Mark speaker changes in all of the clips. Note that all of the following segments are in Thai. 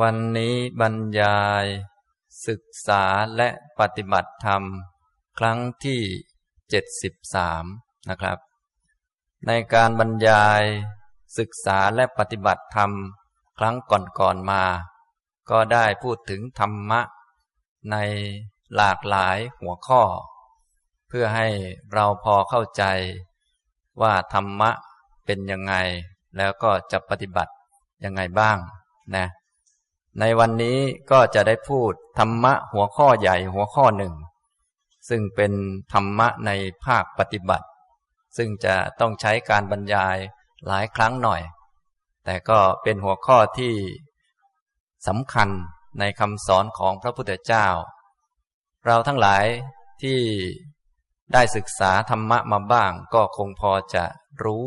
Speaker 1: วันนี้บรรยาย ศึกษาและปฏิบัติธรรม ครั้งที่เจ็ดสิบสามนะครับ ในการบรรยาย ศึกษาและปฏิบัติธรรม ครั้งก่อนๆมา ก็ได้พูดถึงธรรมะ ในหลากหลายหัวข้อ เพื่อให้เราพอเข้าใจ ว่าธรรมะเป็นยังไง แล้วก็จะปฏิบัติยังไงบ้างนะ ในวันนี้ก็จะได้พูดธรรมะหัวข้อใหญ่หัวข้อหนึ่ง ซึ่งเป็นธรรมะในภาคปฏิบัติ ซึ่งจะต้องใช้การบรรยายหลายครั้งหน่อย แต่ก็เป็นหัวข้อที่สำคัญในคำสอนของพระพุทธเจ้า เราทั้งหลายที่ได้ศึกษาธรรมะมาบ้างก็คงพอจะรู้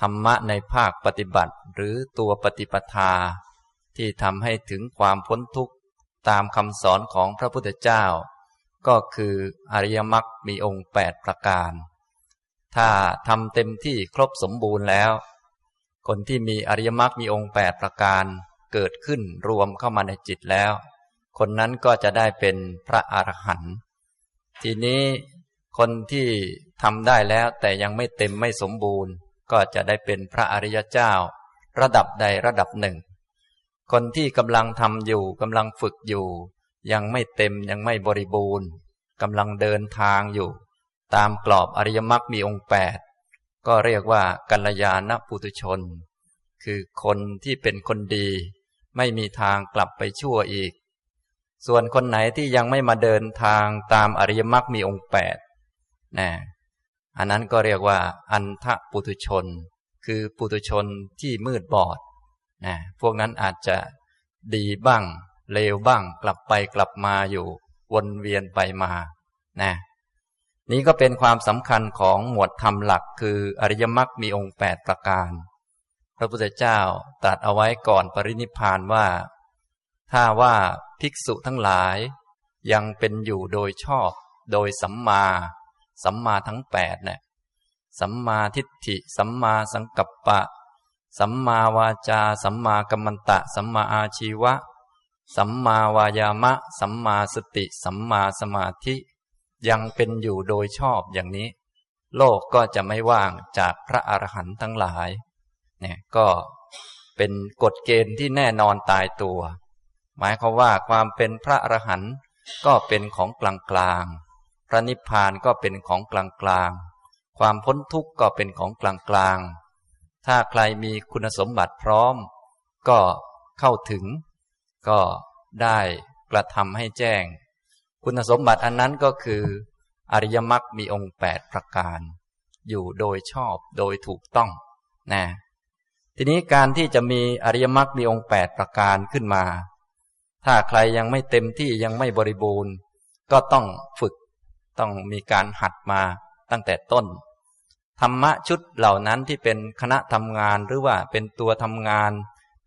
Speaker 1: ธรรมะในภาคปฏิบัติหรือตัวปฏิปทา ที่ทำให้ถึงความพ้นทุกข์ตามคำสอนของพระพุทธเจ้า ก็คืออริยมรรคมีองค์แปดประการ ถ้าทำเต็มที่ครบสมบูรณ์แล้ว คนที่มีอริยมรรคมีองค์แปดประการเกิดขึ้นรวมเข้ามาในจิตแล้ว คนนั้นก็จะได้เป็นพระอรหันต์ทีนี้คนที่ทำได้แล้วแต่ยังไม่เต็มไม่สมบูรณ์ ก็จะได้เป็นพระอริยเจ้า ระดับใดระดับหนึ่ง คนที่กำลังทำอยู่กำลังฝึกอยู่ ยังไม่เต็มยังไม่บริบูรณ์กำลังเดินทางอยู่ ตามกรอบอริยมรรคมีองค์แปดก็เรียกว่ากัลยาณปุตุชน คือคนที่เป็นคนดี ไม่มีทางกลับไปชั่วอีก ส่วนคนไหนที่ยังไม่มาเดินทางตามอริยมรรคมีองค์แปดนะอันนั้นก็เรียกว่า อันทะปุตุชน คือปุตุชนที่มืดบอด นะพวกนั้นอาจจะดีบ้าง เลวบ้าง กลับไปกลับมาอยู่ วนเวียนไปมานะนี้ก็เป็นความสำคัญของหมวดธรรมหลัก คืออริยมรรคมีองค์แปดประการ พระพุทธเจ้าตรัสเอาไว้ก่อนปรินิพานว่า ถ้าว่าภิกษุทั้งหลาย ยังเป็นอยู่โดยชอบ โดยสัมมา สัมมาทั้งแปดเนี่ยสัมมาทิฏฐิ สัมมาสังกัปปะ สัมมาวาจา สัมมากัมมันตะ สัมมาอาชีวะ สัมมาวายามะ สัมมาสติ สัมมาสมาธิ ยังเป็นอยู่โดยชอบอย่างนี้ โลกก็จะไม่ว่างจากพระอรหันต์ทั้งหลาย เนี่ยก็เป็นกฎเกณฑ์ที่แน่นอนตายตัว หมายความว่าความเป็นพระอรหันต์ก็เป็นของกลางกลางพระนิพพานก็เป็นของกลางกลางความพ้นทุกข์ก็เป็นของกลางกลาง ถ้าใครมีคุณสมบัติพร้อม ก็เข้าถึง ก็ได้กระทำให้แจ้ง คุณสมบัติอันนั้นก็คือ อริยมรรคมีองค์แปดประการ อยู่โดยชอบโดยถูกต้องนะทีนี้การที่จะมีอริยมรรคมีองค์แปดประการขึ้นมา ถ้าใครยังไม่เต็มที่ยังไม่บริบูรณ์ ก็ต้องฝึกต้องมีการหัดมาตั้งแต่ต้น ธรรมะชุดเหล่านั้นที่เป็นคณะทำงานหรือว่าเป็นตัวทำงาน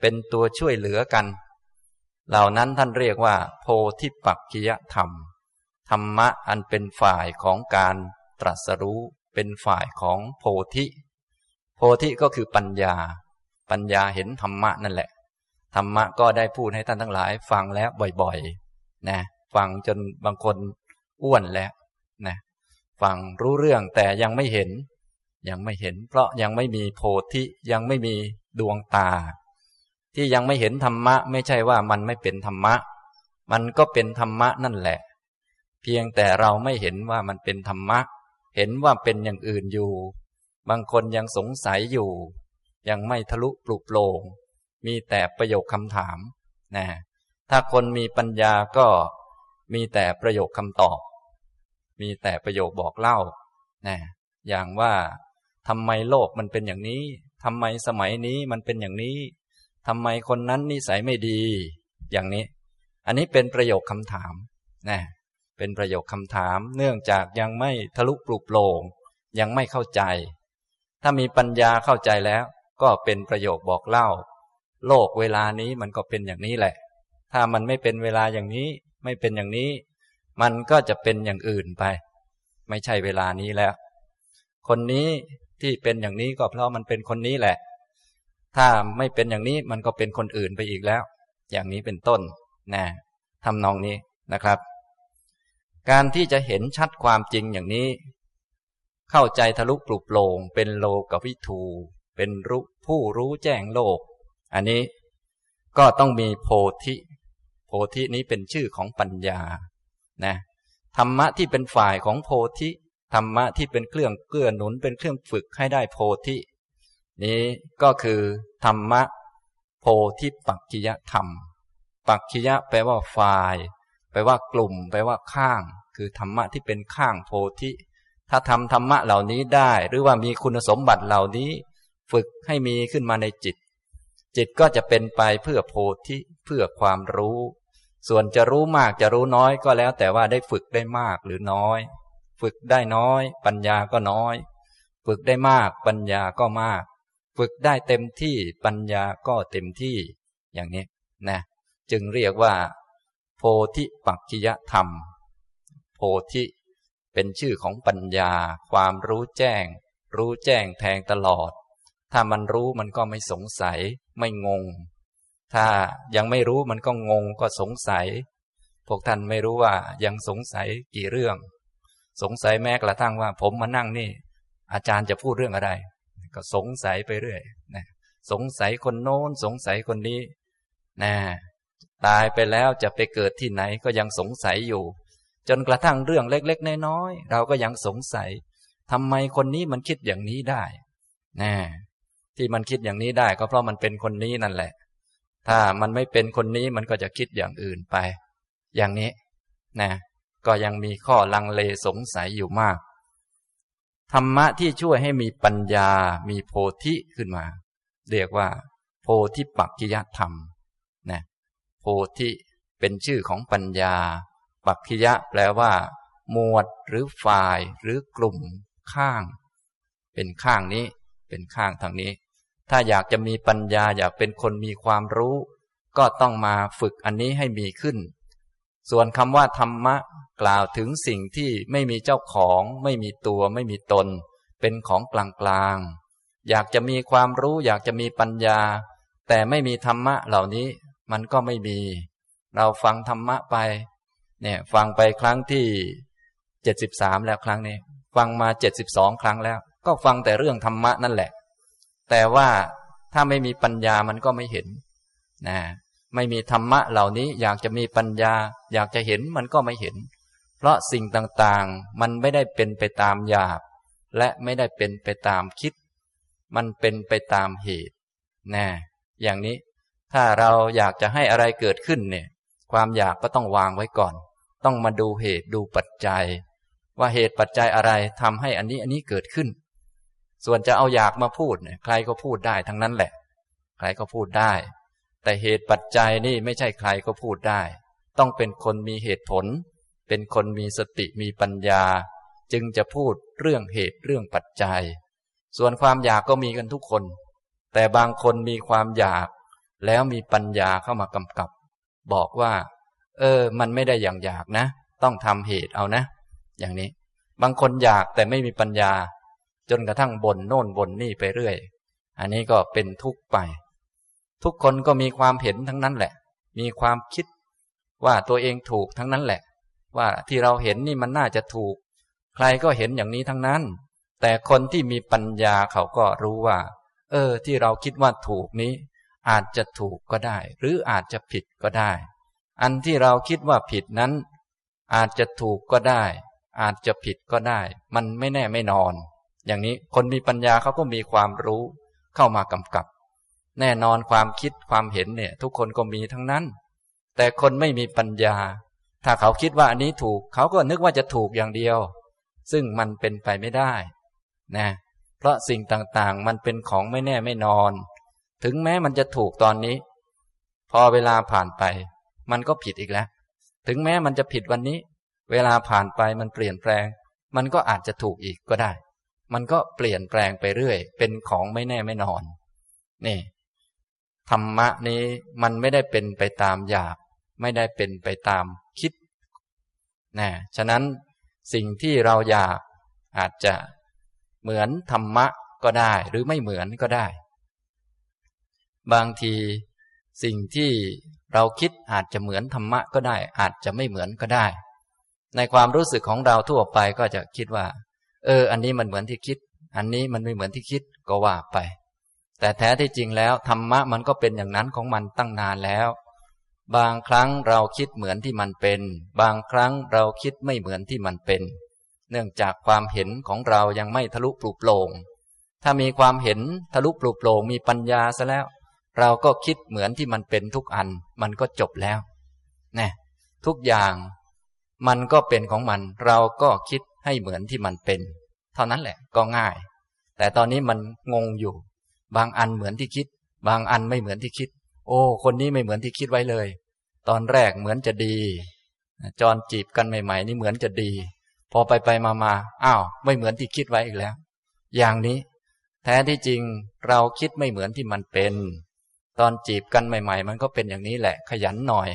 Speaker 1: เป็นตัวช่วยเหลือกัน เหล่านั้นท่านเรียกว่า โพธิปักกิยธรรม ธรรมะอันเป็นฝ่ายของการตรัสรู้เป็นฝ่ายของโพธิ โพธิก็คือปัญญา ปัญญาเห็นธรรมะนั่นแหละ ธรรมะก็ได้พูดให้ท่านทั้งหลาย ฟังแล้วบ่อยๆ นะ ฟังจนบางคนอ้วนแล้ว นะ ฟังรู้เรื่องแต่ยังไม่เห็น ยังไม่เห็น เพราะยังไม่มีโพธิยังไม่มีดวงตา ที่ยังไม่เห็นธรรมะ ไม่ใช่ว่ามันไม่เป็นธรรมะ มันก็เป็นธรรมะนั่นแหละ เพียงแต่เราไม่เห็นว่ามันเป็นธรรมะ เห็นว่าเป็นอย่างอื่นอยู่ บางคนยังสงสัยอยู่ ยังไม่ทะลุปลุกโปรงมีแต่ประโยคคำถามนะถ้าคนมีปัญญาก็มีแต่ประโยคคำตอบ มีแต่ประโยคบอกเล่านะอย่างว่า ทำไมโลกมันเป็นอย่างนี้ทำไมสมัยนี้มันเป็นอย่างนี้ทำไมคนนั้นนิสัยไม่ดี อย่างนี้ อันนี้เป็นประโยคคำถามนะเป็นประโยคคำถาม เนื่องจากยังไม่ทะลุปลุกโปร่งยังไม่เข้าใจ ถ้ามีปัญญาเข้าใจแล้ว ก็เป็นประโยคบอกเล่า โลกเวลานี้มันก็เป็นอย่างนี้แหละ ถ้ามันไม่เป็นเวลาอย่างนี้ ไม่เป็นอย่างนี้ มันก็จะเป็นอย่างอื่นไป ไม่ใช่เวลานี้แล้ว คนนี้ ที่เป็นอย่างนี้ก็เพราะมันเป็นคนนี้แหละ ถ้าไม่เป็นอย่างนี้มันก็เป็นคนอื่นไปอีกแล้ว อย่างนี้เป็นต้นนะทำนองนี้นะครับ การที่จะเห็นชัดความจริงอย่างนี้ เข้าใจทะลุปลุกโปร่งเป็นโลกวิทู เป็นรู้ผู้รู้แจ้งโลก อันนี้ก็ต้องมีโพธิ โพธินี้เป็นชื่อของปัญญานะธรรมะที่เป็นฝ่ายของโพธิ ธรรมะที่เป็นเครื่องเกื้อหนุนเป็นเครื่องฝึกให้ได้โพธิ นี้ก็คือธรรมะโพธิปักกิยธรรม ปักกิยะแปลว่าฝ่าย แปลว่ากลุ่ม แปลว่าข้าง คือธรรมะที่เป็นข้างโพธิ ถ้าทำธรรมะเหล่านี้ได้ หรือว่ามีคุณสมบัติเหล่านี้ ฝึกให้มีขึ้นมาในจิต จิตก็จะเป็นไปเพื่อโพธิเพื่อความรู้ ส่วนจะรู้มากจะรู้น้อยก็แล้วแต่ว่าได้ฝึกได้มากหรือน้อย ฝึกได้น้อย ปัญญาก็น้อย ฝึกได้มาก ปัญญาก็มาก ฝึกได้เต็มที่ปัญญาก็เต็มที่ อย่างนี้นะ จึงเรียกว่า โพธิปักจิยธรรม โพธิเป็นชื่อของปัญญา ความรู้แจ้ง รู้แจ้งแทงตลอด ถ้ามันรู้มันก็ไม่สงสัย ไม่งง ถ้ายังไม่รู้มันก็งงก็สงสัย พวกท่านไม่รู้ว่ายังสงสัยกี่เรื่อง สงสัยแม้กระทั่งว่า ผมมานั่งนี่ อาจารย์จะพูดเรื่องอะไร ก็สงสัยไปเรื่อยนะสงสัยคนโน้นสงสัยคนนี้นะตายไปแล้วจะไปเกิดที่ไหนก็ยังสงสัยอยู่ จนกระทั่งเรื่องเล็ก ๆ น้อยๆเราก็ยังสงสัยทำไมคนนี้มันคิดอย่างนี้ได้นะที่มันคิดอย่างนี้ได้ก็เพราะมันเป็นคนนี้นั่นแหละ ถ้ามันไม่เป็นคนนี้มันก็จะคิดอย่างอื่นไป อย่างนี้นะ ก็ยังมีข้อลังเลสงสัยอยู่มาก ธรรมะที่ช่วยให้มีปัญญา มีโพธิขึ้นมา เรียกว่า โพธิปักกิยธรรมนะโพธิเป็นชื่อของปัญญา ปักกิยะแปลว่า หมวดหรือฝ่ายหรือกลุ่ม ข้าง เป็นข้างนี้ เป็นข้างทางนี้ ถ้าอยากจะมีปัญญาอยากเป็นคนมีความรู้ ก็ต้องมาฝึกอันนี้ให้มีขึ้น ส่วนคำว่าธรรมะกล่าวถึงสิ่งที่ไม่มีเจ้าของ ไม่มีตัวไม่มีตน เป็นของกลางๆ อยากจะมีความรู้อยากจะมีปัญญา แต่ไม่มีธรรมะเหล่านี้มันก็ไม่มี เราฟังธรรมะไปเนี่ยฟังไปครั้งที่เจ็ดสิบสามแล้วครั้งนี้ ฟังมาเจ็ดสิบสองครั้งแล้ว ก็ฟังแต่เรื่องธรรมะนั่นแหละ แต่ว่าถ้าไม่มีปัญญามันก็ไม่เห็นนะ ไม่มีธรรมะเหล่านี้อยากจะมีปัญญา อยากจะเห็นมันก็ไม่เห็น เพราะสิ่งต่างๆ มันไม่ได้เป็นไปตามอยาก และไม่ได้เป็นไปตามคิด มันเป็นไปตามเหตุนะอย่างนี้ ถ้าเราอยากจะให้อะไรเกิดขึ้นเนี่ย ความอยากก็ต้องวางไว้ก่อน ต้องมาดูเหตุดูปัจจัย ว่าเหตุปัจจัยอะไรทำให้อันนี้อันนี้เกิดขึ้น ส่วนจะเอาอยากมาพูดเนี่ยใครก็พูดได้ทั้งนั้นแหละ ใครก็พูดได้ แต่เหตุปัจจัยนี่ไม่ใช่ใครก็พูดได้ ต้องเป็นคนมีเหตุผล เป็นคนมีสติมีปัญญา จึงจะพูดเรื่องเหตุเรื่องปัจจัย ส่วนความอยากก็มีกันทุกคน แต่บางคนมีความอยาก แล้วมีปัญญาเข้ามากำกับ บอกว่า เออ มันไม่ได้อย่างอยากนะ ต้องทำเหตุเอานะ อย่างนี้ บางคนอยากแต่ไม่มีปัญญา จนกระทั่งบ่นโน่นบ่นนี่ไปเรื่อย อันนี้ก็เป็นทุกข์ไป ทุกคนก็มีความเห็นทั้งนั้นแหละ มีความคิดว่าตัวเองถูกทั้งนั้นแหละ ว่าที่เราเห็นนี่มันน่าจะถูก ใครก็เห็นอย่างนี้ทั้งนั้น แต่คนที่มีปัญญาเขาก็รู้ว่า เออ ที่เราคิดว่าถูกนี้ อาจจะถูกก็ได้ หรืออาจจะผิดก็ได้ อันที่เราคิดว่าผิดนั้น อาจจะถูกก็ได้ อาจจะผิดก็ได้ มันไม่แน่ไม่นอน อย่างนี้คนมีปัญญาเขาก็มีความรู้เข้ามากำกับ แน่นอนความคิดความเห็นเนี่ย ทุกคนก็มีทั้งนั้น แต่คนไม่มีปัญญา ถ้าเขาคิดว่าอันนี้ถูก เขาก็นึกว่าจะถูกอย่างเดียว ซึ่งมันเป็นไปไม่ได้นะเพราะสิ่งต่างๆ มันเป็นของไม่แน่ไม่นอน ถึงแม้มันจะถูกตอนนี้ พอเวลาผ่านไป มันก็ผิดอีกแล้ว ถึงแม้มันจะผิดวันนี้ เวลาผ่านไปมันเปลี่ยนแปลง มันก็อาจจะถูกอีกก็ได้ มันก็เปลี่ยนแปลงไปเรื่อย เป็นของไม่แน่ไม่นอน นี่ ธรรมะนี้มันไม่ได้เป็นไปตามอยาก ไม่ได้เป็นไปตามคิดนะฉะนั้นสิ่งที่เราอยากอาจจะเหมือนธรรมะก็ได้ หรือไม่เหมือนก็ได้ บางทีสิ่งที่เราคิดอาจจะเหมือนธรรมะก็ได้ อาจจะไม่เหมือนก็ได้ ในความรู้สึกของเราทั่วไปก็จะคิดว่า เออ อันนี้มันเหมือนที่คิด อันนี้มันไม่เหมือนที่คิดก็ว่าไป แต่แท้ที่จริงแล้วธรรมะมันก็เป็นอย่างนั้นของมันตั้งนานแล้ว บางครั้งเราคิดเหมือนที่มันเป็น บางครั้งเราคิดไม่เหมือนที่มันเป็น เนื่องจากความเห็นของเรายังไม่ทะลุปลุกโปร่งถ้ามีความเห็นทะลุปลุกโปร่งมีปัญญาซะแล้ว เราก็คิดเหมือนที่มันเป็นทุกอัน มันก็จบแล้วนะทุกอย่างมันก็เป็นของมัน เราก็คิดให้เหมือนที่มันเป็น เท่านั้นแหละก็ง่าย แต่ตอนนี้มันงงอยู่ บางอันเหมือนที่คิด บางอันไม่เหมือนที่คิด โอ้ คนนี้ไม่เหมือนที่คิดไว้เลย ตอนแรกเหมือนจะดีจอนจีบกันใหม่ ๆ นี่เหมือนจะดี พอไปไปมามาอ้าว ไม่เหมือนที่คิดไว้อีกแล้ว อย่างนี้ แท้ที่จริงเราคิดไม่เหมือนที่มันเป็น ตอนจีบกันใหม่ ๆ มันก็เป็นอย่างนี้แหละ ขยันหน่อย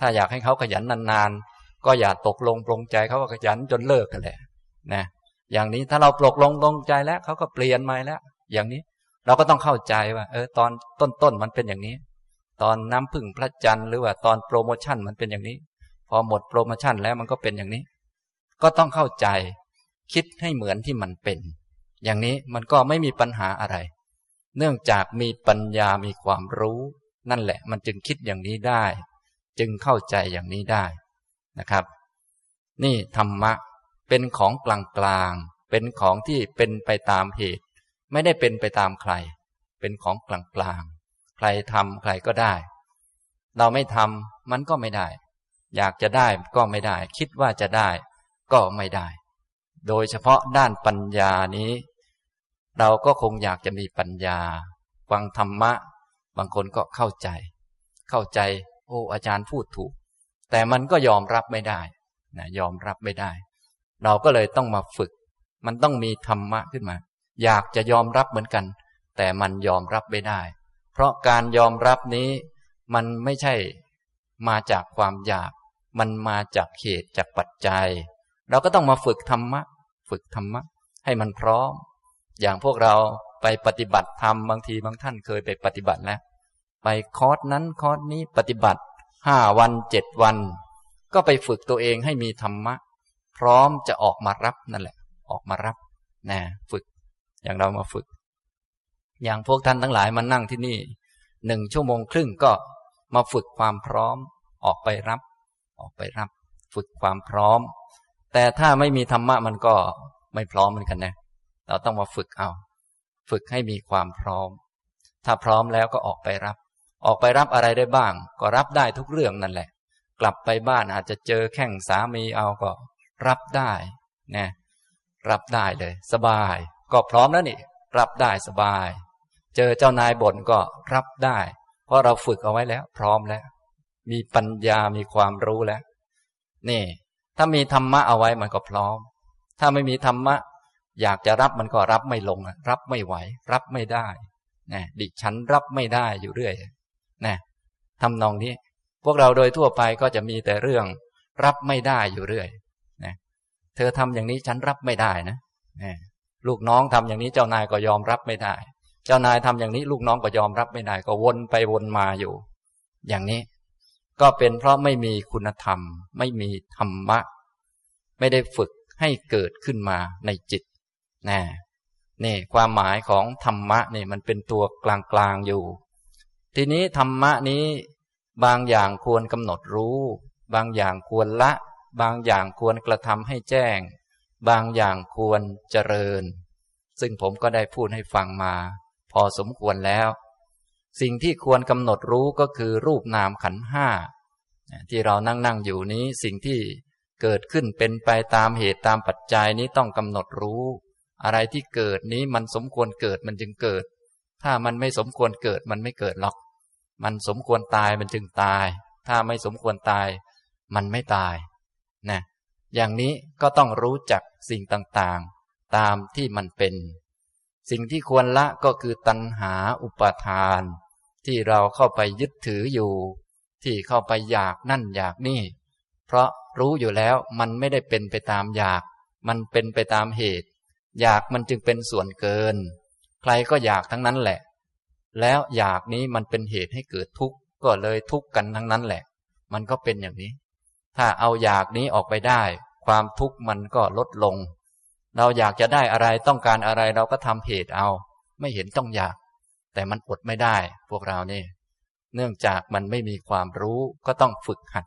Speaker 1: ถ้าอยากให้เขาขยันนานๆ ก็อย่าตกลงปรงใจเขาก็ขยันจนเลิกกันแหละนะ อย่างนี้ถ้าเราปลกลงปรงใจแล้วเขาก็เปลี่ยนมาแล้ว อย่างนี้ เราก็ต้องเข้าใจว่า เออ ตอนต้นๆมันเป็นอย่างนี้ ตอนน้ำพึ่งพระจันทร์หรือว่าตอนโปรโมชั่นมันเป็นอย่างนี้ พอหมดโปรโมชั่นแล้วมันก็เป็นอย่างนี้ ก็ต้องเข้าใจ คิดให้เหมือนที่มันเป็น อย่างนี้มันก็ไม่มีปัญหาอะไร เนื่องจากมีปัญญามีความรู้ นั่นแหละ มันจึงคิดอย่างนี้ได้ จึงเข้าใจอย่างนี้ได้นะครับ นี่ธรรมะเป็นของกลางกลางเป็นของที่เป็นไปตามเหตุ ไม่ได้เป็นไปตามใคร เป็นของกลางกลางใครทำใครก็ได้ เราไม่ทำมันก็ไม่ได้ อยากจะได้ก็ไม่ได้ คิดว่าจะได้ก็ไม่ได้ โดยเฉพาะด้านปัญญานี้ เราก็คงอยากจะมีปัญญาฟังธรรมะ บางคนก็เข้าใจ เข้าใจ โอ้อาจารย์พูดถูก แต่มันก็ยอมรับไม่ได้นะยอมรับไม่ได้ เราก็เลยต้องมาฝึก มันต้องมีธรรมะขึ้นมา อยากจะยอมรับเหมือนกัน แต่มันยอมรับไม่ได้ เพราะการยอมรับนี้มันไม่ใช่มาจากความอยาก มันมาจากเหตุจากปัจจัย เราก็ต้องมาฝึกธรรมะ ฝึกธรรมะ ให้มันพร้อม อย่างพวกเราไปปฏิบัติธรรมบางทีบางท่านเคยไปปฏิบัติแล้ว ไปคอร์สนั้นคอร์สนี้ปฏิบัติห้าวันเจ็ดวัน ก็ไปฝึกตัวเองให้มีธรรมะ พร้อมจะออกมารับนั่นแหละ ออกมารับนะฝึก อย่างเรามาฝึก อย่างพวกท่านทั้งหลายมานั่งที่นี่หนึ่งชั่วโมงครึ่งก็มาฝึกความพร้อมออกไปรับ ออกไปรับ ฝึกความพร้อม แต่ถ้าไม่มีธรรมะมันก็ไม่พร้อมเหมือนกันนะเราต้องมาฝึกเอา ฝึกให้มีความพร้อม ถ้าพร้อมแล้วก็ออกไปรับ ออกไปรับอะไรได้บ้าง ก็รับได้ทุกเรื่องนั่นแหละ กลับไปบ้านอาจจะเจอแข่งสามีเอาก็ รับได้นะรับได้เลย สบาย ก็พร้อมแล้วนี่ รับได้สบาย เจอเจ้านายบ่นก็รับได้ เพราะเราฝึกเอาไว้แล้ว พร้อมแล้ว มีปัญญามีความรู้แล้ว นี่ ถ้ามีธรรมะเอาไว้มันก็พร้อม ถ้าไม่มีธรรมะ อยากจะรับมันก็รับไม่ลงรับไม่ไหว รับไม่ได้นะดิฉันรับไม่ได้อยู่เรื่อยนะทำนองนี้ พวกเราโดยทั่วไปก็จะมีแต่เรื่อง รับไม่ได้อยู่เรื่อยนะเธอทำอย่างนี้ฉันรับไม่ได้นะนะ ลูกน้องทำอย่างนี้เจ้านายก็ยอมรับไม่ได้ เจ้านายทำอย่างนี้ลูกน้องก็ยอมรับไม่ได้ ก็วนไปวนมาอยู่ อย่างนี้ ก็เป็นเพราะไม่มีคุณธรรม ไม่มีธรรมะ ไม่ได้ฝึกให้เกิดขึ้นมาในจิตนะนี่ความหมายของธรรมะนี่มันเป็นตัวกลางๆอยู่ ทีนี้ธรรมะนี้ บางอย่างควรกำหนดรู้ บางอย่างควรละ บางอย่างควรกระทำให้แจ้ง บางอย่างควรเจริญ ซึ่งผมก็ได้พูดให้ฟังมา พอสมควรแล้ว สิ่งที่ควรกำหนดรู้ก็คือรูปนามขันห้าที่เรานั่งนั่งอยู่นี้สิ่งที่เกิดขึ้นเป็นไปตามเหตุตามปัจจัยนี้ต้องกำหนดรู้ อะไรที่เกิดนี้มันสมควรเกิดมันจึงเกิด ถ้ามันไม่สมควรเกิดมันไม่เกิดหรอก มันสมควรตายมันจึงตาย ถ้าไม่สมควรตาย มันไม่ตายนะ อย่างนี้ก็ต้องรู้จักสิ่งต่างๆ ตามที่มันเป็น สิ่งที่ควรละก็คือตัณหาอุปาทาน ที่เราเข้าไปยึดถืออยู่ ที่เข้าไปอยากนั่นอยากนี่ เพราะรู้อยู่แล้วมันไม่ได้เป็นไปตามอยาก มันเป็นไปตามเหตุ อยากมันจึงเป็นส่วนเกิน ใครก็อยากทั้งนั้นแหละ แล้วอยากนี้มันเป็นเหตุให้เกิดทุกข์ก็เลยทุกข์กันทั้งนั้นแหละ มันก็เป็นอย่างนี้ ถ้าเอาอยากนี้ออกไปได้ ความทุกข์มันก็ลดลง เราอยากจะได้อะไรต้องการอะไรเราก็ทำเหตุเอา ไม่เห็นต้องอยาก แต่มันอดไม่ได้ พวกเราเนี่ยเนื่องจากมันไม่มีความรู้ก็ต้องฝึกหัด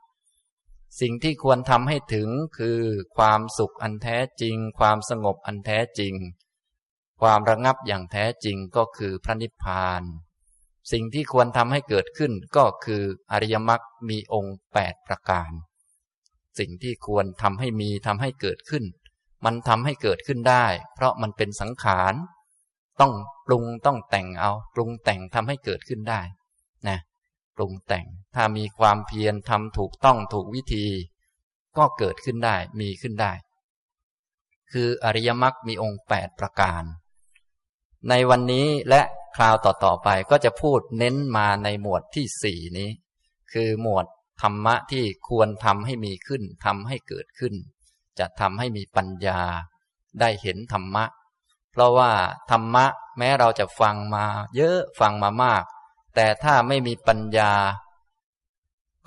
Speaker 1: สิ่งที่ควรทำให้ถึงคือ ความสุขอันแท้จริง ความสงบอันแท้จริง ความระงับอย่างแท้จริงก็คือพระนิพพานสิ่งที่ควรทำให้เกิดขึ้นก็คืออริยมรรคมีองค์แปดประการ สิ่งที่ควรทำให้มีทำให้เกิดขึ้น มันทำให้เกิดขึ้นได้ เพราะมันเป็นสังขาร ต้องปรุงต้องแต่งเอาปรุงแต่งทำให้เกิดขึ้นได้นะปรุงแต่งถ้ามีความเพียรทำถูกต้องถูกวิธี ก็เกิดขึ้นได้มีขึ้นได้ คืออริยมรรคมีองค์แปดประการ ในวันนี้และคราวต่อๆไปก็จะพูดเน้นมาในหมวดที่สี่นี้ คือหมวด ธรรมะที่ควรทำให้มีขึ้นทำให้เกิดขึ้น จะทำให้มีปัญญา ได้เห็นธรรมะ เพราะว่าธรรมะแม้เราจะฟังมา เยอะฟังมามาก แต่ถ้าไม่มีปัญญา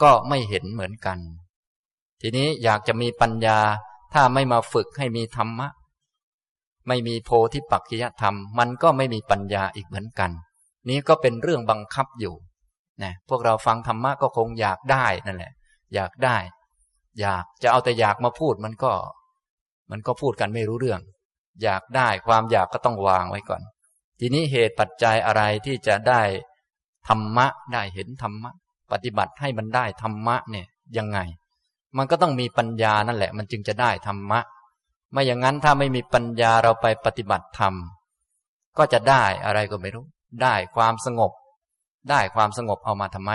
Speaker 1: ก็ไม่เห็นเหมือนกัน ทีนี้อยากจะมีปัญญา ถ้าไม่มาฝึกให้มีธรรมะ ไม่มีโพธิปักขิยธรรม มันก็ไม่มีปัญญาอีกเหมือนกัน นี้ก็เป็นเรื่องบังคับอยู่ นะพวกเราฟังธรรมะก็คงอยากได้นั่นแหละ อยากได้ อยากจะเอาแต่อยากมาพูดมันก็ มันก็พูดกันไม่รู้เรื่อง อยากได้ความอยากก็ต้องวางไว้ก่อน ทีนี้เหตุปัจจัยอะไรที่จะได้ธรรมะได้เห็นธรรมะ ปฏิบัติให้มันได้ธรรมะเนี่ยยังไง มันก็ต้องมีปัญญานั่นแหละ มันจึงจะได้ธรรมะ ไม่อย่างนั้นถ้าไม่มีปัญญาเราไปปฏิบัติธรรมก็จะได้อะไรก็ไม่รู้ ได้ความสงบ ได้ความสงบเอามาทำไม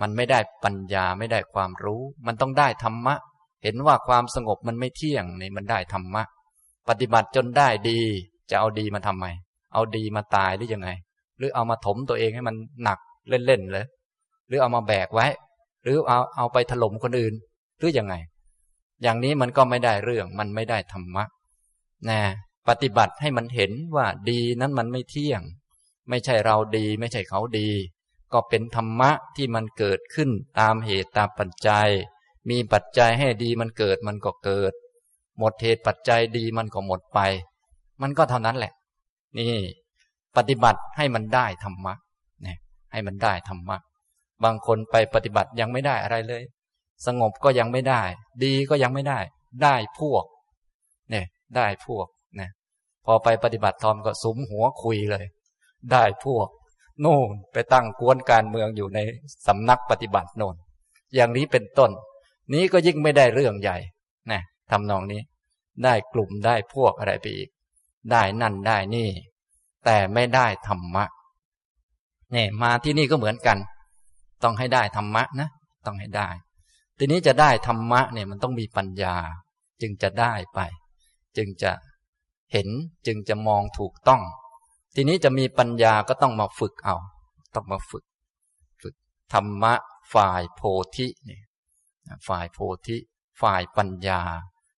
Speaker 1: มันไม่ได้ปัญญาไม่ได้ความรู้ มันต้องได้ธรรมะ เห็นว่าความสงบมันไม่เที่ยงนี่มันได้ธรรมะ ปฏิบัติจนได้ดี จะเอาดีมาทำไม เอาดีมาตายหรือยังไง หรือเอามาถมตัวเองให้มันหนักเล่นๆเลย หรือเอามาแบกไว้ หรือเอาเอาไปถล่มคนอื่น หรืออยังไง อย่างนี้มันก็ไม่ได้เรื่อง มันไม่ได้ธรรมะนะปฏิบัติให้มันเห็นว่าดีนั้นมันไม่เที่ยง ไม่ใช่เราดี ไม่ใช่เขาดี ก็เป็นธรรมะที่มันเกิดขึ้นตามเหตุตามปัจจัย มีปัจจัยให้ดีมันเกิดมันก็เกิด หมดเหตุปัจจัยดีมันก็หมดไป มันก็เท่านั้นแหละ นี่ ปฏิบัติให้มันได้ธรรมะเนี่ยให้มันได้ธรรมะบางคนไปปฏิบัติยังไม่ได้อะไรเลย สงบก็ยังไม่ได้ ดีก็ยังไม่ได้ ได้พวก เนี่ย ได้พวกนะพอไปปฏิบัติธรรมก็สุมหัวคุยเลย ได้พวก โน่นไปตั้งกวนการเมืองอยู่ในสำนักปฏิบัติโน่นอย่างนี้เป็นต้น นี้ก็ยิ่งไม่ได้เรื่องใหญ่นะทำนองนี้ ได้กลุ่มได้พวกอะไรไปอีก ได้นั่นได้นี่ แต่ไม่ได้ธรรมะเนี่ยมาที่นี่ก็เหมือนกัน ต้องให้ได้ธรรมะนะต้องให้ได้ ทีนี้จะได้ธรรมะเนี่ยมันต้องมีปัญญา จึงจะได้ไป จึงจะเห็นจึงจะมองถูกต้อง ทีนี้จะมีปัญญาก็ต้องมาฝึกเอา ต้องมาฝึก ฝึกธรรมะฝ่ายโพธิเนี่ยฝ่ายโพธิ ฝ่ายปัญญา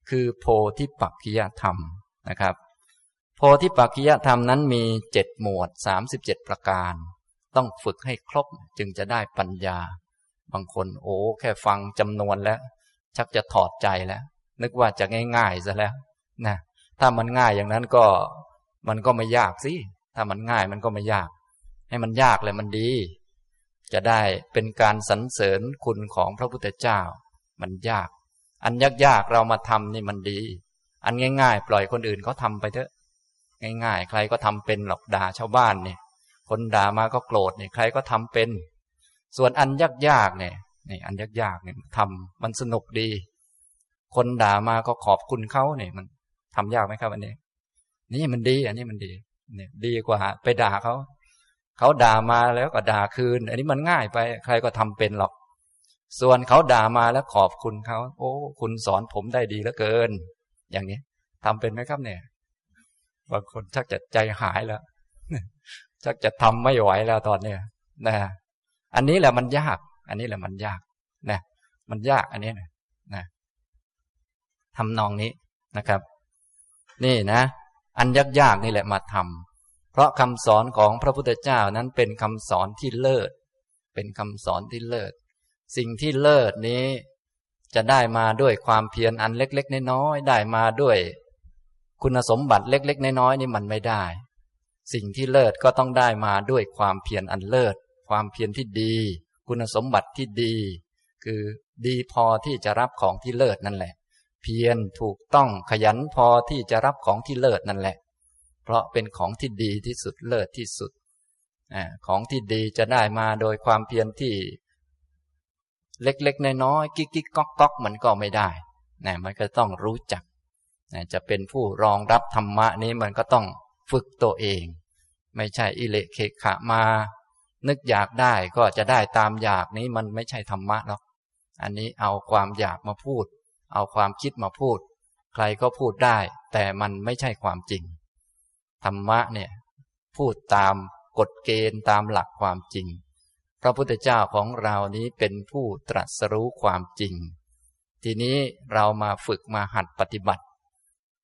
Speaker 1: คือโพธิปักขิยธรรมนะครับ โพธิปักขิยธรรมนั้นมีเจ็ดหมวดสามสิบเจ็ดประการ ต้องฝึกให้ครบจึงจะได้ปัญญา บางคนโอ้แค่ฟังจำนวนแล้ว ชักจะถอดใจแล้ว นึกว่าจะง่ายๆซะแล้วนะถ้ามันง่ายอย่างนั้นก็มันก็ไม่ยากสิ ถ้ามันง่ายมันก็ไม่ยาก ให้มันยากเลยมันดี จะได้เป็นการสรรเสริญคุณของพระพุทธเจ้า มันยาก อันยากๆเรามาทำนี่มันดี อันง่าย ๆ ปล่อยคนอื่นเขาทาไปเถอะ ง่าย ๆ ใครก็ทำเป็นหรอกด่าชาวบ้านเนี่ย คนด่ามาก็โกรธเนี่ยใครก็ทำเป็น ส่วนอันยากๆเนี่ยนี่อันยากๆเนี่ยทำมันสนุกดี คนด่ามาก็ขอบคุณเขาเนี่ยมันทำยากไหมครับอันนี้ นี่มันดี อันนี้มันดี เนี่ยดีกว่าไปด่าเขา เขาด่ามาแล้วก็ด่าคืน อันนี้มันง่ายไป ใครก็ทำเป็นหรอก ส่วนเขาด่ามาแล้วขอบคุณเขา โอ้ คุณสอนผมได้ดีเหลือเกิน อย่างนี้ทำเป็นไหมครับเนี่ยบางคนชักจะใจหายแล้วชักจะทำไม่ไหวแล้วตอนเนี้ยนะอันนี้แหละมันยาก อันนี้แหละมันยากนะมันยากอันนี้นะนะทำนองนี้นะครับ นี่นะ อันยากยากนี่แหละมาทำเพราะคำสอนของพระพุทธเจ้านั้นเป็นคำสอนที่เลิศ เป็นคำสอนที่เลิศ สิ่งที่เลิศนี้ จะได้มาด้วยความเพียรอันเล็ก ๆ น้อยๆได้มาด้วย คุณสมบัติเล็ก ๆ น้อยๆนี่มันไม่ได้ สิ่งที่เลิศก็ต้องได้มาด้วยความเพียรอันเลิศ ความเพียรที่ดี คุณสมบัติที่ดี คือดีพอที่จะรับของที่เลิศนั่นแหละ เพียรถูกต้องขยันพอที่จะรับของที่เลิศนั่นแหละ เพราะเป็นของที่ดีที่สุดเลิศที่สุดอของที่ดีจะได้มาโดยความเพียรที่ เล็กๆน้อยๆกิ๊กๆก๊อกก๊อกมันก็ไม่ได้นะมันก็ต้องรู้จักนะจะเป็นผู้รองรับธรรมะนี้มันก็ต้องฝึกตัวเอง ไม่ใช่อิเลเคขะมา นึกอยากได้ก็จะได้ตามอยากนี้มันไม่ใช่ธรรมะหรอกอันนี้เอาความอยากมาพูด เอาความคิดมาพูด ใครก็พูดได้ แต่มันไม่ใช่ความจริง ธรรมะเนี่ยพูดตามกฎเกณฑ์ตามหลักความจริง พระพุทธเจ้าของเรานี้เป็นผู้ตรัสรู้ความจริง ทีนี้เรามาฝึกมาหัดปฏิบัติ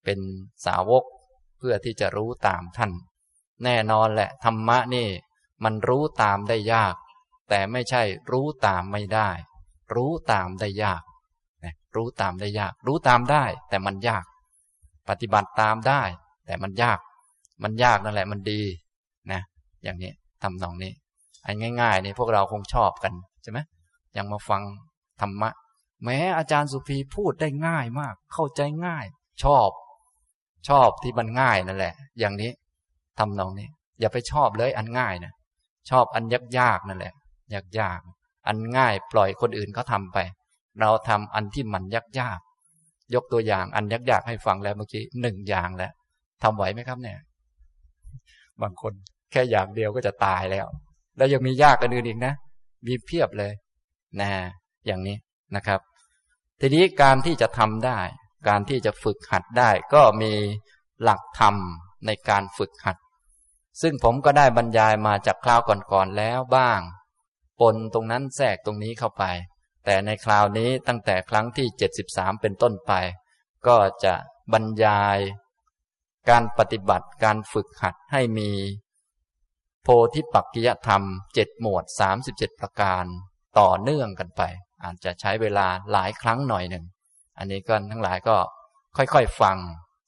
Speaker 1: เป็นสาวกเพื่อที่จะรู้ตามท่าน แน่นอนแหละธรรมะนี่ มันรู้ตามได้ยาก แต่ไม่ใช่รู้ตามไม่ได้ รู้ตามได้ยาก รู้ตามได้ยาก รู้ตามได้ แต่มันยาก ปฏิบัติตามได้ แต่มันยาก มันยากนั่นแหละมันดีนะ อย่างนี้ทำนองนี้ อันง่ายๆนี่พวกเราคงชอบกันใช่ไหมยังมาฟังธรรมะ แม้อาจารย์สุภีพูดได้ง่ายมาก เข้าใจง่าย ชอบ ชอบที่มันง่ายนั่นแหละ อย่างนี้ทำนองนี้ อย่าไปชอบเลยอันง่ายนะชอบอันยากๆนั่นแหละยากๆอันง่ายปล่อยคนอื่นเขาทาไป เราทำอันที่มันยากๆยกตัวอย่างอันยากๆให้ฟังแล้วเมื่อกี้หนึ่งอย่างแล้วทำไหวไหมครับเนี่ย บางคนแค่อย่างเดียวก็จะตายแล้ว แล้วยังมียากกันอื่นอีกนะมีเพียบเลย นะ อย่างนี้นะครับ ทีนี้การที่จะทำได้ การที่จะฝึกหัดได้ ก็มีหลักธรรมในการฝึกหัด ซึ่งผมก็ได้บรรยายมาจากคราวก่อนๆแล้วบ้าง ปนตรงนั้นแทรกตรงนี้เข้าไป แต่ในคราวนี้ตั้งแต่ครั้งที่ 73 เป็นต้นไป ก็จะบรรยาย การปฏิบัติการฝึกหัดให้มี โพธิปักกิยธรรมเจ็ดหมวดสามสิบเจ็ดประการต่อเนื่องกันไป อาจจะใช้เวลาหลายครั้งหน่อยหนึ่ง อันนี้ก็ทั้งหลายก็ค่อยๆฟัง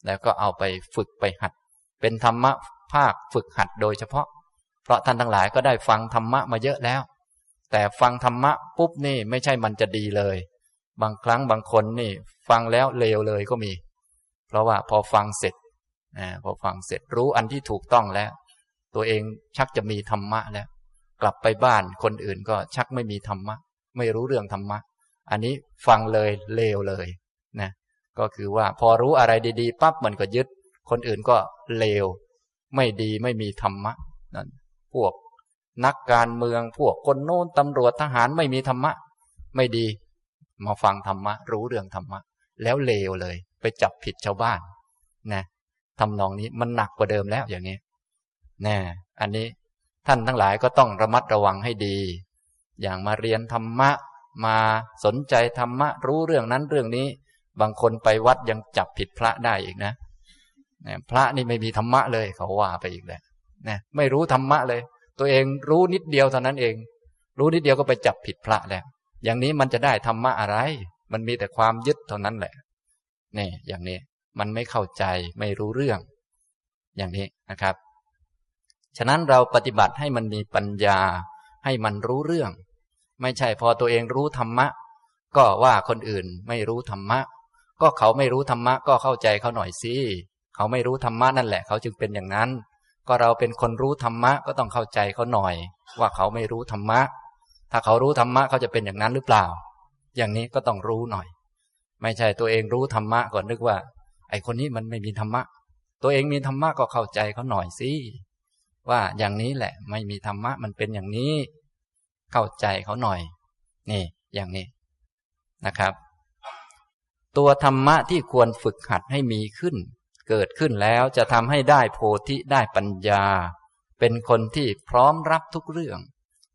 Speaker 1: แล้วก็เอาไปฝึกไปหัด เป็นธรรมะภาคฝึกหัดโดยเฉพาะ เพราะท่านทั้งหลายก็ได้ฟังธรรมะมาเยอะแล้ว แต่ฟังธรรมะปุ๊บนี่ไม่ใช่มันจะดีเลย บางครั้งบางคนนี่ ฟังแล้วเลวเลยก็มี เพราะว่าพอฟังเสร็จอพอฟังเสร็จรู้อันที่ถูกต้องแล้ว ตัวเองชักจะมีธรรมะแล้ว กลับไปบ้านคนอื่นก็ชักไม่มีธรรมะ ไม่รู้เรื่องธรรมะ อันนี้ฟังเลยเลวเลยนะก็คือว่าพอรู้อะไรดีๆปั๊บมันก็ยึด คนอื่นก็เลว ไม่ดีไม่มีธรรมะนั่นพวก นักการเมืองพวกคนโน้นตำรวจทหารไม่มีธรรมะ ไม่ดี มาฟังธรรมะ รู้เรื่องธรรมะ แล้วเลวเลย ไปจับผิดชาวบ้านนะทำนองนี้มันหนักกว่าเดิมแล้วอย่างนี้น่อันนี้ท่านทั้งหลายก็ต้องระมัดระวังให้ดี อย่างมาเรียนธรรมะ มาสนใจธรรมะ รู้เรื่องนั้นเรื่องนี้ บางคนไปวัดยังจับผิดพระได้อีกนะพระนี่ไม่มีธรรมะเลยเขาว่าไปอีกแล้วนะไม่รู้ธรรมะเลย ตัวเองรู้นิดเดียวเท่านั้นเอง รู้นิดเดียวก็ไปจับผิดพระแล้ว อย่างนี้มันจะได้ธรรมะอะไร มันมีแต่ความยึดเท่านั้นแหละนี่อย่างนี้มันไม่เข้าใจไม่รู้เรื่อง อย่างนี้นะครับ ฉะนั้นเราปฏิบัติให้มันมีปัญญา ให้มันรู้เรื่อง ไม่ใช่พอตัวเองรู้ธรรมะ ก็ว่าคนอื่นไม่รู้ธรรมะ ก็เขาไม่รู้ธรรมะ ก็เข้าใจเขาหน่อยสิเขาไม่รู้ธรรมะนั่นแหละ เขาจึงเป็นอย่างนั้น ก็เราเป็นคนรู้ธรรมะก็ต้องเข้าใจเขาหน่อย ว่าเขาไม่รู้ธรรมะ ถ้าเขารู้ธรรมะเขาจะเป็นอย่างนั้นหรือเปล่า อย่างนี้ก็ต้องรู้หน่อย ไม่ใช่ตัวเองรู้ธรรมะก่อนนึกว่า ไอคนนี้มันไม่มีธรรมะ ตัวเองมีธรรมะก็เข้าใจเขาหน่อยสิว่าอย่างนี้แหละ ไม่มีธรรมะมันเป็นอย่างนี้ เข้าใจเขาหน่อย นี่ อย่างนี้นะครับ ตัวธรรมะที่ควรฝึกหัดให้มีขึ้น เกิดขึ้นแล้วจะทำให้ได้โพธิได้ปัญญา เป็นคนที่พร้อมรับทุกเรื่อง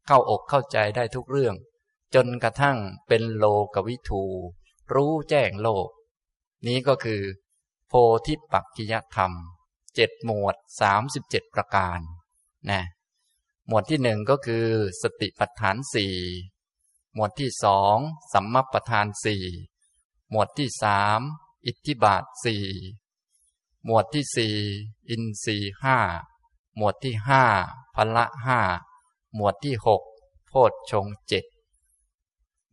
Speaker 1: เข้าอกเข้าใจได้ทุกเรื่อง จนกระทั่งเป็นโลกวิทูรู้แจ้งโลก นี้ก็คือ โพธิปักกิยธรรมเจ็ดหมวดสามสิบเจ็ดประการนะหมวดที่หนึ่งก็คือ สติปัฏฐานสี่หมวดที่สองสัมมาปัฏฐานสี่หมวดที่สามอิทธิบาทสี่ หมวดที่สี่อินทรีห้าหมวดที่ห้าพละห้าหมวดที่หกโพชฌงเจ็ด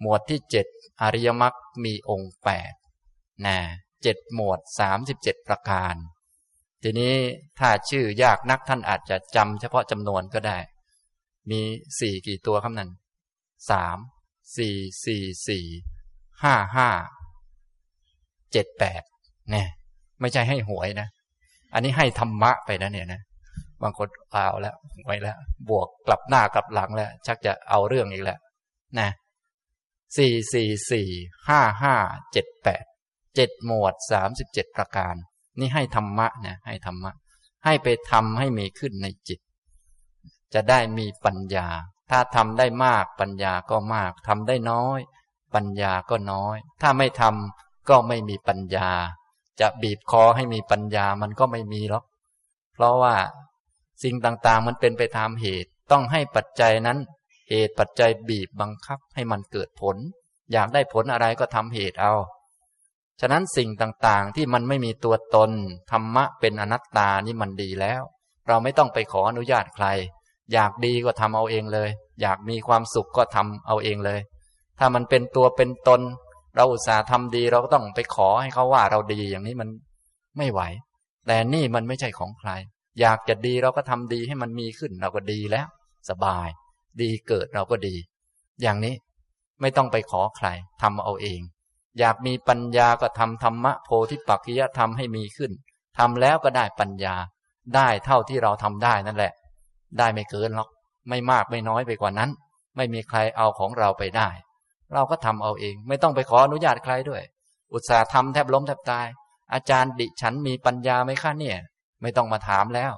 Speaker 1: หมวดที่เจ็ดอริยมรรคมีองค์แปดนะเจ็ดหมวดสามสิบเจ็ดประการ ทีนี้ถ้าชื่อยากนักท่านอาจจะจำเฉพาะจำนวนก็ได้ มีสี่กี่ตัวคำนั้นสามสี่สี่สี่ห้าห้าเจ็ดแปดเนี่ย ไม่ใช่ให้หวยนะ อันนี้ให้ธรรมะไปนะเนี่ยนะบางคนเปล่าแล้วหวยแล้ว บวกกลับหน้ากลับหลังแล้ว ชักจะเอาเรื่องอีกแล้วนะสี่สี่สี่ห้าห้าเจ็ดแปดเจ็ดหมวดสามสิบเจ็ดประการ นี่ให้ธรรมะนะให้ธรรมะ ให้ไปทำให้มีขึ้นในจิต จะได้มีปัญญา ถ้าทำได้มากปัญญาก็มากทำได้น้อย ปัญญาก็น้อย ถ้าไม่ทำก็ไม่มีปัญญา จะบีบคอให้มีปัญญามันก็ไม่มีหรอก เพราะว่าสิ่งต่างๆมันเป็นไปตามเหตุ ต้องให้ปัจจัยนั้น เหตุปัจจัยบีบบังคับให้มันเกิดผล อยากได้ผลอะไรก็ทำเหตุเอา ฉะนั้นสิ่งต่างๆที่มันไม่มีตัวตนธรรมะเป็นอนัตตานี่มันดีแล้ว เราไม่ต้องไปขออนุญาตใคร อยากดีก็ทำเอาเองเลย อยากมีความสุขก็ทำเอาเองเลย ถ้ามันเป็นตัวเป็นตน เราอุตส่าห์ทำดีเราก็ต้องไปขอให้เขาว่าเราดีอย่างนี้มันไม่ไหว แต่นี่มันไม่ใช่ของใคร อยากจะดีเราก็ทำดีให้มันมีขึ้น เราก็ดีแล้ว สบาย ดีเกิดเราก็ดี อย่างนี้ไม่ต้องไปขอใครทำเอาเอง อยากมีปัญญาก็ทำธรรมะโพธิปักขิยธรรมให้มีขึ้นทำแล้วก็ได้ปัญญา ได้เท่าที่เราทำได้นั่นแหละ ได้ไม่เกินหรอก ไม่มากไม่น้อยไปกว่านั้น ไม่มีใครเอาของเราไปได้ เราก็ทำเอาเอง ไม่ต้องไปขออนุญาตใครด้วย อุตส่าห์ทำแทบล้มแทบตาย อาจารย์ดิฉันมีปัญญาไหมคะเนี่ย ไม่ต้องมาถามแล้ว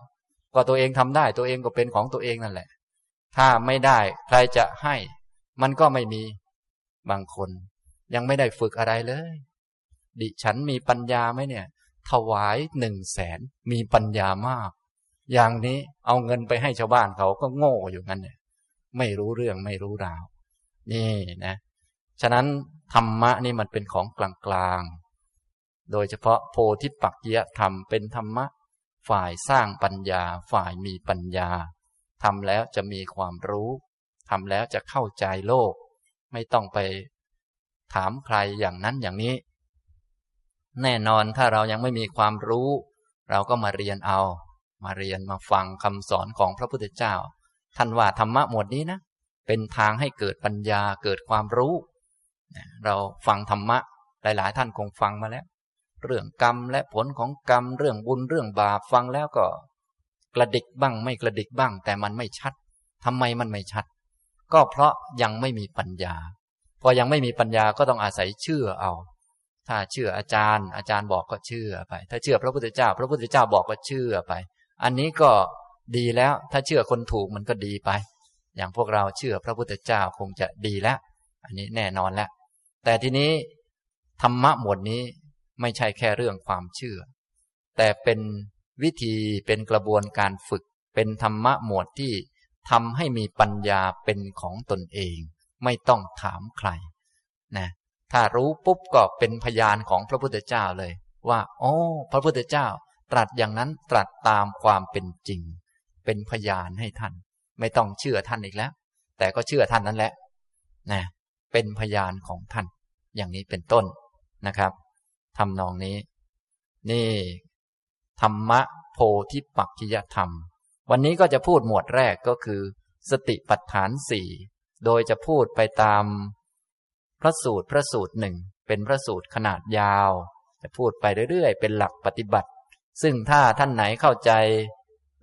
Speaker 1: ก็ตัวเองทำได้ตัวเองก็เป็นของตัวเองนั่นแหละ ถ้าไม่ได้ใครจะให้ มันก็ไม่มีบางคน ยังไม่ได้ฝึกอะไรเลย ดิฉันมีปัญญาไหมเนี่ย ถวายหนึ่งแสนมีปัญญามาก อย่างนี้เอาเงินไปให้ชาวบ้านเขาก็โง่อยู่งั้นเนี่ย ไม่รู้เรื่องไม่รู้ราว นี่นะ ฉะนั้นธรรมะนี่มันเป็นของกลางๆ โดยเฉพาะโพธิปักยธรรมเป็นธรรมะ ฝ่ายสร้างปัญญา ฝ่ายมีปัญญาทำแล้วจะมีความรู้ทำแล้วจะเข้าใจโลก ไม่ต้องไปถามใครอย่างนั้นอย่างนี้ แน่นอนถ้าเรายังไม่มีความรู้ เราก็มาเรียนเอา มาเรียนมาฟังคำสอนของพระพุทธเจ้า ท่านว่าธรรมะหมวดนี้นะ เป็นทางให้เกิดปัญญาเกิดความรู้ เราฟังธรรมะหลาย ๆ ท่านคงฟังมาแล้ว เรื่องกรรมและผลของกรรม เรื่องบุญเรื่องบาปฟังแล้วก็ กระดิกบ้างไม่กระดิกบ้าง แต่มันไม่ชัดทำไมมันไม่ชัด ก็เพราะยังไม่มีปัญญาพอยังไม่มีปัญญาก็ต้องอาศัยเชื่อเอา ถ้าเชื่ออาจารย์ อาจารย์บอกก็เชื่อไป ถ้าเชื่อพระพุทธเจ้า พระพุทธเจ้าบอกก็เชื่อไป อันนี้ก็ดีแล้ว ถ้าเชื่อคนถูกมันก็ดีไป อย่างพวกเราเชื่อพระพุทธเจ้าคงจะดีแล้ว อันนี้แน่นอนแล้ว แต่ทีนี้ธรรมะหมวดนี้ไม่ใช่แค่เรื่องความเชื่อ แต่เป็นวิธีเป็นกระบวนการฝึก เป็นธรรมะหมวดที่ทำให้มีปัญญาเป็นของตนเอง ไม่ต้องถามใครนะถ้ารู้ปุ๊บก็เป็นพยานของพระพุทธเจ้าเลย ว่าโอ้พระพุทธเจ้า ตรัสอย่างนั้นตรัสตามความเป็นจริง เป็นพยานให้ท่าน ไม่ต้องเชื่อท่านอีกแล้ว แต่ก็เชื่อท่านนั้นแหละนะ เป็นพยานของท่าน อย่างนี้เป็นต้นนะครับทำนองนี้ นี่ ธรรมะโพธิปักขิยธรรม วันนี้ก็จะพูดหมวดแรกก็คือ สติปัฏฐานสี่โดยจะพูดไปตาม พระสูตรพระสูตรหนึ่งเป็นพระสูตรขนาดยาว จะพูดไปเรื่อยๆ เป็นหลักปฏิบัติ ซึ่งถ้าท่านไหนเข้าใจ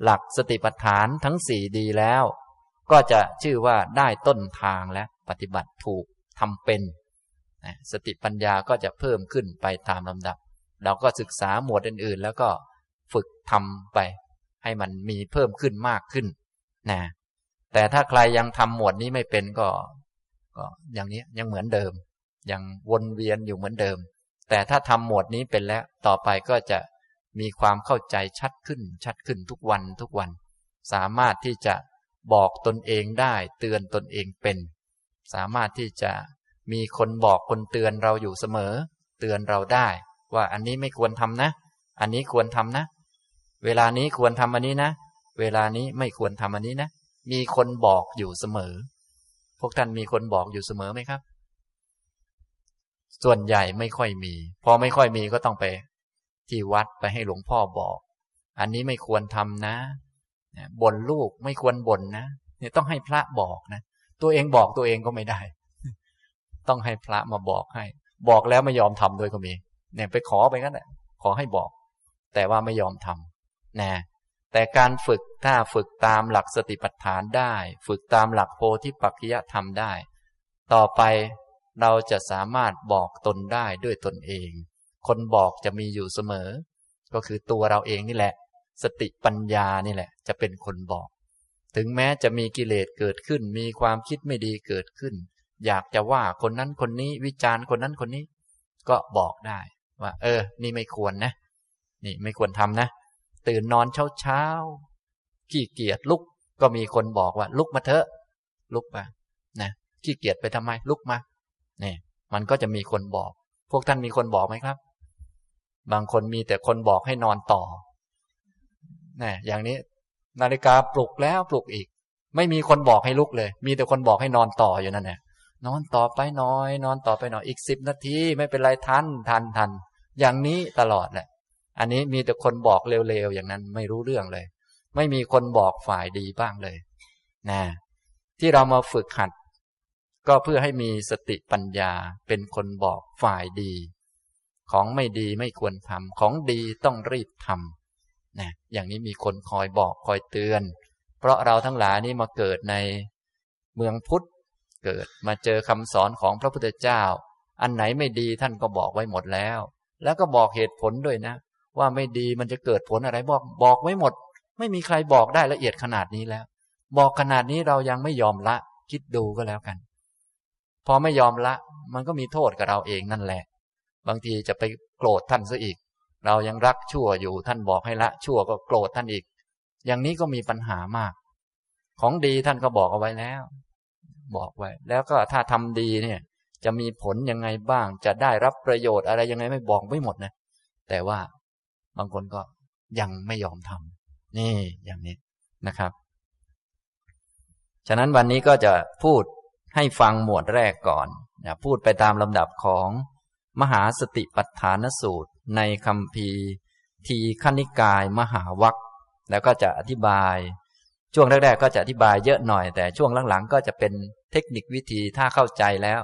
Speaker 1: หลักสติปัฏฐานทั้งสี่ดีแล้ว ก็จะชื่อว่าได้ต้นทางและปฏิบัติถูก ทำเป็นสติปัญญาก็จะเพิ่มขึ้นไปตามลำดับ เราก็ศึกษาหมวดอื่น ๆ แล้วก็ฝึกทำไป ให้มันมีเพิ่มขึ้นมากขึ้นนะแต่ถ้าใครยังทำหมวดนี้ไม่เป็นก็ ก็อย่างนี้ยังเหมือนเดิม ยังวนเวียนอยู่เหมือนเดิม แต่ถ้าทำหมวดนี้เป็นแล้วต่อไปก็จะมีความเข้าใจชัดขึ้น ชัดขึ้นทุกวันทุกวัน สามารถที่จะบอกตนเองได้เตือนตนเองเป็น สามารถที่จะมีคนบอกคนเตือนเราอยู่เสมอ เตือนเราได้ ว่าอันนี้ไม่ควรทำนะ อันนี้ควรทำนะ เวลานี้ควรทำอันนี้นะ เวลานี้ไม่ควรทำอันนี้นะ มีคนบอกอยู่เสมอ พวกท่านมีคนบอกอยู่เสมอไหมครับ ส่วนใหญ่ไม่ค่อยมี พอไม่ค่อยมีก็ต้องไป ที่วัดไปให้หลวงพ่อบอก อันนี้ไม่ควรทำนะบ่นลูกไม่ควรบ่นนะเนี่ยต้องให้พระบอกนะ ตัวเองบอกตัวเองก็ไม่ได้ ต้องให้พระมาบอกให้ บอกแล้วไม่ยอมทำด้วยก็มี เนี่ยไปขอไปงั้นแหละขอให้บอก แต่ว่าไม่ยอมทำนะแต่การฝึกถ้าฝึกตามหลักสติปัฏฐานได้ ฝึกตามหลักโพธิปัจจยธรรมได้ ต่อไปเราจะสามารถบอกตนได้ด้วยตนเอง คนบอกจะมีอยู่เสมอ ก็คือตัวเราเองนี่แหละ สติปัญญานี่แหละ จะเป็นคนบอก ถึงแม้จะมีกิเลสเกิดขึ้น มีความคิดไม่ดีเกิดขึ้น อยากจะว่าคนนั้นคนนี้วิจารณ์คนนั้นคนนี้ ก็บอกได้ ว่า เออ นี่ไม่ควรนะ นี่ไม่ควรทำนะ ตื่นนอนเช้าเช้าขี้เกียจลุก ก็มีคนบอกว่า ลุกมาเถอะ ลุกมานะขี้เกียจไปทำไมลุกมาเนี่ยมันก็จะมีคนบอก พวกท่านมีคนบอกไหมครับ บางคนมีแต่คนบอกให้นอนต่อนี่อย่างนี้ นาฬิกาปลุกแล้วปลุกอีก ไม่มีคนบอกให้ลุกเลย มีแต่คนบอกให้นอนต่ออยู่นั่นแหละนอนต่อไปหน่อย นอนต่อไปหน่อยอีกสิบนาทีไม่เป็นไรทันทันทันอย่างนี้ตลอดแหละ อันนี้มีแต่คนบอกเร็วๆอย่างนั้นไม่รู้เรื่องเลย ไม่มีคนบอกฝ่ายดีบ้างเลยนะที่เรามาฝึกหัด ก็เพื่อให้มีสติปัญญาเป็นคนบอกฝ่ายดี ของไม่ดีไม่ควรทำของดีต้องรีบทำ นะอย่างนี้มีคนคอยบอกคอยเตือน เพราะเราทั้งหลายนี้มาเกิดในเมืองพุทธเกิดมาเจอคำสอนของพระพุทธเจ้า อันไหนไม่ดีท่านก็บอกไว้หมดแล้ว แล้วก็บอกเหตุผลด้วยนะ ว่าไม่ดีมันจะเกิดผลอะไรบอก บอกไว้หมด ไม่มีใครบอกได้ละเอียดขนาดนี้แล้ว บอกขนาดนี้เรายังไม่ยอมละ คิดดูก็แล้วกัน พอไม่ยอมละ มันก็มีโทษกับเราเองนั่นแหละ บางทีจะไปโกรธท่านซะอีก เรายังรักชั่วอยู่ท่านบอกให้ละชั่วก็โกรธท่านอีก อย่างนี้ก็มีปัญหามาก ของดีท่านก็บอกเอาไว้แล้ว บอกไว้ แล้วก็ถ้าทำดีเนี่ย จะมีผลยังไงบ้าง จะได้รับประโยชน์อะไรยังไงไม่บอกไม่หมดนะแต่ว่าบางคนก็ยังไม่ยอมทำนี่อย่างนี้นะครับ ฉะนั้นวันนี้ก็จะพูดให้ฟังหมวดแรกก่อนนะพูดไปตามลำดับของมหาสติปัฏฐานสูตร ในคำพีทีขณิกายมหาวัคแล้วก็จะอธิบาย ช่วงแรกๆก็จะอธิบายเยอะหน่อย แต่ช่วงหลังๆ ก็จะเป็นเทคนิควิธีถ้าเข้าใจแล้ว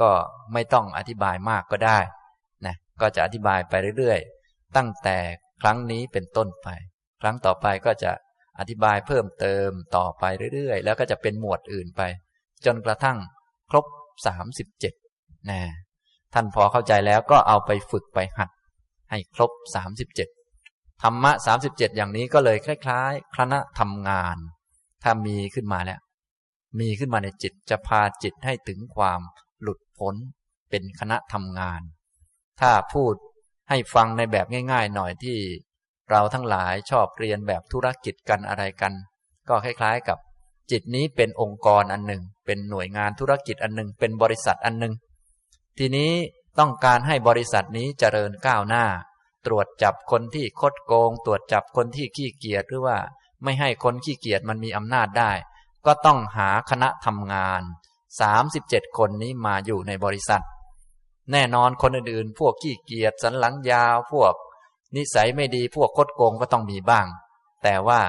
Speaker 1: ก็ไม่ต้องอธิบายมากก็ได้นะก็จะอธิบายไปเรื่อยๆ ตั้งแต่ครั้งนี้เป็นต้นไป ครั้งต่อไปก็จะอธิบายเพิ่มเติมต่อไปเรื่อยๆ แล้วก็จะเป็นหมวดอื่นไป จนกระทั่งครบสามสิบเจ็ดนะท่านพอเข้าใจแล้วก็เอาไปฝึกไปหัด ให้ครบสามสิบเจ็ดธรรมะสามสิบเจ็ดอย่างนี้ก็เลยคล้ายๆ คณะทำงาน ถ้ามีขึ้นมาแล้ว มีขึ้นมาในจิตจะพาจิตให้ถึงความหลุดพ้นเป็นคณะทำงาน ถ้าพูดให้ฟังในแบบง่าย ๆ หน่อยที่เราทั้งหลายชอบเรียนแบบธุรกิจกันอะไรกัน ก็คล้ายๆ กับจิตนี้เป็นองค์กรอันหนึ่ง เป็นหน่วยงานธุรกิจอันหนึ่ง เป็นบริษัทอันหนึ่ง ทีนี้ ต้องการให้บริษัทนี้เจริญก้าวหน้า ตรวจจับคนที่คดโกง ตรวจจับคนที่ขี้เกียจหรือว่าไม่ให้คนขี้เกียจมันมีอำนาจได้ ก็ต้องหาคณะทำงาน 37 คนนี้มาอยู่ในบริษัท แน่นอนคนอื่นๆ พวกขี้เกียจสันหลังยาว พวก นิสัยไม่ดีพวกคดโกงก็ต้องมีบ้าง แต่ว่า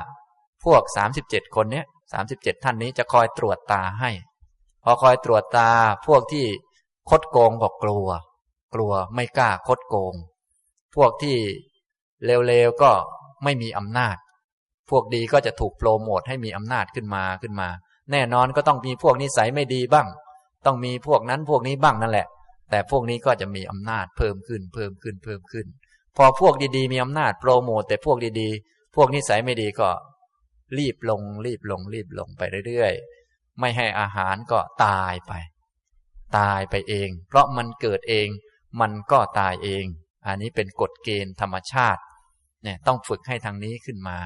Speaker 1: พวก 37 คนเนี้ยสามสิบเจ็ดท่านนี้จะคอยตรวจตาให้ พอคอยตรวจตาพวกที่คดโกงก็กลัว กลัวไม่กล้าคดโกง พวกที่เลวๆก็ไม่มีอำนาจ พวกดีก็จะถูกโปรโมทให้มีอำนาจขึ้นมาขึ้นมา แน่นอนก็ต้องมีพวกนิสัยไม่ดีบ้าง ต้องมีพวกนั้นพวกนี้บ้างนั่นแหละ แต่พวกนี้ก็จะมีอำนาจเพิ่มขึ้นเพิ่มขึ้นเพิ่มขึ้น พอพวกดีๆ มีอำนาจโปรโมทแต่พวกดีๆ พวกนิสัยไม่ดีก็ รีบลงรีบลงรีบลงไปเรื่อยๆ ไม่ให้อาหารก็ตายไป ตายไปเอง เพราะมันเกิดเอง มันก็ตายเอง อันนี้เป็นกฎเกณฑ์ธรรมชาติเนี่ยต้องฝึกให้ทางนี้ขึ้นมา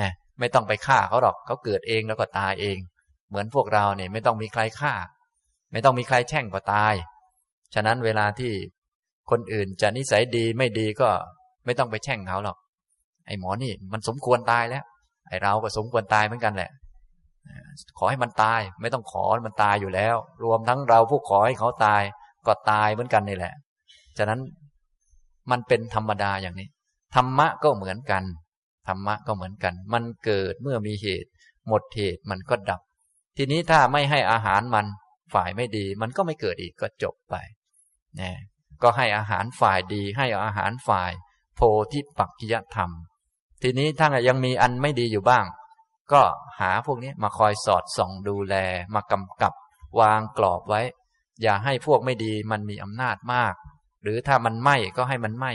Speaker 1: นี่ไม่ต้องไปฆ่าเขาหรอกเขาเกิดเองแล้วก็ตายเอง เหมือนพวกเราเนี่ยไม่ต้องมีใครฆ่า ไม่ต้องมีใครแช่งก็ตาย ฉะนั้นเวลาที่คนอื่นจะนิสัยดีไม่ดีก็ไม่ต้องไปแช่งเขาหรอก ไอ้หมอนี่มันสมควรตายแล้ว ไอ้เราก็สมควรตายเหมือนกันแหละ ขอให้มันตาย ไม่ต้องขอมันตายอยู่แล้ว รวมทั้งเราผู้ขอให้เขาตายก็ตายเหมือนกันนี่แหละ ฉะนั้นมันเป็นธรรมดาอย่างนี้ ธรรมะก็เหมือนกัน ธรรมะก็เหมือนกัน มันเกิดเมื่อมีเหตุ หมดเหตุมันก็ดับ ทีนี้ถ้าไม่ให้อาหารมันฝ่ายไม่ดี มันก็ไม่เกิดอีกก็จบไปนะก็ให้อาหารฝ่ายดี ให้อาหารฝ่าย โพธิปักกิยธรรม ทีนี้ถ้ายังมีอันไม่ดีอยู่บ้าง ก็หาพวกนี้มาคอยสอดส่องดูแล มากำกับ วางกรอบไว้ อย่าให้พวกไม่ดีมันมีอำนาจมาก หรือถ้ามันไหม้ก็ให้มันไหม้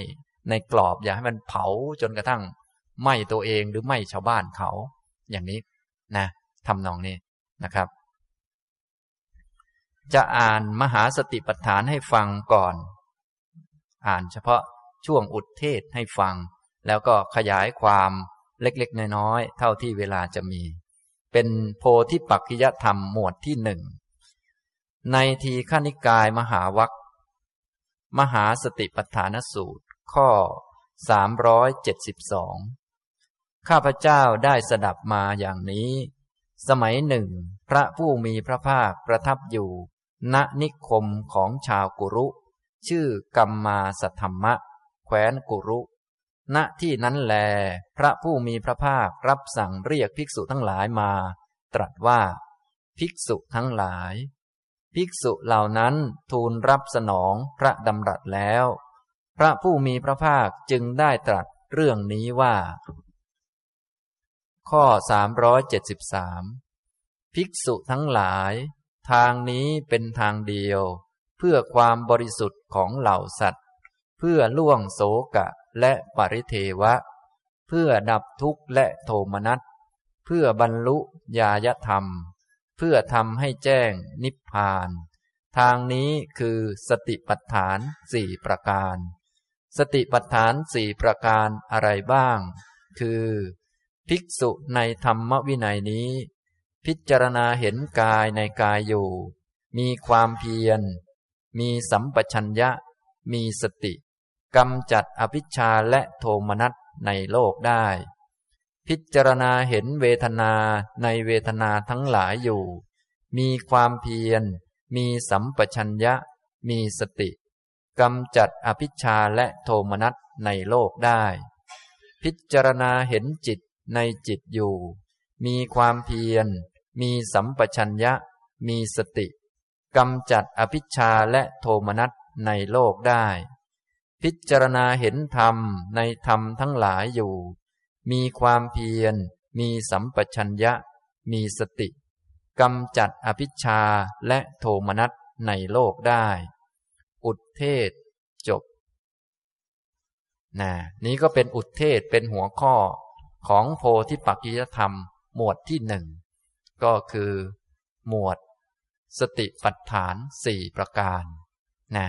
Speaker 1: ในกรอบอย่าให้มันเผาจนกระทั่งไหม้ตัวเองหรือไหม้ชาวบ้านเขา อย่างนี้นะทำนองนี้นะครับ จะอ่านมหาสติปัฏฐานให้ฟังก่อน อ่านเฉพาะช่วงอุดเทศให้ฟัง แล้วก็ขยายความเล็กๆ น้อยๆ เท่าที่เวลาจะมี เป็นโพธิปักขิยธรรมหมวดที่หนึ่ง ในทีขณิกายมหาวัค มหาสติปัฏฐานสูตร ข้อ 372 ข้าพเจ้าได้สดับมาอย่างนี้ สมัยหนึ่ง พระผู้มีพระภาคประทับอยู่ ณนิคมของชาวกุรุ ชื่อกัมมาสัทธรรมะแคว้นกุรุ ณที่นั้นแล พระผู้มีพระภาครับสั่งเรียกภิกษุทั้งหลายมา ตรัสว่า ภิกษุทั้งหลาย ภิกษุเหล่านั้นทูลรับสนองพระดำรัสแล้ว พระผู้มีพระภาคจึงได้ตรัสเรื่องนี้ว่า ข้อ 373 ภิกษุทั้งหลาย ทางนี้เป็นทางเดียว เพื่อความบริสุทธิ์ของเหล่าสัตว์ เพื่อล่วงโศกะและปริเทวะ เพื่อดับทุกข์และโทมนัส เพื่อบรรลุญาญธรรม เพื่อทำให้แจ้งนิพพาน ทางนี้คือสติปัฏฐานสี่ประการ สติปัฏฐานสี่ประการอะไรบ้าง คือ ภิกษุในธรรมวินัยนี้ พิจารณาเห็นกายในกายอยู่ มีความเพียร มีสัมปชัญญะ มีสติกำจัดอภิชาและโทมนัสในโลกได้ พิจารณาเห็นเวทนาในเวทนาทั้งหลายอยู่ มีความเพียร มีสัมปชัญญะ มีสติกำจัดอภิชาและโทมนัสในโลกได้ พิจารณาเห็นจิตในจิตอยู่ มีความเพียร มีสัมปชัญญะ มีสติกำจัดอภิชาและโทมนัสในโลกได้ พิจารณาเห็นธรรมในธรรมทั้งหลายอยู่ มีความเพียร มีสัมปชัญญะ มีสติกำจัดอภิชาและโทมนัสในโลกได้ อุทเทศจบนะนี้ก็เป็นอุทเทศเป็นหัวข้อของโพธิปักกิยธรรม หมวดที่หนึ่งก็คือ หมวด สติปัฏฐานสี่ประการนะ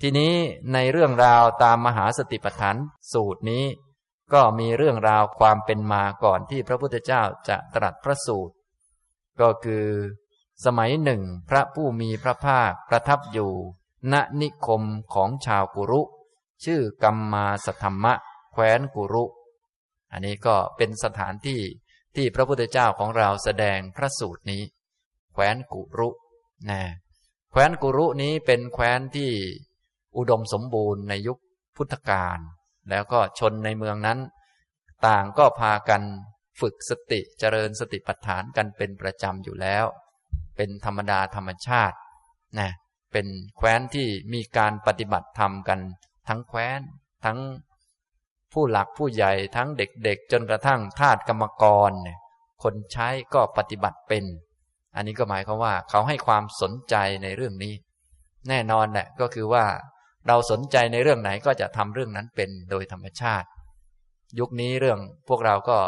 Speaker 1: ทีนี้ในเรื่องราวตามมหาสติปัฏฐานสูตรนี้ ก็มีเรื่องราวความเป็นมาก่อนที่พระพุทธเจ้าจะตรัสพระสูตร ก็คือ สมัยหนึ่งพระผู้มีพระภาคประทับอยู่ ณนิคมของชาวกุรุ ชื่อกัมมาสธรรมะ แคว้นกุรุ อันนี้ก็เป็นสถานที่ที่พระพุทธเจ้าของเราแสดงพระสูตรนี้ แคว้นกุรุนะแคว้นกุรุนี้เป็นแคว้นที่อุดมสมบูรณ์ในยุคพุทธกาล แล้วก็ชนในเมืองนั้น ต่างก็พากันฝึกสติเจริญสติปัฏฐานกันเป็นประจำอยู่แล้ว เป็นธรรมดาธรรมชาตินะเป็นแคว้นที่มีการปฏิบัติธรรมกัน ทั้งแคว้น ทั้งผู้หลักผู้ใหญ่ทั้งเด็กๆ จนกระทั่งทาสกรรมกร คนใช้ก็ปฏิบัติเป็น อันนี้ก็หมายความว่าเขาให้ความสนใจในเรื่องนี้ แน่นอนแหละก็คือว่า เราสนใจในเรื่องไหนก็จะทำเรื่องนั้นเป็นโดยธรรมชาติ ยุคนี้เรื่องพวกเราก็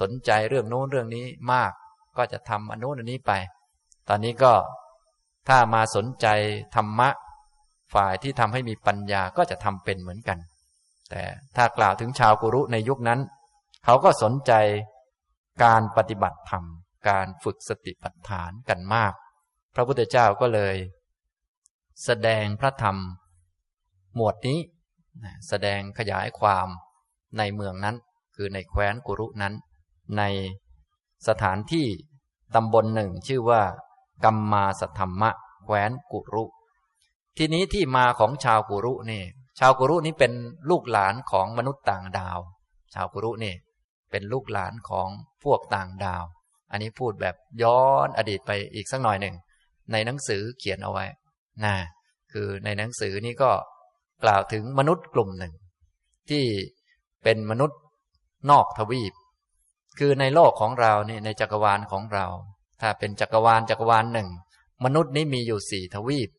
Speaker 1: สนใจเรื่องโน้นเรื่องนี้มาก ก็จะทำอันโน้นอันนี้ไป ตอนนี้ก็ถ้ามาสนใจธรรมะ ฝ่ายที่ทำให้มีปัญญาก็จะทำเป็นเหมือนกัน แต่ถ้ากล่าวถึงชาวกุรุในยุคนั้น เขาก็สนใจการปฏิบัติธรรม การฝึกสติปัฏฐานกันมาก พระพุทธเจ้าก็เลย แสดงพระธรรม หมวดนี้แสดงขยายความในเมืองนั้น คือในแคว้นกุรุนั้น ในสถานที่ตำบลหนึ่งชื่อว่า กัมมาสธรรมะ แคว้นกุรุ ทีนี้ที่มาของชาวกุรุนี่ ชาวกุรุนี้เป็นลูกหลานของมนุษย์ต่างดาว ชาวกุรุนี่เป็นลูกหลานของพวกต่างดาว อันนี้พูดแบบย้อนอดีตไปอีกสักหน่อยหนึ่ง ในหนังสือเขียนเอาไว้นะคือในหนังสือนี้ก็ กล่าวถึงมนุษย์กลุ่มหนึ่ง ที่เป็นมนุษย์นอกทวีป คือในโลกของเราเนี่ยในจักรวาลของเรา ถ้าเป็นจักรวาลจักรวาลหนึ่ง มนุษย์นี้มีอยู่สี่ทวีป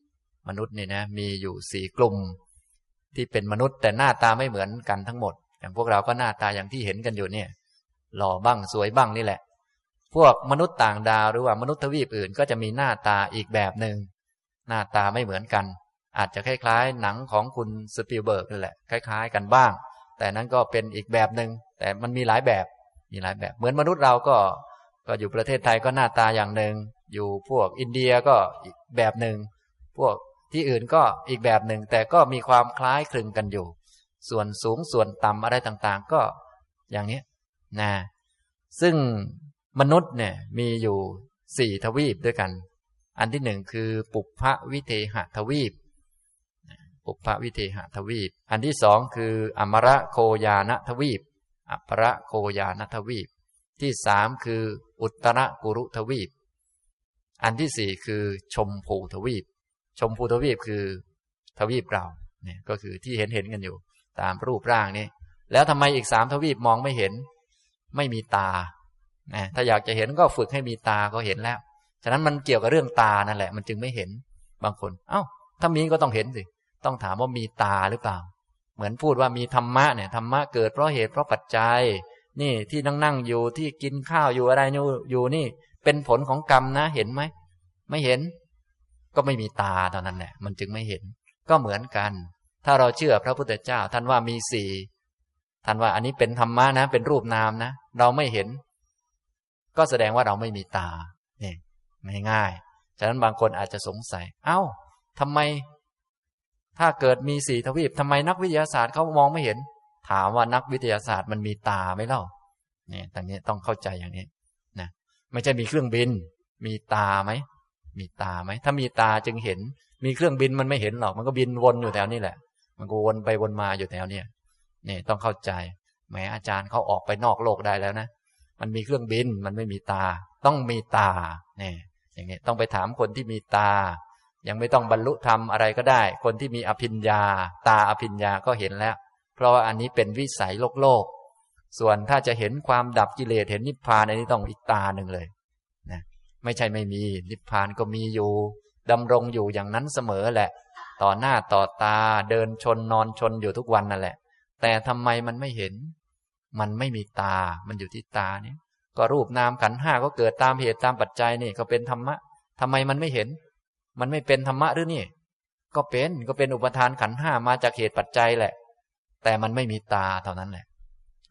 Speaker 1: มนุษย์นี่นะมีอยู่สี่กลุ่ม ที่เป็นมนุษย์แต่หน้าตาไม่เหมือนกันทั้งหมด อย่างพวกเราก็หน้าตาอย่างที่เห็นกันอยู่เนี่ย หล่อบ้างสวยบ้างนี่แหละ พวกมนุษย์ต่างดาวหรือว่ามนุษย์ทวีปอื่นก็จะมีหน้าตาอีกแบบหนึ่งหน้าตาไม่เหมือนกัน อาจจะคล้ายๆ หนังของคุณสปิลเบิร์กนั่นแหละคล้าย ๆ กันบ้าง แต่นั้นก็เป็นอีกแบบหนึ่งแต่มันมีหลายแบบมีหลายแบบ เหมือนมนุษย์เราก็ก็อยู่ประเทศไทยก็หน้าตาอย่างหนึ่งอยู่พวกอินเดียก็อีกแบบหนึ่งพวกที่อื่นก็อีกแบบหนึ่งแต่ก็มีความคล้ายคลึงกันอยู่ ส่วนสูงส่วนต่ำอะไรต่างๆ ก็อย่างนี้นะซึ่งมนุษย์เนี่ยมีอยู่สี่ทวีปด้วยกัน อันที่หนึ่งคือปุพพวิเทหทวีป ปุพพวิเทหทวีป อันที่สองคืออมระโคยานทวีป อัประโคยานทวีป ที่สามคืออุตรกุรุทวีป อันที่สี่คือชมพูทวีป ชมพูทวีปคือทวีปเราเนี่ยก็คือที่เห็นเห็นกันอยู่ ตามรูปร่างนี้ แล้วทำไมอีกสามทวีปมองไม่เห็น ไม่มีตานะถ้าอยากจะเห็นก็ฝึกให้มีตาก็เห็นแล้ว ฉะนั้นมันเกี่ยวกับเรื่องตานั่นแหละ มันจึงไม่เห็นบางคน เอา้า ถ้ามีก็ต้องเห็นสิ ต้องถามว่ามีตาหรือเปล่า เหมือนพูดว่ามีธรรมะเนี่ยธรรมะเกิดเพราะเหตุเพราะปัจจัย นี่ที่นั่งนั่งอยู่ที่กินข้าวอยู่อะไรอยู่นี่ เป็นผลของกรรมนะเห็นไหมไม่เห็น ก็ไม่มีตาตอนนั้นแหละมันจึงไม่เห็น ก็เหมือนกัน ถ้าเราเชื่อพระพุทธเจ้า ท่านว่ามีสี่ท่านว่าอันนี้เป็นธรรมะนะ เป็นรูปนามนะ เราไม่เห็น ก็แสดงว่าเราไม่มีตาเนี่ยง่ายๆฉะนั้นบางคนอาจจะสงสัย เอา้าทำไม ถ้าเกิดมีสี่ทวีปทำไมนักวิทยาศาสตร์เขามองไม่เห็น ถามว่านักวิทยาศาสตร์มันมีตาไหมเล่าเนี่ยตรงนี้ต้องเข้าใจอย่างนี้นะไม่ใช่มีเครื่องบิน มีตาไหมมีตาไหมถ้ามีตาจึงเห็น มีเครื่องบินมันไม่เห็นหรอก มันก็บินวนอยู่แถวนี้แหละ มันก็วนไปวนมาอยู่แถวเนี้ยนี่ต้องเข้าใจแม้อาจารย์เขาออกไปนอกโลกได้แล้วนะมันมีเครื่องบินมันไม่มีตา ต้องมีตาเนี่ยอย่างนี้ต้องไปถามคนที่มีตา ยังไม่ต้องบรรลุธรรมอะไรก็ได้ คนที่มีอภิญญา ตาอภิญญาก็เห็นแล้ว เพราะว่าอันนี้เป็นวิสัยโลกโลก ส่วนถ้าจะเห็นความดับกิเลสเห็นนิพพานอันนี้ต้องอีกตาหนึ่งเลยนะไม่ใช่ไม่มีนิพพานก็มีอยู่ดำรงอยู่อย่างนั้นเสมอแหละ ต่อหน้าต่อตาเดินชนนอนชนอยู่ทุกวันนั่นแหละ แต่ทำไมมันไม่เห็น มันไม่มีตา มันอยู่ที่ตาเนี่ยก็รูปนามขันห้าก็เกิดตามเหตุตามปัจจัยนี่ก็เป็นธรรมะทำไมมันไม่เห็น มันไม่เป็นธรรมะหรือนี่ ก็เป็นก็เป็นอุปทานขันห้ามาจากเหตุปัจจัยแหละ แต่มันไม่มีตาเท่านั้นแหละ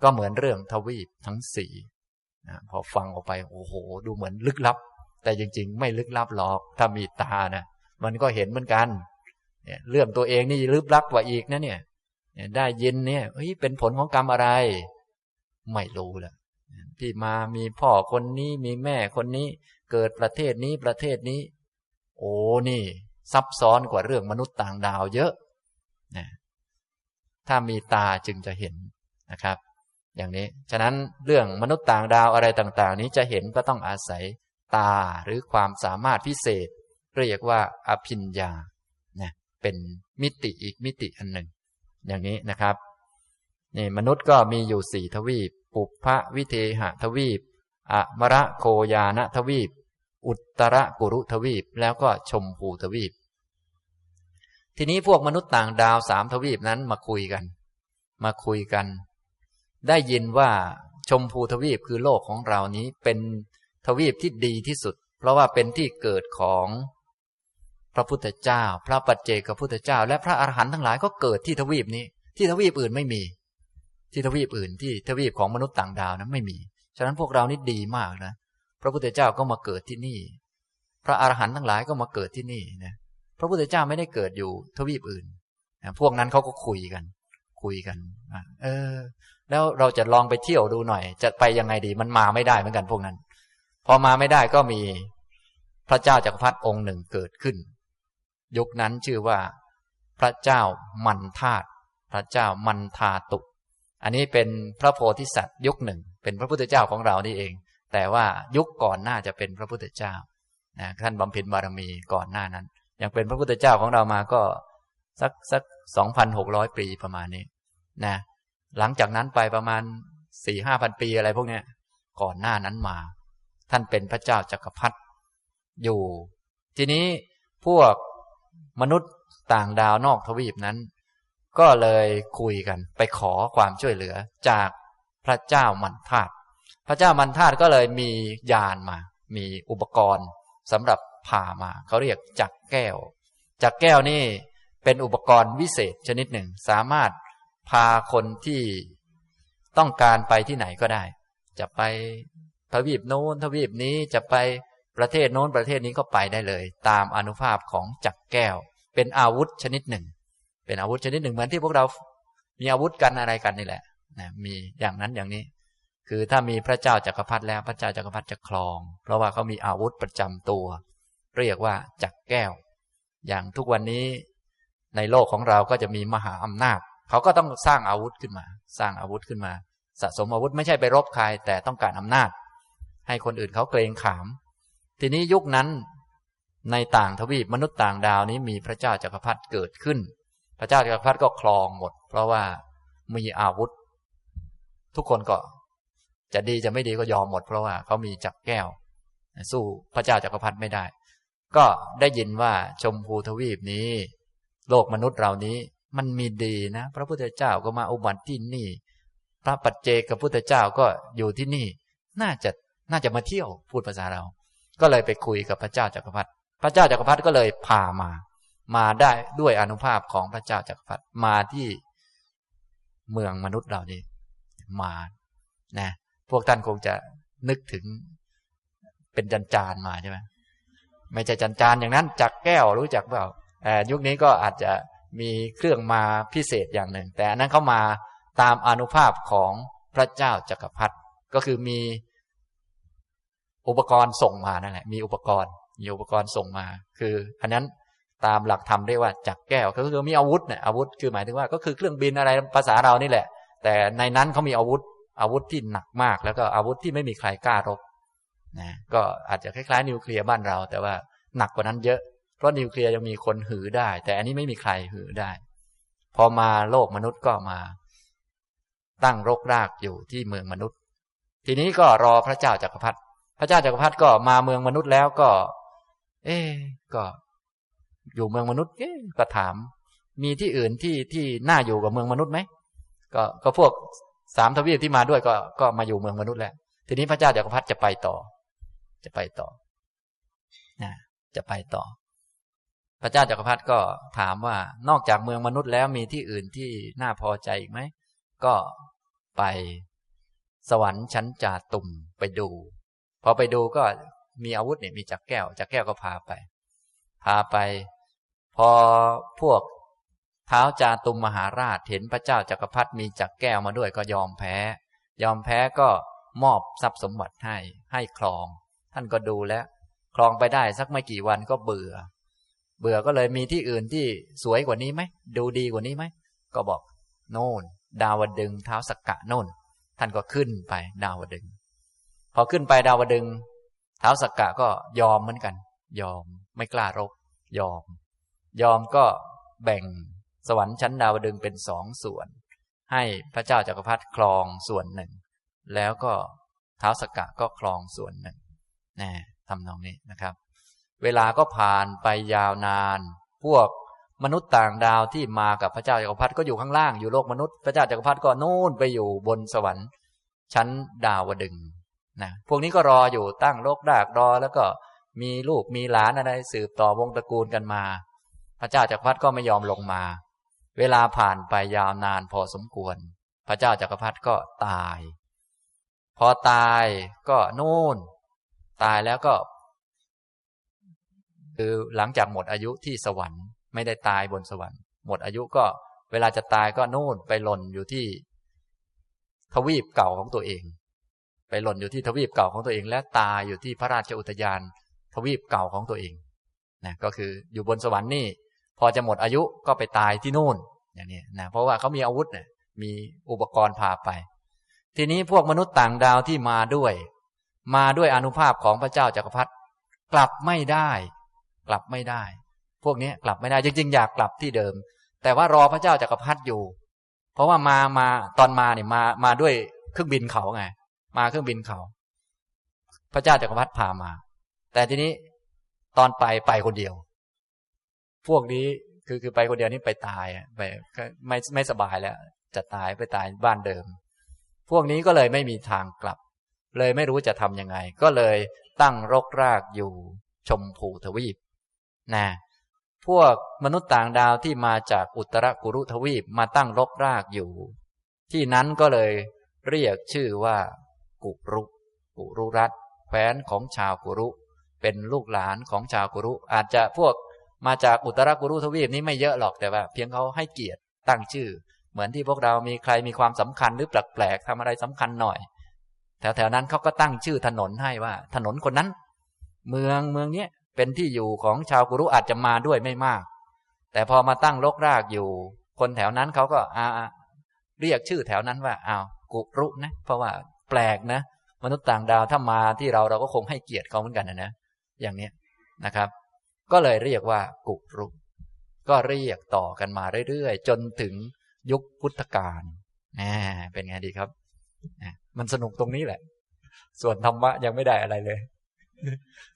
Speaker 1: ก็เหมือนเรื่องทวีปทั้งสี่พอฟังออกไปโอ้โห ดูเหมือนลึกลับ แต่จริง ๆ ไม่ลึกลับหรอกถ้ามีตานะมันก็เห็นเหมือนกันเนี่ยเรื่องตัวเองนี่ลึกลับกว่าอีกนะเนี่ยได้ยินเนี่ยเฮ้ยเป็นผลของกรรมอะไร ไม่รู้ละที่มามีพ่อคนนี้มีแม่คนนี้ เกิดประเทศนี้ประเทศนี้ โอ้นี่ ซับซ้อนกว่าเรื่องมนุษย์ต่างดาวเยอะนะถ้ามีตาจึงจะเห็นนะครับ อย่างนี้ ฉะนั้นเรื่องมนุษย์ต่างดาวอะไรต่าง ๆ นี้จะเห็นก็ต้องอาศัยตาหรือความสามารถพิเศษ เรียกว่าอภิญญานะเป็นมิติอีกมิติอันหนึ่ง อย่างนี้นะครับนี่มนุษย์ก็มีอยู่สี่ทวีป ปุพพะวิเทหทวีป อมระโคยานทวีป อุตรกุรุทวีป แล้วก็ชมพูทวีป ทีนี้พวกมนุษย์ต่างดาวสามทวีปนั้นมาคุยกัน มาคุยกัน ได้ยินว่าชมพูทวีปคือโลกของเรานี้เป็นทวีปที่ดีที่สุด เพราะว่าเป็นที่เกิดของพระพุทธเจ้า พระปัจเจกพระพุทธเจ้า และพระอรหันต์ทั้งหลายก็เกิดที่ทวีปนี้ ที่ทวีปอื่นไม่มี ที่ทวีปอื่น ที่ทวีปของมนุษย์ต่างดาวนั้นไม่มี
Speaker 2: ฉะนั้นพวกเรานี่ดีมากนะ พระพุทธเจ้าก็มาเกิดที่นี่ พระอรหันต์ทั้งหลายก็มาเกิดที่นี่นะพระพุทธเจ้าไม่ได้เกิดอยู่ทวีปอื่นนะพวกนั้นเขาก็คุยกัน คุยกันเออ แล้วเราจะลองไปเที่ยวดูหน่อย จะไปยังไงดี มันมาไม่ได้เหมือนกันพวกนั้น พอมาไม่ได้ก็มีพระเจ้าจักรพรรดิองค์หนึ่งเกิดขึ้น ยุคนั้นชื่อว่า พระเจ้ามันธาตุพระเจ้ามันทาตุอันนี้เป็นพระโพธิสัตว์ยุคหนึ่ง เป็นพระพุทธเจ้าของเรานี่เอง แต่ว่ายุคก่อนหน้าจะเป็นพระพุทธเจ้านะท่านบำเพ็ญบารมีก่อนหน้านั้น ยังเป็นพระพุทธเจ้าของเรามาก็สักสักสองพันหกร้อยปีประมาณนี้นะหลังจากนั้นไปประมาณสี่ห้าพันปีอะไรพวกเนี้ยก่อนหน้านั้นมา ท่านเป็นพระเจ้าจักรพรรดิอยู่ ทีนี้พวกมนุษย์ต่างดาวนอกทวีปนั้น ก็เลยคุยกันไปขอความช่วยเหลือจากพระเจ้ามันธาตุ พระเจ้ามันธาตุก็เลยมียานมา มีอุปกรณ์สำหรับพามาเขาเรียกจักแก้ว จักแก้วนี่เป็นอุปกรณ์วิเศษชนิดหนึ่ง สามารถพาคนที่ต้องการไปที่ไหนก็ได้ จะไปทวีปโน้นทวีปนี้จะไปประเทศโน้นประเทศนี้ก็ไปได้เลย ตามอนุภาพของจักแก้ว เป็นอาวุธชนิดหนึ่ง เป็นอาวุธชนิดหนึ่งเหมือนที่พวกเรา มีอาวุธกันอะไรกันนี่แหละนะมีอย่างนั้นอย่างนี้ คือถ้ามีพระเจ้าจักรพรรดิแล้วพระเจ้าจักรพรรดิจะครอง เพราะว่าเขามีอาวุธประจำตัว เรียกว่าจักแก้ว อย่างทุกวันนี้ในโลกของเราก็จะมีมหาอำนาจ เขาก็ต้องสร้างอาวุธขึ้นมา สร้างอาวุธขึ้นมา สะสมอาวุธไม่ใช่ไปรบใครแต่ต้องการอำนาจ ให้คนอื่นเขาเกรงขาม ทีนี้ยุคนั้นในต่างทวีปมนุษย์ต่างดาวนี้มีพระเจ้าจักรพรรดิเกิดขึ้น พระเจ้าจักรพรรดิก็ครองหมด เพราะว่ามีอาวุธ ทุกคนก็ จะดีจะไม่ดีก็ยอมหมดเพราะว่าเขามีจักแก้ว สู้พระเจ้าจักรพรรดิไม่ได้ ก็ได้ยินว่าชมพูทวีปนี้ โลกมนุษย์เรานี้มันมีดีนะ พระพุทธเจ้าก็มาอุบัติที่นี่ พระปัจเจกพุทธเจ้าก็อยู่ที่นี่ น่าจะน่าจะมาเที่ยวพูดภาษาเรา ก็เลยไปคุยกับพระเจ้าจักรพรรดิพระเจ้าจักรพรรดิก็เลยพามา มาได้ด้วยอนุภาพของพระเจ้าจักรพรรดิมาที่เมืองมนุษย์เรานี่มานะ พวกท่านคงจะนึกถึงเป็นจันจานมาใช่ไหมไม่ใช่จันจานอย่างนั้นจักแก้วรู้จักเปล่ายุคนี้ก็อาจจะมีเครื่องมาพิเศษอย่างหนึ่ง แต่อันนั้นเข้ามาตามอนุภาพของพระเจ้าจักรพรรดิก็คือมีอุปกรณ์ส่งมานั่นแหละมีอุปกรณ์มีอุปกรณ์ส่งมา คือ อันนั้นตามหลักธรรมเรียกว่าจักแก้วก็คือมีอาวุธเนี่ยอาวุธคือหมายถึงว่าก็คือเครื่องบินอะไรภาษาเรานี่แหละ แต่ในนั้นเขามีอาวุธ อาวุธที่หนักมาก แล้วก็อาวุธที่ไม่มีใครกล้ารบนะก็อาจจะคล้ายๆนิวเคลียร์บ้านเรา แต่ว่าหนักกว่านั้นเยอะ เพราะนิวเคลียร์ยังมีคนหือได้ แต่อันนี้ไม่มีใครหือได้ พอมาโลกมนุษย์ก็มา ตั้งรกรากอยู่ที่เมืองมนุษย์ ทีนี้ก็รอพระเจ้าจักรพรรดิพระเจ้าจักรพรรดิก็มาเมืองมนุษย์แล้วก็ เอ๊ก็ อยู่เมืองมนุษย์เอ๊ก็ถาม มีที่อื่นที่ที่น่าอยู่กับเมืองมนุษย์ไหมก็ก็พวก สามทวีปที่มาด้วยก็ก็มาอยู่เมืองมนุษย์แล้ว ทีนี้พระเจ้าจักรพรรดิจะไปต่อ จะไปต่อนะจะไปต่อ พระเจ้าจักรพรรดิก็ถามว่านอกจากเมืองมนุษย์แล้วมีที่อื่นที่น่าพอใจอีกไหม ก็ไปสวรรค์ชั้นจาตุ่มไปดู พอไปดูก็มีอาวุธเนี่ยมีจักแก้วจักแก้วก็พาไป พาไป พอพวก ท้าจาตุมมหาราชเห็นพระเจ้าจักรพรรดิมีจักแก้วมาด้วยก็ยอมแพ้ ยอมแพ้ก็มอบทรัพย์สมบัติให้ให้ครอง ท่านก็ดูแลคลองไปได้สักไม่กี่วันก็เบื่อ เบื่อก็เลยมีที่อื่นที่สวยกว่านี้ไหมดูดีกว่านี้ไหมก็บอก โน่น ดาวดึงเท้าสกกะโน่น ท่านก็ขึ้นไปดาวดึง พอขึ้นไปดาวดึงเท้าสกกะก็ยอมเหมือนกัน ยอมไม่กล้ารบ ยอม ยอมก็แบ่ง สวรรค์ชั้นดาวดึงเป็นสองส่วน ให้พระเจ้าจากักรพรรดิครองส่วนหนึ่ง แล้วก็เท้าสกกะก็ครองส่วนหนึ่งนะทำนองนี้นะครับ เวลาก็ผ่านไปยาวนาน พวกมนุษย์ต่างดาวที่มากับพระเจ้าจักรพรรดิก็อยู่ข้างล่างอยู่โลกมนุษย์พระเจ้าจักรพรรดิก็นู่นไปอยู่บนสวรรค์ ชั้นดาวดึงนะพวกนี้ก็รออยู่ตั้งโลกดากรอ แล้วก็มีลูกมีหลานอะไรสืบต่อวงตระกูลกันมา พระเจ้าจักรพรรดิก็ไม่ยอมลงมา เวลาผ่านไปยาวนานพอสมควร พระเจ้าจักรพรรดิก็ตาย พอตายก็นู่น ตายแล้วก็ คือหลังจากหมดอายุที่สวรรค์ไม่ได้ตายบนสวรรค์ หมดอายุก็ เวลาจะตายก็นู่นไปหล่นอยู่ที่ ทวีปเก่าของตัวเอง ไปหล่นอยู่ที่ทวีปเก่าของตัวเอง และตายอยู่ที่พระราชอุทยาน ทวีปเก่าของตัวเองนะก็คืออยู่บนสวรรค์นี่ พอจะหมดอายุก็ไปตายที่นู่นอย่างนี้นะเพราะว่าเขามีอาวุธเนี่ยมีอุปกรณ์พาไป ทีนี้พวกมนุษย์ต่างดาวที่มาด้วย มาด้วยอนุภาพของพระเจ้าจากักรพรรดิกลับไม่ได้ กลับไม่ได้ พวกนี้กลับไม่ได้จริงๆอยากกลับที่เดิม แต่ว่ารอพระเจ้าจากักรพรรดิอยู่ เพราะว่ามามาตอนมาเนี่ยมามาด้วยเครื่องบินเขาไงมาเครื่องบินเขา พระเจ้าจากักรพรรดิพามา แต่ทีนี้ตอนไปไปคนเดียว พวกนี้คือคือไปคนเดียวนี่ไปตายไปไม่ไม่สบายแล้ว จะตายไปตายบ้านเดิม พวกนี้ก็เลยไม่มีทางกลับ เลยไม่รู้จะทำยังไง ก็เลยตั้งรกรากอยู่ชมพูทวีปนะพวกมนุษย์ต่างดาวที่มาจากอุตรกุรุทวีปมาตั้งรกรากอยู่ ที่นั้นก็เลยเรียกชื่อว่า กุรุกุรุรัตแคว้นของชาวกุรุ เป็นลูกหลานของชาวกุรุ อาจจะพวก มาจากอุตรกุรุทวีปนี้ไม่เยอะหรอกแต่ว่า เพียงเขาให้เกียรติตั้งชื่อ เหมือนที่พวกเรามีใครมีความสำคัญหรือแปลกๆทำอะไรสำคัญหน่อยแถวๆนั้นเขาก็ตั้งชื่อถนนให้ว่า ถนนคนนั้น เมืองเมืองเนี้ยเป็นที่อยู่ของชาวกุรุอาจจะมาด้วยไม่มาก แต่พอมาตั้งรกรากอยู่ คนแถวนั้นเขาก็อาเรียกชื่อแถวนั้นว่าอ้าวกุรุนะ เพราะว่าแปลกนะ มนุษย์ต่างดาวถ้ามาที่เราเราก็คงให้เกียรติเขาเหมือนกันนะนะอย่างเนี้ยนะครับ ก็เลยเรียกว่ากุรุก็เรียกต่อกันมาเรื่อยๆ จนถึงยุคพุทธกาลนะเป็นไงดีครับนะมันสนุกตรงนี้แหละ ส่วนธรรมะยังไม่ได้อะไรเลย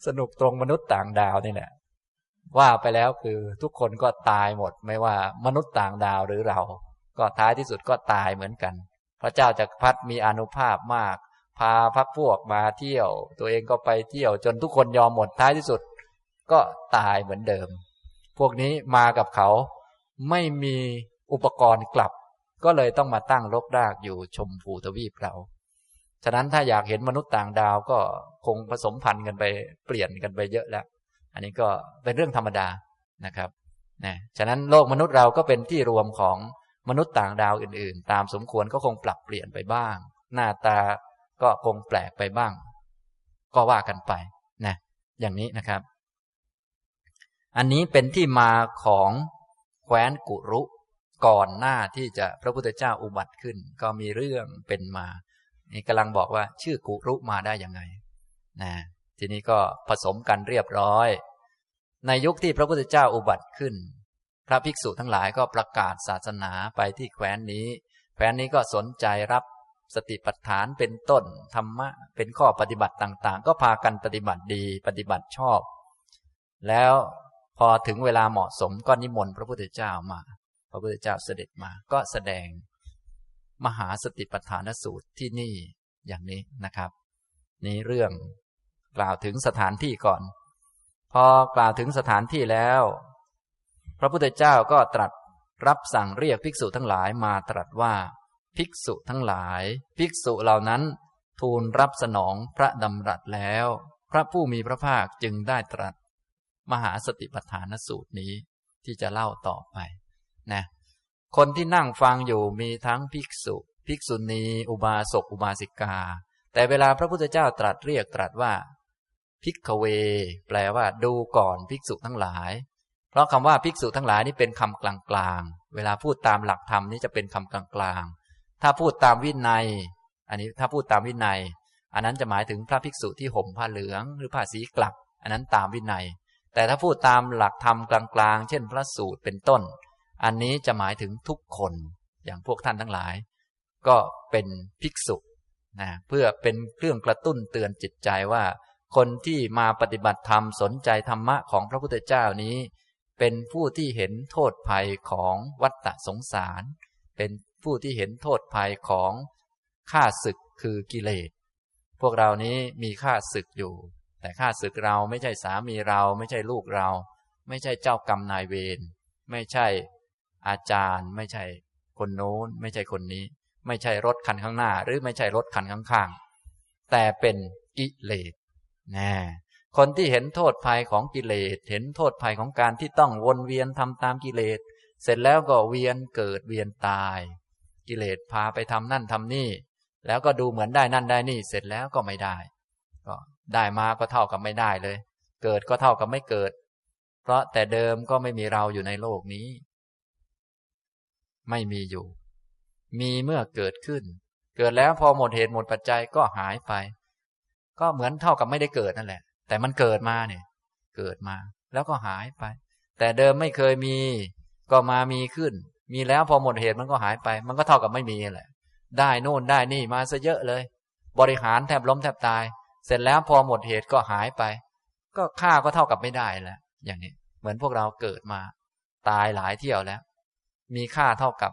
Speaker 2: สนุกตรงมนุษย์ต่างดาวนี่แหละ ว่าไปแล้วคือทุกคนก็ตายหมด ไม่ว่ามนุษย์ต่างดาวหรือเรา ก็ท้ายที่สุดก็ตายเหมือนกัน พระเจ้าจากรพัดมีอนุภาพมาก พาพักพวกมาเที่ยว ตัวเองก็ไปเที่ยว จนทุกคนยอมหมดท้ายที่สุด ก็ตายเหมือนเดิม พวกนี้มากับเขาไม่มีอุปกรณ์กลับ ก็เลยต้องมาตั้งรกรากอยู่ชมพูทวีปเรา ฉะนั้นถ้าอยากเห็นมนุษย์ต่างดาวก็คงผสมพันธุ์กันไปเปลี่ยนกันไปเยอะแล้ว อันนี้ก็เป็นเรื่องธรรมดานะครับนะฉะนั้นโลกมนุษย์เราก็เป็นที่รวมของมนุษย์ต่างดาวอื่น ๆ ตามสมควรก็คงปรับเปลี่ยนไปบ้าง หน้าตาก็คงแปลกไปบ้าง ก็ว่ากันไปนะอย่างนี้นะครับ อันนี้เป็นที่มาของแคว้นกุรุ ก่อนหน้าที่จะพระพุทธเจ้าอุบัติขึ้น ก็มีเรื่องเป็นมา นี่กำลังบอกว่าชื่อกุรุมาได้ยังไงนะทีนี้ก็ผสมกันเรียบร้อย ในยุคที่พระพุทธเจ้าอุบัติขึ้น พระภิกษุทั้งหลายก็ประกาศศาสนาไปที่แคว้นนี้ แคว้นนี้ก็สนใจรับสติปัฏฐานเป็นต้นธรรมะเป็นข้อปฏิบัติต่างๆ ก็พากันปฏิบัติดีปฏิบัติชอบ แล้ว พอถึงเวลาเหมาะสมก็นิมนต์พระพุทธเจ้ามา พระพุทธเจ้าเสด็จมาก็แสดงมหาสติปัฏฐานสูตรที่นี่อย่างนี้นะครับ นี่เรื่องกล่าวถึงสถานที่ก่อน พอกล่าวถึงสถานที่แล้ว พระพุทธเจ้าก็ตรัสรับสั่งเรียกภิกษุทั้งหลายมาตรัสว่า ภิกษุทั้งหลาย ภิกษุเหล่านั้น ทูลรับสนองพระดำรัสแล้ว พระผู้มีพระภาคจึงได้ตรัส มหาสติปัฏฐานสูตรนี้ที่จะเล่าต่อไปนะคนที่นั่งฟังอยู่มีทั้งภิกษุ ภิกษุณี อุบาสกอุบาสิกา แต่เวลาพระพุทธเจ้าตรัสเรียกตรัสว่าภิกขเว แปลว่าดูก่อนภิกษุทั้งหลาย เพราะคำว่าภิกษุทั้งหลายนี่เป็นคำกลางๆ เวลาพูดตามหลักธรรมนี่จะเป็นคำกลางๆ ถ้าพูดตามวินัย อันนี้ถ้าพูดตามวินัย อันนั้นจะหมายถึงพระภิกษุที่ห่มผ้าเหลืองหรือผ้าสีกลัก อันนั้นตามวินัย แต่ถ้าพูดตามหลักธรรมกลางๆ เช่นพระสูตรเป็นต้น อันนี้จะหมายถึงทุกคนอย่างพวกท่านทั้งหลาย ก็เป็นภิกษุนะเพื่อเป็นเครื่องกระตุ้นเตือนจิตใจว่า คนที่มาปฏิบัติธรรมสนใจธรรมะของพระพุทธเจ้านี้ เป็นผู้ที่เห็นโทษภัยของวัฏฏสงสาร เป็นผู้ที่เห็นโทษภัยของข้าศึกคือกิเลสพวกเรานี้มีข้าศึกอยู่ แต่ข้าศึกเราไม่ใช่สามีเรา ไม่ใช่ลูกเรา ไม่ใช่เจ้ากรรมนายเวรไม่ใช่อาจารย์ ไม่ใช่คนโน้น ไม่ใช่คนนี้ ไม่ใช่รถคันข้างหน้า หรือไม่ใช่รถคันข้างๆแต่เป็นกิเลสนะคนที่เห็นโทษภัยของกิเลสเห็นโทษภัยของการที่ต้องวนเวียนทำตามกิเลสเสร็จแล้วก็เวียนเกิดเวียนตาย กิเลสพาไปทำนั่นทำนี่ แล้วก็ดูเหมือนได้นั่นได้นี่ เสร็จแล้วก็ไม่ได้ ก็ได้มาก็เท่ากับไม่ได้เลย เกิดก็เท่ากับไม่เกิด เพราะแต่เดิมก็ไม่มีเราอยู่ในโลกนี้ ไม่มีอยู่ มีเมื่อเกิดขึ้น เกิดแล้วพอหมดเหตุหมดปัจจัยก็หายไป ก็เหมือนเท่ากับไม่ได้เกิดนั่นแหละ แต่มันเกิดมาเนี่ย เกิดมา แล้วก็หายไป แต่เดิมไม่เคยมี ก็มามีขึ้น มีแล้วพอหมดเหตุมันก็หายไป มันก็เท่ากับไม่มีแหละ ได้โน่นได้นี่มาซะเยอะเลย บริหารแทบล้มแทบตาย เสร็จแล้วพอหมดเหตุก็หายไป ก็ค่าก็เท่ากับไม่ได้แล้วอย่างนี้ เหมือนพวกเราเกิดมา ตายหลายเที่ยวแล้ว มีค่าเท่ากับ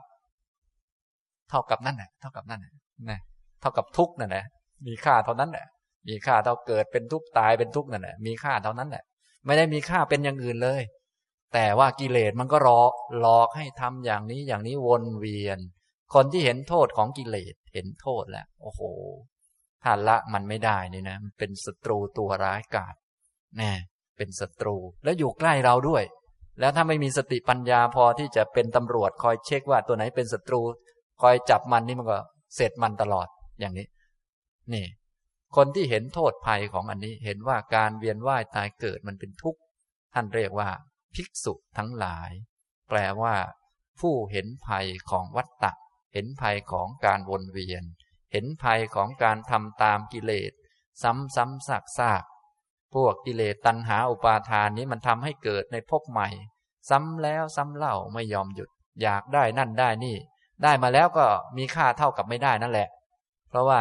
Speaker 2: เท่ากับนั่นแหละเท่ากับนั่นแหละนะเท่ากับทุกนั่นแหละมีค่าเท่านั้นแหละมีค่าเท่าเกิดเป็นทุกข์ตายเป็นทุกข์นั่นแหละมีค่าเท่านั้นแหละไม่ได้มีค่าเป็นอย่างอื่นเลย แต่ว่ากิเลสมันก็รอหลอกให้ทำอย่างนี้อย่างนี้วนเวียน คนที่เห็นโทษของกิเลสเห็นโทษแล้ว โอ้โห ถ้าละมันไม่ได้นี่นะมันเป็นศัตรูตัวร้ายกาจแน่เป็นศัตรูแล้วอยู่ใกล้เราด้วย แล้วถ้าไม่มีสติปัญญาพอที่จะเป็นตำรวจคอยเช็คว่าตัวไหนเป็นศัตรู คอยจับมันนี่มันก็เสร็จมันตลอดอย่างนี้ นี่ คนที่เห็นโทษภัยของอันนี้เห็นว่าการเวียนว่ายตายเกิดมันเป็นทุกข์ท่านเรียกว่าภิกษุทั้งหลาย แปลว่า ผู้เห็นภัยของวัฏฏะเห็นภัยของการวนเวียน เห็นภัยของการทำตามกิเลส ซ้ำซ้ำซากซากพวกกิเลสตัณหาอุปาทานนี้มันทำให้เกิดในภพใหม่ ซ้ำแล้วซ้ำเล่าไม่ยอมหยุด อยากได้นั่นได้นี่ ได้มาแล้วก็มีค่าเท่ากับไม่ได้นั่นแหละ เพราะว่า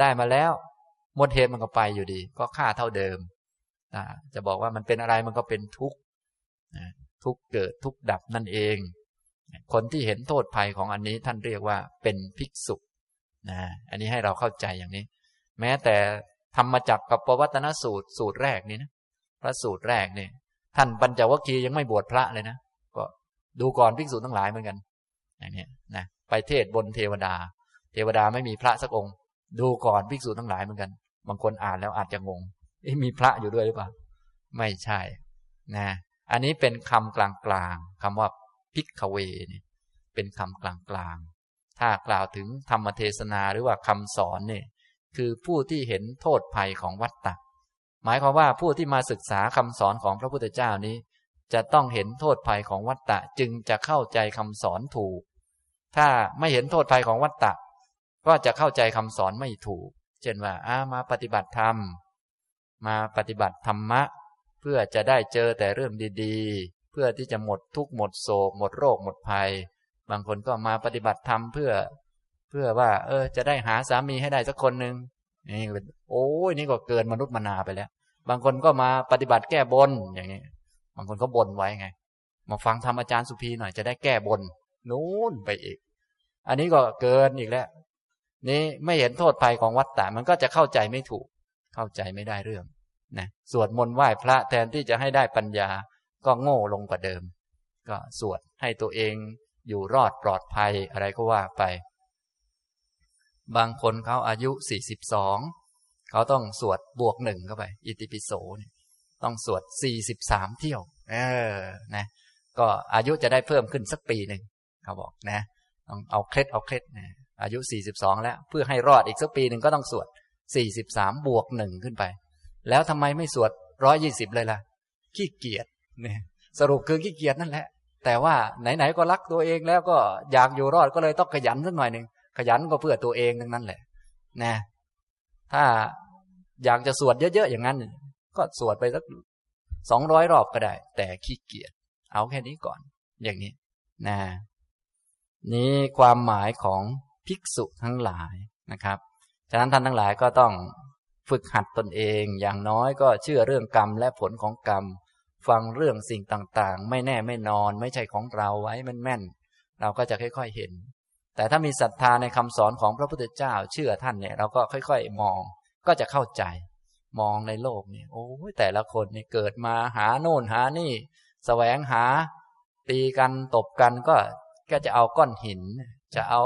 Speaker 2: ได้มาแล้วหมดเหตุมันก็ไปอยู่ดี ก็ค่าเท่าเดิมจะบอกว่ามันเป็นอะไรมันก็เป็นทุกข์ทุกเกิดทุกดับนั่นเอง คนที่เห็นโทษภัยของอันนี้ท่านเรียกว่าเป็นภิกษุ นะอันนี้ให้เราเข้าใจอย่างนี้ แม้แต่ธรรมจักกับปวัตนสูตรสูตรแรกนี้นะพระสูตรแรกนี่ท่านปัญจวัคคีย์ยังไม่บวชพระเลยนะก็ดูก่อนภิกษุทั้งหลายเหมือนกันอย่างนี้นะไปเทศบนเทวดา เทวดาไม่มีพระสักองค์ ดูก่อนภิกษุทั้งหลายเหมือนกัน บางคนอ่านแล้วอาจจะงงมีพระอยู่ด้วยหรือเปล่า ไม่ใช่นะอันนี้เป็นคำกลางๆคำว่าพิกเวเนี่ยเป็นคำกลางๆ ถ้ากล่าวถึงธรรมเทศนาหรือว่าคำสอนเนี่ยคือผู้ที่เห็นโทษภัยของวัฏฏะหมายความว่าผู้ที่มาศึกษาคำสอนของพระพุทธเจ้านี้ จะต้องเห็นโทษภัยของวัฏฏะจึงจะเข้าใจคำสอนถูก ถ้าไม่เห็นโทษภัยของวัฏฏะก็จะเข้าใจคำสอนไม่ถูก เช่นว่าอามาปฏิบัติธรรม มาปฏิบัติธรรมะ เพื่อจะได้เจอแต่เรื่องดีๆ เพื่อที่จะหมดทุกข์หมดโศกหมดโรคหมดภัย บางคนก็มาปฏิบัติธรรมเพื่อ เพื่อว่า เออ จะได้หาสามีให้ได้สักคนหนึ่งนี่เป็นโอ้ยนี่ก็เกินมนุษย์มนาไปแล้ว บางคนก็มาปฏิบัติแก้บนอย่างนี้บางคนเขาบนไว้ไง มาฟังธรรมอาจารย์สุภีหน่อยจะได้แก้บนนู้นไปอีก อันนี้ก็เกินอีกแล้ว นี้ไม่เห็นโทษภัยของวัฏฏะมันก็จะเข้าใจไม่ถูก เข้าใจไม่ได้เรื่องนะสวดมนต์ไหว้พระแทนที่จะให้ได้ปัญญา ก็โง่ลงกว่าเดิม ก็สวดให้ตัวเอง อยู่รอดปลอดภัยอะไรก็ว่าไป บางคนเขาอายุสี่สิบสองเขาต้องสวดบวกหนึ่งเข้าไป อิติปิโสเนี่ยต้องสวดสี่สิบสามเที่ยว เออนะ ก็อายุจะได้เพิ่มขึ้นสักปีหนึ่งเขาบอกนะต้องเอาเคล็ดเอาเคล็ดนะอายุ 42 แล้ว เพื่อให้รอดอีกสักปีหนึ่งก็ต้องสวด 43 บวกหนึ่งขึ้นไป แล้วทำไมไม่สวด 120 เลยล่ะ ขี้เกียจเนี่ยสรุปคือขี้เกียจนั่นแหละ แต่ว่าไหนๆก็รักตัวเองแล้วก็อยากอยู่รอดก็เลยต้องขยันสักหน่อยหนึ่งขยันก็เพื่อตัวเองทั้งนั้นแหละ นะ ถ้าอยากจะสวดเยอะๆอย่างนั้น ก็สวดไปสักสองร้อยรอบก็ได้ แต่ขี้เกียจเอาแค่นี้ก่อน อย่างนี้ นะ นี่ความหมายของภิกษุทั้งหลายนะครับฉะนั้นท่านทั้งหลายก็ต้องฝึกหัดตนเอง อย่างน้อยก็เชื่อเรื่องกรรมและผลของกรรม ฟังเรื่องสิ่งต่างๆ ไม่แน่ไม่นอน ไม่ใช่ของเราไว้มันแม่น เราก็จะค่อย ๆเห็น แต่ถ้ามีศรัทธาในคำสอนของพระพุทธเจ้า เชื่อท่านเนี่ย เราก็ค่อยๆมอง ก็จะเข้าใจ มองในโลกเนี่ยโอ้ยแต่ละคนเนี่ยเกิดมาหาโน่นหานี่สแสวงหา ตีกันตบกันก็ก็จะเอาก้อนหิน จะเอา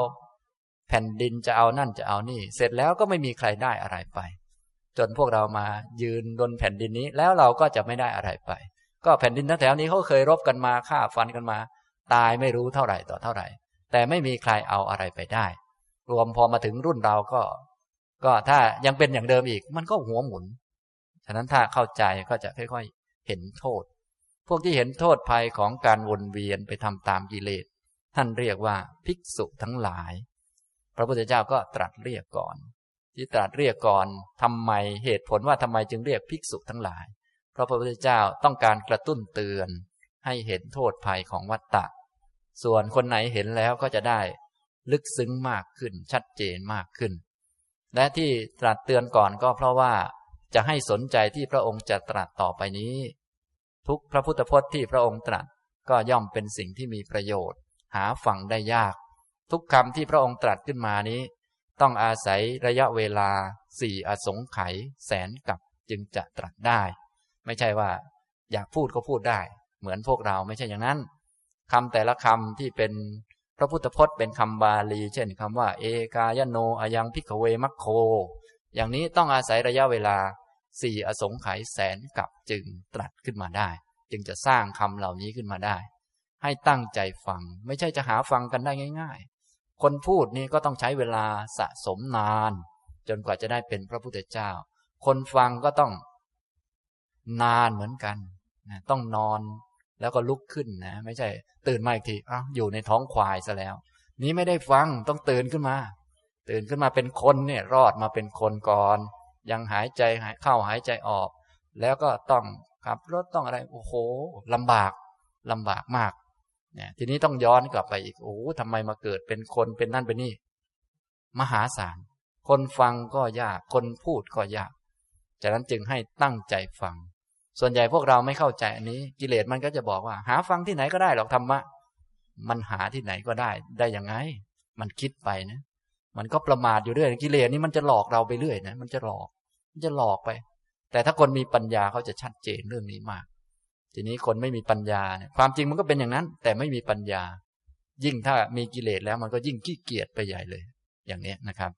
Speaker 2: แผ่นดินจะเอานั่นจะเอานี่ เสร็จแล้วก็ไม่มีใครได้อะไรไป จนพวกเรามายืนบนแผ่นดินนี้แล้วเราก็จะไม่ได้อะไรไป ก็แผ่นดินแถวนี้เขาเคยรบกันมาฆ่าฟันกันมา ตายไม่รู้เท่าไหร่ต่อเท่าไหร่ แต่ไม่มีใครเอาอะไรไปได้ รวมพอมาถึงรุ่นเราก็ ก็ถ้ายังเป็นอย่างเดิมอีก มันก็หัวหมุน ฉะนั้นถ้าเข้าใจก็จะค่อยๆเห็นโทษ พวกที่เห็นโทษภัยของการวนเวียนไปทำตามกิเลสท่านเรียกว่าภิกษุทั้งหลาย พระพุทธเจ้าก็ตรัสเรียกก่อน ที่ตรัสเรียกก่อนทำไมเหตุผลว่าทำไมจึงเรียกภิกษุทั้งหลาย เพราะพระพุทธเจ้าต้องการกระตุ้นเตือน ให้เห็นโทษภัยของวัฏฏะ ส่วนคนไหนเห็นแล้วก็จะได้ ลึกซึ้งมากขึ้นชัดเจนมากขึ้น และที่ตรัสเตือนก่อนก็เพราะว่าจะให้สนใจที่พระองค์จะตรัสต่อไปนี้ ทุกพระพุทธพจน์ที่พระองค์ตรัสก็ย่อมเป็นสิ่งที่มีประโยชน์ หาฟังได้ยาก ทุกคำที่พระองค์ตรัสขึ้นมานี้ ต้องอาศัยระยะเวลาสี่อสงไขยแสนกับจึงจะตรัสได้ ไม่ใช่ว่า อยากพูดก็พูดได้ เหมือนพวกเราไม่ใช่อย่างนั้นคำแต่ละคำที่เป็นพระพุทธพจน์เป็นคำบาลี เช่นคำว่า เอกายโนอายังพิกเวมัคโค อย่างนี้ต้องอาศัยระยะเวลาสี่อสงไขยแสนกับจึงตรัสขึ้นมาได้ จึงจะสร้างคำเหล่านี้ขึ้นมาได้ ให้ตั้งใจฟัง ไม่ใช่จะหาฟังกันได้ง่าย ๆ คนพูดนี่ก็ต้องใช้เวลาสะสมนาน จนกว่าจะได้เป็นพระพุทธเจ้า คนฟังก็ต้อง นานเหมือนกันนะต้องนอนแล้วก็ลุกขึ้นนะไม่ใช่ ตื่นมาอีกทีอ้าวอยู่ในท้องควายซะแล้ว นี้ไม่ได้ฟังต้องตื่นขึ้นมา ตื่นขึ้นมาเป็นคนเนี่ยรอดมาเป็นคนก่อน ยังหายใจหายเข้าหายใจออก แล้วก็ต้องขับรถต้องอะไรโอ้โหลำบากลำบากมากเนี่ยทีนี้ต้องย้อนกลับไปอีกโอ้ทำไมมาเกิดเป็นคนเป็นนั่นเป็นนี่ มหาศาลคนฟังก็ยาก คนพูดก็ยากจากนั้นจึงให้ตั้งใจฟัง ส่วนใหญ่พวกเราไม่เข้าใจอันนี้ กิเลสมันก็จะบอกว่า หาฟังที่ไหนก็ได้หรอกธรรมะมันหาที่ไหนก็ได้ ได้ยังไง มันคิดไปนะมันก็ประมาทอยู่เรื่อยกิเลสนี่มันจะหลอกเราไปเรื่อยนะมันจะหลอก มันจะหลอกไป แต่ถ้าคนมีปัญญาเขาจะชัดเจนเรื่องนี้มาก ทีนี้คนไม่มีปัญญาเนี่ยความจริงมันก็เป็นอย่างนั้น แต่ไม่มีปัญญา ยิ่งถ้ามีกิเลสแล้วมันก็ยิ่งขี้เกียจไปใหญ่เลย อย่างนี้นะครับ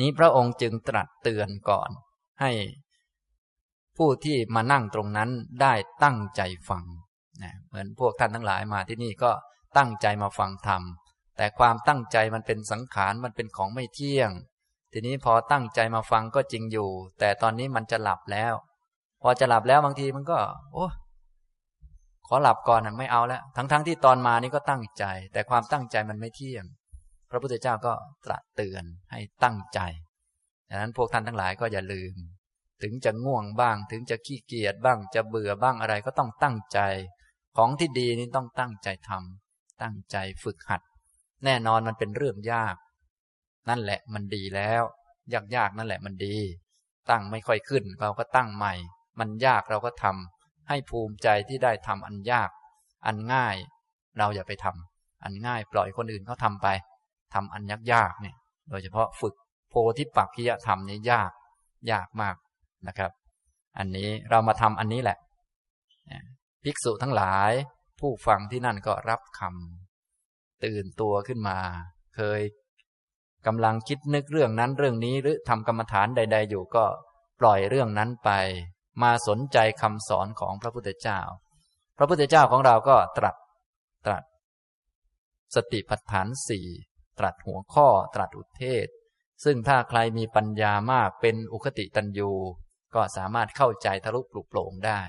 Speaker 2: นี้พระองค์จึงตรัสเตือนก่อน ให้ ผู้ที่มานั่งตรงนั้นได้ตั้งใจฟังนะเหมือนพวกท่านทั้งหลายมาที่นี่ก็ตั้งใจมาฟังธรรม แต่ความตั้งใจมันเป็นสังขารมันเป็นของไม่เที่ยง ทีนี้พอตั้งใจมาฟังก็จริงอยู่ แต่ตอนนี้มันจะหลับแล้ว พอจะหลับแล้วบางทีมันก็ โอ้ขอหลับก่อนไม่เอาแล้ว ทั้งๆทที่ตอนมานี่ก็ตั้งใจ แต่ความตั้งใจมันไม่เที่ยง พระพุทธเจ้าก็ตรัสเตือนให้ตั้งใจดังนั้นพวกท่านทั้งหลายก็อย่าลืม ถึงจะง่วงบ้าง ถึงจะขี้เกียจบ้าง จะเบื่อบ้างอะไรก็ต้องตั้งใจ ของที่ดีนี่ต้องตั้งใจทำตั้งใจฝึกหัด แน่นอนมันเป็นเรื่องยาก นั่นแหละมันดีแล้ว ยากยากนั่นแหละมันดี ตั้งไม่ค่อยขึ้นเราก็ตั้งใหม่ มันยากเราก็ทำให้ภูมิใจที่ได้ทำอันยาก อันง่าย เราอย่าไปทำอันง่ายปล่อยคนอื่นเขาทาไปทำอันยากยากเนี่ย โดยเฉพาะฝึกโพธิปักขิยธรรมนี้ยาก ยากมาก นะครับ อันนี้เรามาทำอันนี้แหละ ภิกษุทั้งหลาย ผู้ฟังที่นั่นก็รับคำตื่นตัวขึ้นมา เคยกำลังคิดนึกเรื่องนั้นเรื่องนี้หรือทำกรรมฐานใด ๆ อยู่ก็ปล่อยเรื่องนั้นไป มาสนใจคำสอนของพระพุทธเจ้า พระพุทธเจ้าของเราก็ตรัสตรัส สติปัฏฐานสี่ตรัสหัวข้อตรัสอุเทศ ซึ่งถ้าใครมีปัญญามากเป็นอุคติตันยู ก็สามารถเข้าใจทะลุปลุกโปร่งได้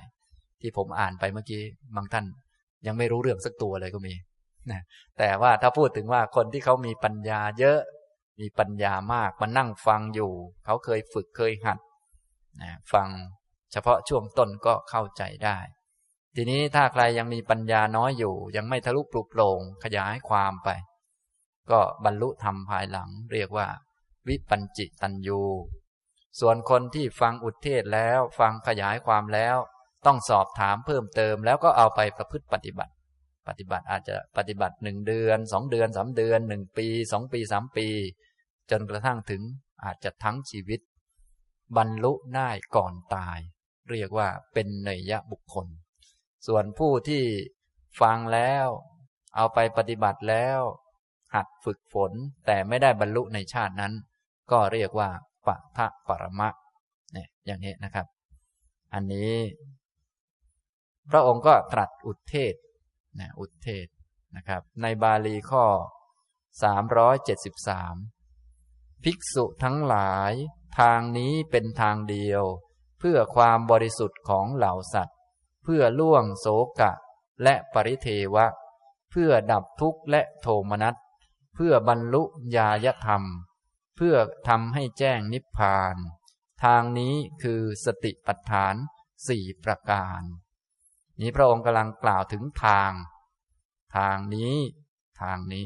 Speaker 2: ที่ผมอ่านไปเมื่อกี้บางท่านยังไม่รู้เรื่องสักตัวเลยก็มีนะแต่ว่าถ้าพูดถึงว่าคนที่เขามีปัญญาเยอะ มีปัญญามากมานั่งฟังอยู่ เขาเคยฝึกเคยหัดนะฟังเฉพาะช่วงต้นก็เข้าใจได้ ทีนี้ถ้าใครยังมีปัญญาน้อยอยู่ ยังไม่ทะลุปลุกโปร่งขยายความไป ก็บรรลุธรรมภายหลัง เรียกว่า วิปัญจิตันยู ส่วนคนที่ฟังอุทเทศแล้วฟังขยายความแล้ว ต้องสอบถามเพิ่มเติม แล้วก็เอาไปประพฤติปฏิบัติ ปฏิบัติอาจจะปฏิบัติหนึ่งเดือนสองเดือนสามเดือนหนึ่งปีสองปีสามปี จนกระทั่งถึงอาจจะทั้งชีวิต บรรลุได้ก่อนตาย เรียกว่าเป็นเนยยะบุคคล ส่วนผู้ที่ฟังแล้ว เอาไปปฏิบัติแล้ว หัดฝึกฝนแต่ไม่ได้บรรลุในชาตินั้น ก็เรียกว่า ปะทะปรมะเนี่ยอย่างนี้นะครับ อันนี้ พระองค์ก็ตรัสอุทเทศนะอุทเทศนะครับ ในบาลีข้อ 373 ภิกษุทั้งหลาย ทางนี้เป็นทางเดียว เพื่อความบริสุทธิ์ของเหล่าสัตว์ เพื่อล่วงโสกะ และปริเทวะ เพื่อดับทุกข์และโทมนัสเพื่อบรรลุญายธรรม เพื่อทำให้แจ้งนิพพาน ทางนี้คือสติปัฏฐานสี่ประการ นี้พระองค์กำลังกล่าวถึงทาง ทางนี้ ทางนี้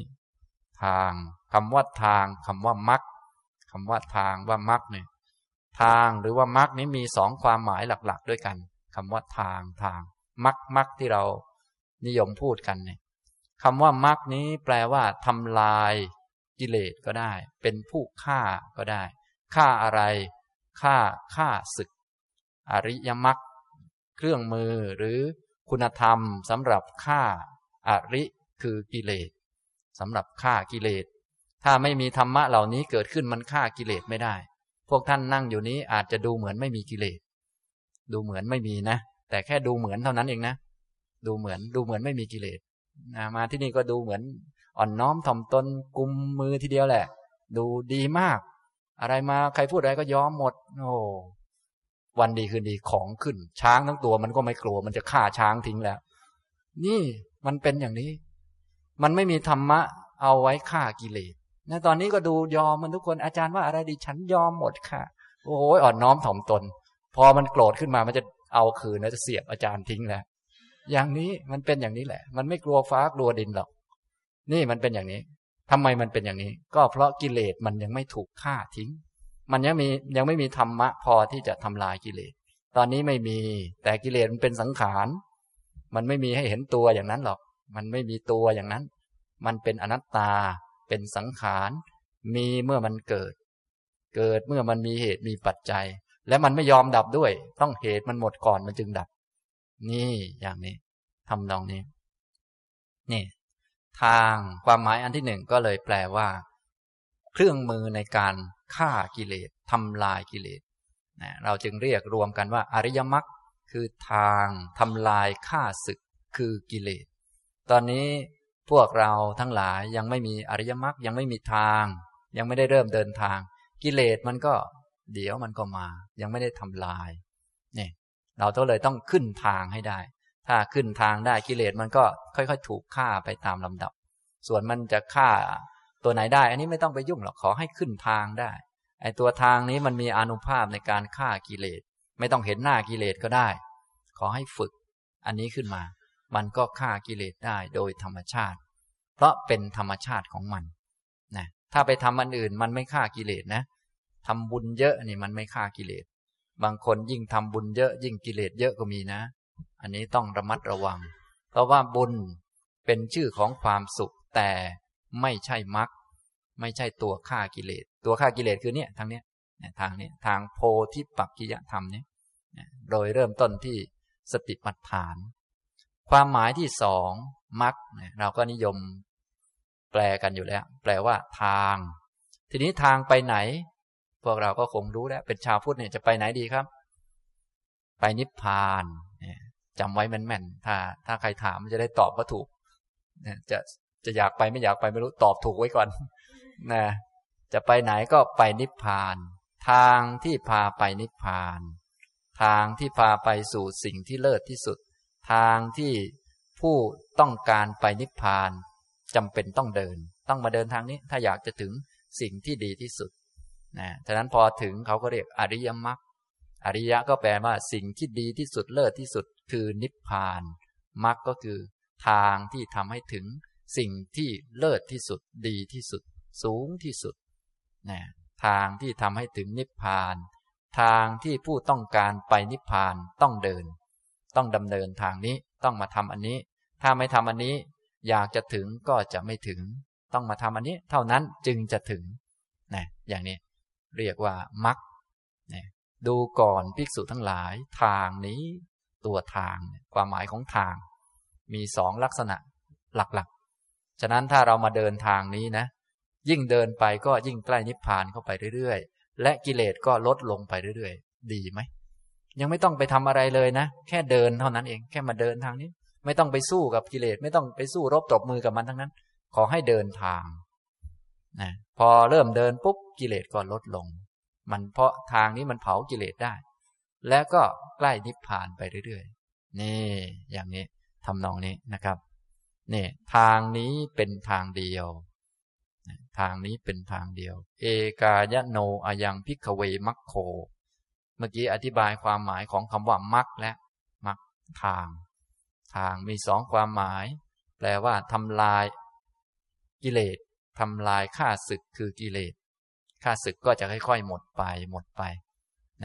Speaker 2: ทางคำว่าทางคำว่ามักคำว่าทางว่ามักเนี่ยทางหรือว่ามักนี้มีสองความหมายหลักๆ ด้วยกันคำว่าทางทางมักมักที่เรานิยมพูดกันเนี่ยคำว่ามักนี้แปลว่าทำลาย กิเลสก็ได้ เป็นผู้ฆ่าก็ได้ฆ่าอะไรฆ่าฆ่าศึก อริยมรรคเครื่องมือหรือคุณธรรมสำหรับฆ่าอริคือกิเลสสำหรับฆ่ากิเลสถ้าไม่มีธรรมะเหล่านี้เกิดขึ้นมันฆ่ากิเลสไม่ได้ พวกท่านนั่งอยู่นี้อาจจะดูเหมือนไม่มีกิเลสดูเหมือนไม่มีนะ แต่แค่ดูเหมือนเท่านั้นเองนะ ดูเหมือนดูเหมือนไม่มีกิเลสมาที่นี่ก็ดูเหมือน อ่อนน้อมถ่อมตนกุมมือทีเดียวแหละ ดูดีมาก อะไรมาใครพูดอะไรก็ยอมหมด โอ้วันดีคืนดีของขึ้น ช้างทั้งตัวมันก็ไม่กลัว มันจะฆ่าช้างทิ้งแล้ว นี่มันเป็นอย่างนี้ มันไม่มีธรรมะ เอาไว้ฆ่ากิเลสนะตอนนี้ก็ดูยอมมันทุกคนอาจารย์ว่าอะไรดีฉันยอมหมดค่ะ โอ้ยอ่อนน้อมถ่อมตน พอมันโกรธขึ้นมามันจะเอาคืนแล้วจะเสียบอาจารย์ทิ้งแล้วอย่างนี้มันเป็นอย่างนี้แหละ มันไม่กลัวฟ้ากลัวดินหรอก นี่มันเป็นอย่างนี้ทำไมมันเป็นอย่างนี้ ก็เพราะกิเลสมันยังไม่ถูกฆ่าทิ้ง มันยังมียังไม่มีธรรมะพอที่จะทำลายกิเลส ตอนนี้ไม่มี แต่กิเลสมันเป็นสังขาร มันไม่มีให้เห็นตัวอย่างนั้นหรอก มันไม่มีตัวอย่างนั้น มันเป็นอนัตตา เป็นสังขาร มีเมื่อมันเกิด เกิดเมื่อมันมีเหตุมีปัจจัย และมันไม่ยอมดับด้วย ต้องเหตุมันหมดก่อนมันจึงดับ นี่อย่างนี้ทำนองนี้ นี่ ทางความหมายอันที่หนึ่งก็เลยแปลว่า เครื่องมือในการฆ่ากิเลสทำลายกิเลสนะเราจึงเรียกรวมกันว่า อริยมรรคคือทางทำลายฆ่าศึกคือกิเลส ตอนนี้พวกเราทั้งหลายยังไม่มีอริยมรรคยังไม่มีทาง ยังไม่ได้เริ่มเดินทาง กิเลสมันก็ เดี๋ยวมันก็มา ยังไม่ได้ทำลายเนี่ยเราต้องเลยต้องขึ้นทางให้ได้ ถ้าขึ้นทางได้กิเลสมันก็ค่อย ๆ ถูกฆ่าไปตามลำดับ ส่วนมันจะฆ่าตัวไหนได้ อันนี้ไม่ต้องไปยุ่งหรอกขอให้ขึ้นทางได้ ไอตัวทางนี้มันมีอนุภาพในการฆ่ากิเลส ไม่ต้องเห็นหน้ากิเลสก็ได้ ขอให้ฝึก อันนี้ขึ้นมา มันก็ฆ่ากิเลสได้โดยธรรมชาติ เพราะเป็นธรรมชาติของมันนะถ้าไปทำอันอื่นมันไม่ฆ่ากิเลสนะทำบุญเยอะนี่มันไม่ฆ่ากิเลส บางคนยิ่งทำบุญเยอะ ยิ่งกิเลสเยอะก็มีนะ อันนี้ต้องระมัดระวัง เพราะว่าบุญเป็นชื่อของความสุขแต่ไม่ใช่มรรคไม่ใช่ตัวฆ่ากิเลส ตัวฆ่ากิเลสคือเนี่ยทางเนี้ยทางเนี้ยทางโพธิปักกิยธรรมเนี้ยโดยเริ่มต้นที่สติปัฏฐาน ความหมายที่สองมรรคเราก็นิยมแปลกันอยู่แล้ว แปลว่าทาง ทีนี้ทางไปไหน พวกเราก็คงรู้แล้ว เป็นชาวพุทธเนี่ยจะไปไหนดีครับ ไปนิพพาน จำไว้แม่นๆถ้า ถ้าใครถามจะได้ตอบก็ถูกจะจะอยากไปไม่อยากไปไม่รู้ตอบถูกไว้ก่อนนะจะไปไหนก็ไปนิพพาน ทางที่พาไปนิพพาน ทางที่พาไปสู่สิ่งที่เลิศที่สุด ทางที่ผู้ต้องการไปนิพพานจำเป็นต้องเดิน ต้องมาเดินทางนี้ ถ้าอยากจะถึงสิ่งที่ดีที่สุดนะฉะนั้นพอถึงเขาก็เรียกอริยมรรคอริยะก็แปลว่าสิ่งที่ดีที่สุดเลิศที่สุด คือนิพพานมรรคก็คือทางที่ทำให้ถึงสิ่งที่เลิศที่สุดดีที่สุด สูงที่สุดนะทางที่ทำให้ถึงนิพพาน ทางที่ผู้ต้องการไปนิพพานต้องเดิน ต้องดำเนินทางนี้ต้องมาทำอันนี้ ถ้าไม่ทำอันนี้ อยากจะถึงก็จะไม่ถึง ต้องมาทำอันนี้ เท่านั้นจึงจะถึงนะอย่างนี้เรียกว่ามักนะดูก่อนภิกษุทั้งหลาย ทางนี้ ตัวทาง ความหมายของทาง มีสองลักษณะหลักๆ ฉะนั้นถ้าเรามาเดินทางนี้นะ ยิ่งเดินไปก็ยิ่งใกล้นิพพานเข้าไปเรื่อยๆ และกิเลสก็ลดลงไปเรื่อยๆ ดีไหม ยังไม่ต้องไปทำอะไรเลยนะ แค่เดินเท่านั้นเอง แค่มาเดินทางนี้ ไม่ต้องไปสู้กับกิเลส ไม่ต้องไปสู้รบตบมือกับมันทั้งนั้น ขอให้เดินทางนะพอเริ่มเดินปุ๊บกิเลสก็ลดลง มันเพราะทางนี้มันเผากิเลสได้ แล้วก็ใกล้นิพพานไปเรื่อยๆ นี่อย่างนี้ทำนองนี้นะครับนี่ทางนี้เป็นทางเดียว ทางนี้เป็นทางเดียว เอกายโนอายังพิกเวมัคโค เมื่อกี้อธิบายความหมายของคำว่ามัคและมัคทาง ทางมีสองความหมาย แปลว่าทำลายกิเลสทำลายข้าศึกคือกิเลสข้าศึกก็จะค่อยๆ หมดไปหมดไป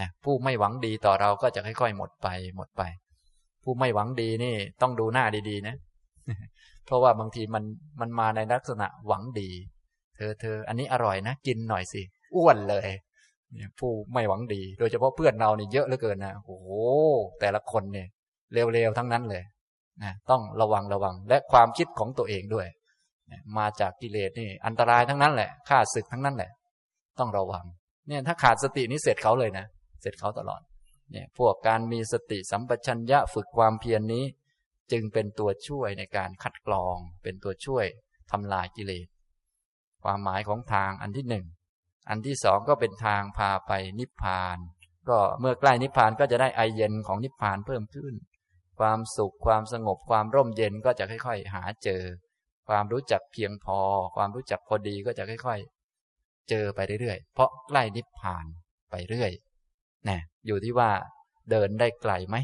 Speaker 2: นะผู้ไม่หวังดีต่อเราก็จะค่อยๆ หมดไป หมดไป ผู้ไม่หวังดีนี่ต้องดูหน้าดีๆ นะ เพราะว่าบางทีมันมันมาในลักษณะหวังดี เธอเธออันนี้อร่อยนะ กินหน่อยสิ อ้วนเลยผู้ไม่หวังดี โดยเฉพาะเพื่อนเรานี่เยอะเหลือเกินนะโอ้โหแต่ละคนเนี่ยเร็วๆทั้งนั้นเลยนะต้องระวังระวัง และความคิดของตัวเองด้วย มาจากกิเลสนี่ อันตรายทั้งนั้นแหละฆ่าศึกทั้งนั้นแหละ ต้องระวัง เนี่ยถ้าขาดสตินี่เสร็จเขาเลยนะ เสร็จเขาตลอดเนี่ยพวกการมีสติสัมปชัญญะฝึกความเพียรนนี้ จึงเป็นตัวช่วยในการคัดกรอง เป็นตัวช่วยทำลายกิเลสความหมายของทางอันที่หนึ่งอันที่สองก็เป็นทางพาไปนิพพาน ก็เมื่อใกล้นิพพานก็จะได้ไอเย็นของนิพพานเพิ่มขึ้น ความสุขความสงบความร่มเย็นก็จะค่อย ๆ หาเจอ ความรู้จักเพียงพอ ความรู้จักพอดีก็จะค่อย ๆ เจอไปเรื่อยๆ เพราะใกล้นิพพานไปเรื่อย นะอยู่ที่ว่าเดินได้ไกลไหม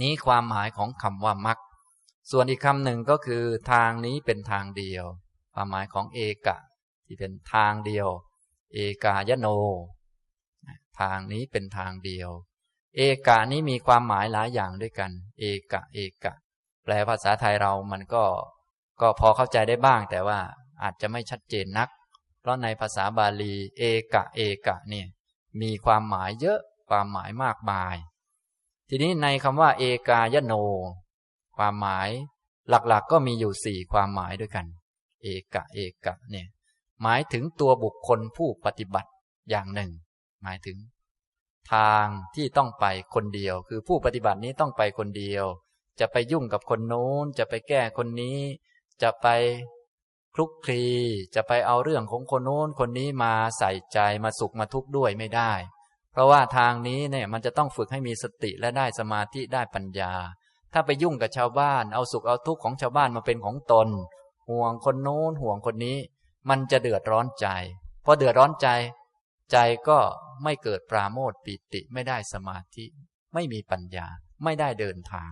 Speaker 2: นี้ความหมายของคำว่ามัก ส่วนอีกคำหนึ่งก็คือ ทางนี้เป็นทางเดียว ความหมายของเอกะ ที่เป็นทางเดียว เอกายโน ทางนี้เป็นทางเดียว เอกะนี้มีความหมายหลายอย่างด้วยกัน เอกะ เอกะ แปลภาษาไทยเรามันก็ ก็พอเข้าใจได้บ้าง แต่ว่าอาจจะไม่ชัดเจนนัก เพราะในภาษาบาลี เอกะ เอกะเนี่ย มีความหมายเยอะความหมายมากมาย ทีนี้ในคำว่า เอกายโน ความหมายหลักๆกก็มีอยู่สี่ความหมายด้วยกัน เอกะเอกะเนี่ยหมายถึงตัวบุคคลผู้ปฏิบัติอย่างหนึ่ง หมายถึง ทางที่ต้องไปคนเดียว คือผู้ปฏิบัตินี้ต้องไปคนเดียว จะไปยุ่งกับคนโน้น จะไปแก้คนนี้ จะไป คลุกคลีจะไปเอาเรื่องของคนโน้นคนนี้มาใส่ใจมาสุขมาทุกข์ด้วยไม่ได้ เพราะว่าทางนี้เนี่ยมันจะต้องฝึกให้มีสติและได้สมาธิได้ปัญญา ถ้าไปยุ่งกับชาวบ้านเอาสุขเอาทุกข์ของชาวบ้านมาเป็นของตน ห่วงคนโน้นห่วงคนนี้ มันจะเดือดร้อนใจพอเดือดร้อนใจ ใจก็ไม่เกิดปราโมทปิติไม่ได้สมาธิ ไม่มีปัญญาไม่ได้เดินทาง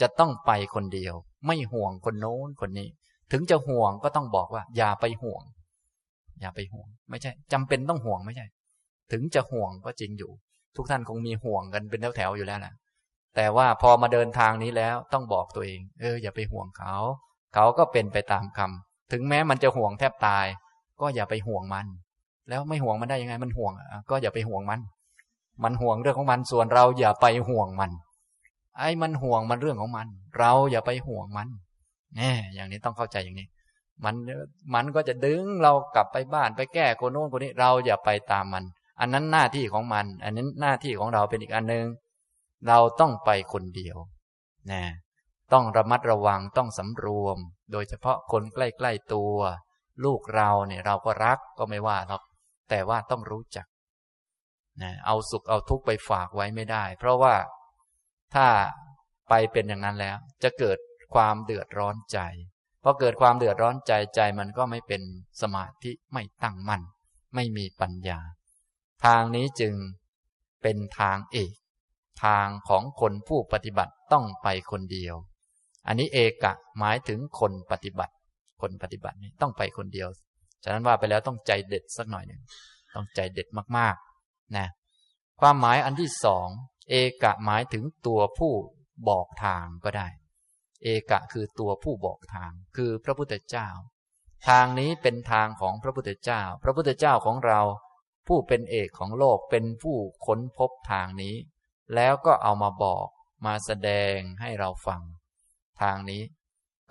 Speaker 2: จะต้องไปคนเดียว ไม่ห่วงคนโน้นคนนี้ ถึงจะห่วงก็ต้องบอกว่า อย่าไปห่วง อย่าไปห่วง ไม่ใช่จำเป็นต้องห่วงไม่ใช่ ถึงจะห่วงก็จริงอยู่ ทุกท่านคงมีห่วงกันเป็นแถวๆอยู่แล้วแหละแต่ว่าพอมาเดินทางนี้แล้วต้องบอกตัวเอง เออ อย่าไปห่วงเขา เขาก็เป็นไปตามคำถึงแม้มันจะห่วงแทบตาย ก็อย่าไปห่วงมัน แล้วไม่ห่วงมันได้ยังไง มันห่วงก็อย่าไปห่วงมัน มันห่วงเรื่องของมันส่วนเราอย่าไปห่วงมัน ไอ้มันห่วงมันเรื่องของมัน เราอย่าไปห่วงมัน น่อย่างนี้ต้องเข้าใจอย่างนี้ มันมันก็จะดึงเรากลับไปบ้านไปแก้คนโน้นคนนี้เราอย่าไปตามมัน อันนั้นหน้าที่ของมัน อันนั้นหน้าที่ของเราเป็นอีกอันหนึ่งเราต้องไปคนเดียวนะต้องระมัดระวังต้องสำรวม โดยเฉพาะคนใกล้ๆตัว ลูกเราเนี่ยเราก็รักก็ไม่ว่าหรอกแต่ว่าต้องรู้จักนะเอาสุขเอาทุกข์ไปฝากไว้ไม่ได้ เพราะว่าถ้าไปเป็นอย่างนั้นแล้ว จะเกิด ความเดือดร้อนใจพอเกิดความเดือดร้อนใจใจมันก็ไม่เป็นสมาธิไม่ตั้งมั่นไม่มีปัญญา ทางนี้จึงเป็นทางเอก ทางของคนผู้ปฏิบัติต้องไปคนเดียว อันนี้เอกะหมายถึงคนปฏิบัติ คนปฏิบัตินี่ต้องไปคนเดียว ฉะนั้นว่าไปแล้วต้องใจเด็ดสักหน่อยหนึ่งต้องใจเด็ดมากๆนะความหมายอันที่สองเอกะหมายถึงตัวผู้บอกทางก็ได้ เอกะคือตัวผู้บอกทาง คือพระพุทธเจ้า ทางนี้เป็นทางของพระพุทธเจ้า พระพุทธเจ้าของเรา ผู้เป็นเอกของโลกเป็นผู้ค้นพบทางนี้ แล้วก็เอามาบอกมาแสดงให้เราฟัง ทางนี้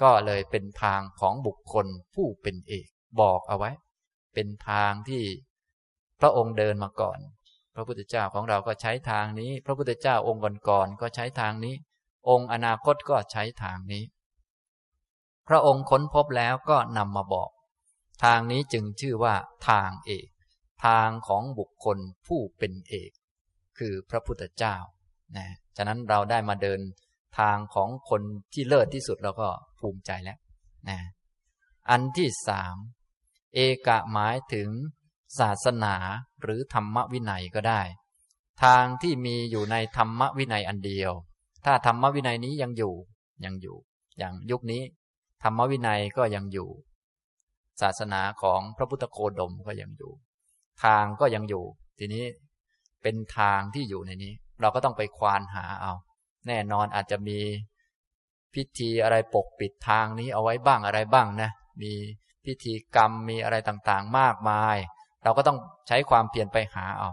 Speaker 2: ก็เลยเป็นทางของบุคคลผู้เป็นเอกบอกเอาไว้ เป็นทางที่พระองค์เดินมาก่อน พระพุทธเจ้าของเราก็ใช้ทางนี้ พระพุทธเจ้าองค์ก่อนๆก็ใช้ทางนี้ องค์อนาคตก็ใช้ทางนี้ พระองค์ค้นพบแล้วก็นำมาบอก ทางนี้จึงชื่อว่า ทางเอก ทางของบุคคลผู้เป็นเอก คือพระพุทธเจ้านะฉะนั้นเราได้มาเดินทางของคนที่เลิศที่สุดเราก็ภูมิใจแล้วนะอันที่สามเอกะหมายถึง ศาสนาหรือธรรมวินัยก็ได้ ทางที่มีอยู่ในธรรมวินัยอันเดียว ถ้าธรรมวินัยนี้ยังอยู่ยังอยู่ อย่างยุคนี้ ธรรมวินัยก็ยังอยู่ ศาสนาของพระพุทธโคดมก็ยังอยู่ ทางก็ยังอยู่ ทีนี้เป็นทางที่อยู่ในนี้ เราก็ต้องไปควานหาเอา แน่นอนอาจจะมีพิธีอะไรปกปิดทางนี้เอาไว้บ้างอะไรบ้างนะ มีพิธีกรรมมีอะไรต่างๆ มากมาย เราก็ต้องใช้ความเพียรไปหาเอา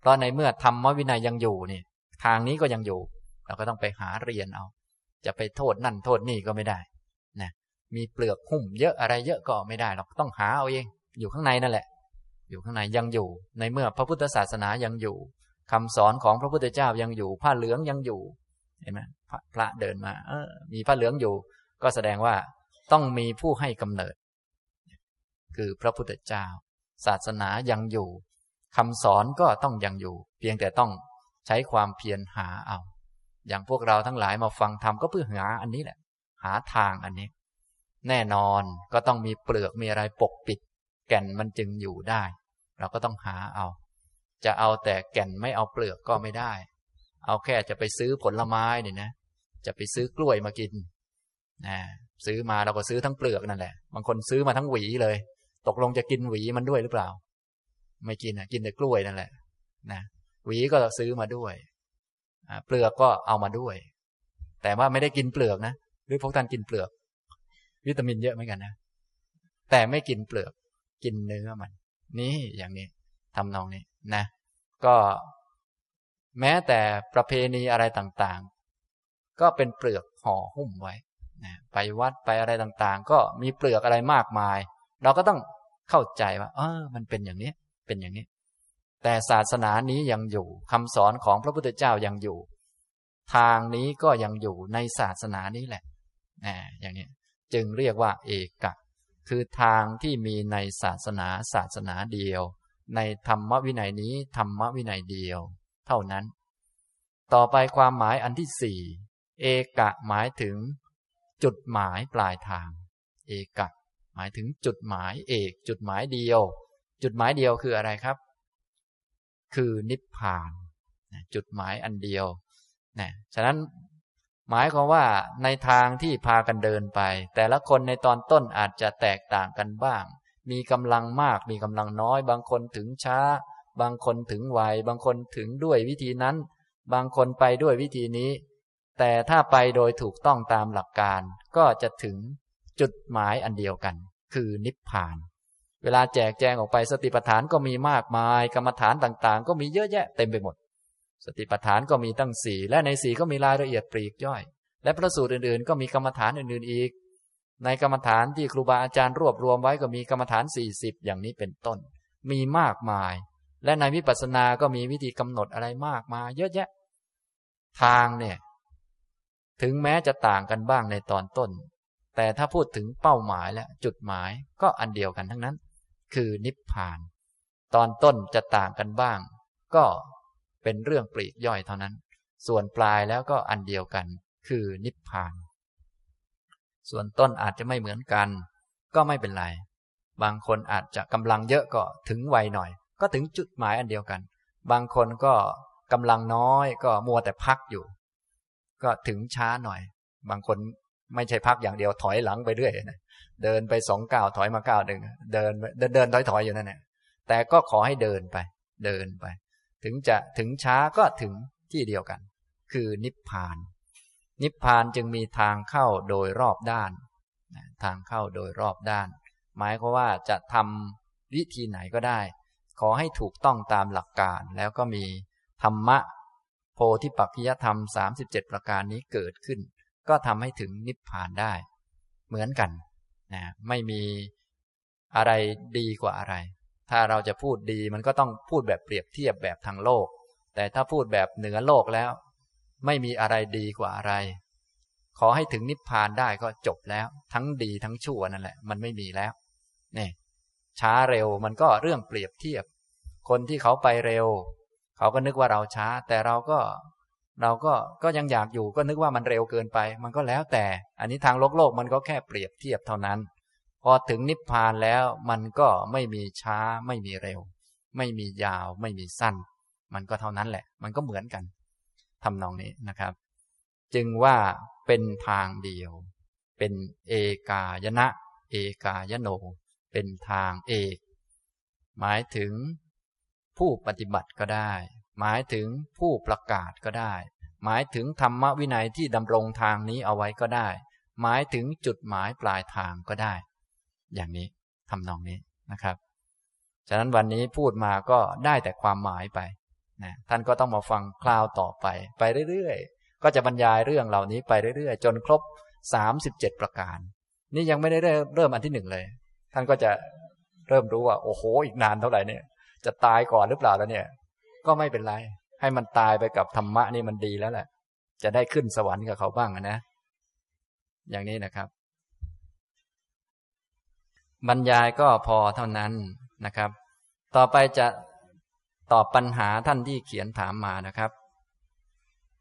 Speaker 2: เพราะในเมื่อธรรมวินัยยังอยู่นี่ทางนี้ก็ยังอยู่ เราก็ต้องไปหาเรียนเอา จะไปโทษนั่นโทษนี่ก็ไม่ได้นะมีเปลือกหุ้มเยอะอะไรเยอะก็ไม่ได้เราต้องหาเอาเอง อยู่ข้างในนั่นแหละ อยู่ข้างในยังอยู่ ในเมื่อพระพุทธศาสนายังอยู่คำสอนของพระพุทธเจ้ายังอยู่ ผ้าเหลืองยังอยู่เห็นไหมพระเดินมา เออ มีผ้าเหลืองอยู่ ก็แสดงว่าต้องมีผู้ให้กำเนิด คือพระพุทธเจ้า ศาสนายังอยู่คำสอนก็ต้องยังอยู่ เพียงแต่ต้องใช้ความเพียรหาเอา อย่างพวกเราทั้งหลายมาฟังธรรมก็เพื่อหาอันนี้แหละ หาทางอันนี้ แน่นอนก็ต้องมีเปลือกมีอะไรปกปิด แก่นมันจึงอยู่ได้ เราก็ต้องหาเอา จะเอาแต่แก่นไม่เอาเปลือกก็ไม่ได้ เอาแค่จะไปซื้อผลไม้เนี่ยนะ จะไปซื้อกล้วยมากินนะซื้อมาเราก็ซื้อทั้งเปลือกนั่นแหละ บางคนซื้อมาทั้งหวีเลย ตกลงจะกินหวีมันด้วยหรือเปล่า ไม่กินนะกินแต่กล้วยนั่นแหละ นะ หวีก็ซื้อมาด้วย เปลือกก็เอามาด้วย แต่ว่าไม่ได้กินเปลือกนะหรือพวกท่านกินเปลือก วิตามินเยอะเหมือนกันนะ แต่ไม่กินเปลือก กินเนื้อมัน นี่อย่างนี้ทำนองนี้นะ ก็แม้แต่ประเพณีอะไรต่างๆ ก็เป็นเปลือกห่อหุ้มไว้นะไปวัดไปอะไรต่างๆ ก็มีเปลือกอะไรมากมาย เราก็ต้องเข้าใจว่า เออ มันเป็นอย่างนี้ เป็นอย่างนี้ แต่ศาสนานี้ยังอยู่คำสอนของพระพุทธเจ้ายังอยู่ ทางนี้ก็ยังอยู่ในศาสนานี้แหละนะอย่างนี้จึงเรียกว่า เอกะคือทางที่มีในศาสนาศาสนาเดียว ในธรรมวินัยนี้ธรรมวินัยเดียว เท่านั้น ต่อไปความหมายอันที่สี่เอกะหมายถึง จุดหมายปลายทาง เอกะหมายถึงจุดหมายเอก จุดหมายเดียว จุดหมายเดียวคืออะไรครับ คือนิพพานจุดหมายอันเดียวนะฉะนั้นหมายความว่าในทางที่พากันเดินไป แต่ละคนในตอนต้นอาจจะแตกต่างกันบ้าง มีกำลังมากมีกำลังน้อย บางคนถึงช้า บางคนถึงไวบางคนถึงด้วยวิธีนั้น บางคนไปด้วยวิธีนี้ แต่ถ้าไปโดยถูกต้องตามหลักการ ก็จะถึงจุดหมายอันเดียวกัน คือนิพพาน เวลาแจกแจงออกไปสติปัฏฐานก็มีมากมาย กรรมฐานต่างๆ ก็มีเยอะแยะเต็มไปหมด สติปัฏฐานก็มีตั้งสี่และในสี่ก็มีรายละเอียดปลีกย่อย และพระสูตรอื่นๆ ก็มีกรรมฐานอื่นๆอีก ในกรรมฐานที่ครูบาอาจารย์รวบรวมไว้ก็มีกรรมฐานสี่สิบอย่างนี้เป็นต้น มีมากมาย และในวิปัสสนาก็มีวิธีกำหนดอะไรมากมาย เยอะแยะ ทางเนี่ยถึงแม้จะต่างกันบ้างในตอนต้น แต่ถ้าพูดถึงเป้าหมายและจุดหมายก็อันเดียวกันทั้งนั้น คือนิพพาน ตอนต้นจะต่างกันบ้าง ก็เป็นเรื่องปลีกย่อยเท่านั้น ส่วนปลายแล้วก็อันเดียวกัน คือนิพพาน ส่วนต้นอาจจะไม่เหมือนกัน ก็ไม่เป็นไร บางคนอาจจะกำลังเยอะก็ถึงไวหน่อย ก็ถึงจุดหมายอันเดียวกัน บางคนก็กำลังน้อยก็มัวแต่พักอยู่ ก็ถึงช้าหน่อย บางคนไม่ใช่พักอย่างเดียวถอยหลังไปเรื่อยนะ เดินไปสองก้าวถอยมาก้าวหนึ่งเดินเดินเดินถอยถอยอยู่นั่นแหละแต่ก็ขอให้เดินไป เดินไป ถึงจะถึงช้าก็ถึงที่เดียวกัน คือนิพพาน นิพพานจึงมีทางเข้าโดยรอบด้าน ทางเข้าโดยรอบด้าน หมายความว่าจะทำวิธีไหนก็ได้ ขอให้ถูกต้องตามหลักการ แล้วก็มีธรรมะ โพธิปักขิยธรรมสามสิบเจ็ดประการนี้เกิดขึ้น ก็ทำให้ถึงนิพพานได้ เหมือนกัน นะไม่มีอะไรดีกว่าอะไร ถ้าเราจะพูดดีมันก็ต้องพูดแบบเปรียบเทียบแบบทางโลก แต่ถ้าพูดแบบเหนือโลกแล้ว ไม่มีอะไรดีกว่าอะไร ขอให้ถึงนิพพานได้ก็จบแล้ว ทั้งดีทั้งชั่วนั่นแหละ มันไม่มีแล้วนี่ช้าเร็วมันก็เรื่องเปรียบเทียบ คนที่เขาไปเร็ว เขาก็นึกว่าเราช้า แต่เราก็ เราก็ก็ยังอยากอยู่ก็นึกว่ามันเร็วเกินไป มันก็แล้วแต่ อันนี้ทางโลกโลกมันก็แค่เปรียบเทียบเท่านั้น พอถึงนิพพานแล้วมันก็ไม่มีช้าไม่มีเร็ว ไม่มียาวไม่มีสั้น มันก็เท่านั้นแหละ มันก็เหมือนกันทำนองนี้นะครับ จึงว่าเป็นทางเดียว เป็นเอกายนะ เอกายโน เป็นทางเอก หมายถึงผู้ปฏิบัติก็ได้ หมายถึงผู้ประกาศก็ได้ หมายถึงธรรมวินัยที่ดำรงทางนี้เอาไว้ก็ได้ หมายถึงจุดหมายปลายทางก็ได้ อย่างนี้ทำนองนี้นะครับ ฉะนั้นวันนี้พูดมาก็ได้แต่ความหมายไปนะท่านก็ต้องมาฟังคราวต่อไป ไปเรื่อยๆ ก็จะบรรยายเรื่องเหล่านี้ไปเรื่อยๆ จนครบสามสิบเจ็ดประการ นี่ยังไม่ได้เริ่มอันที่หนึ่งเลย ท่านก็จะเริ่มรู้ว่า โอ้โห อีกนานเท่าไหร่เนี่ย จะตายก่อนหรือเปล่าแล้วเนี่ย ก็ไม่เป็นไร ให้มันตายไปกับธรรมะนี่มันดีแล้วแหละ จะได้ขึ้นสวรรค์กับเขาบ้างนะ อย่างนี้นะครับ บรรยายก็พอเท่านั้นนะครับ ต่อไปจะตอบปัญหาท่านที่เขียนถามมานะครับ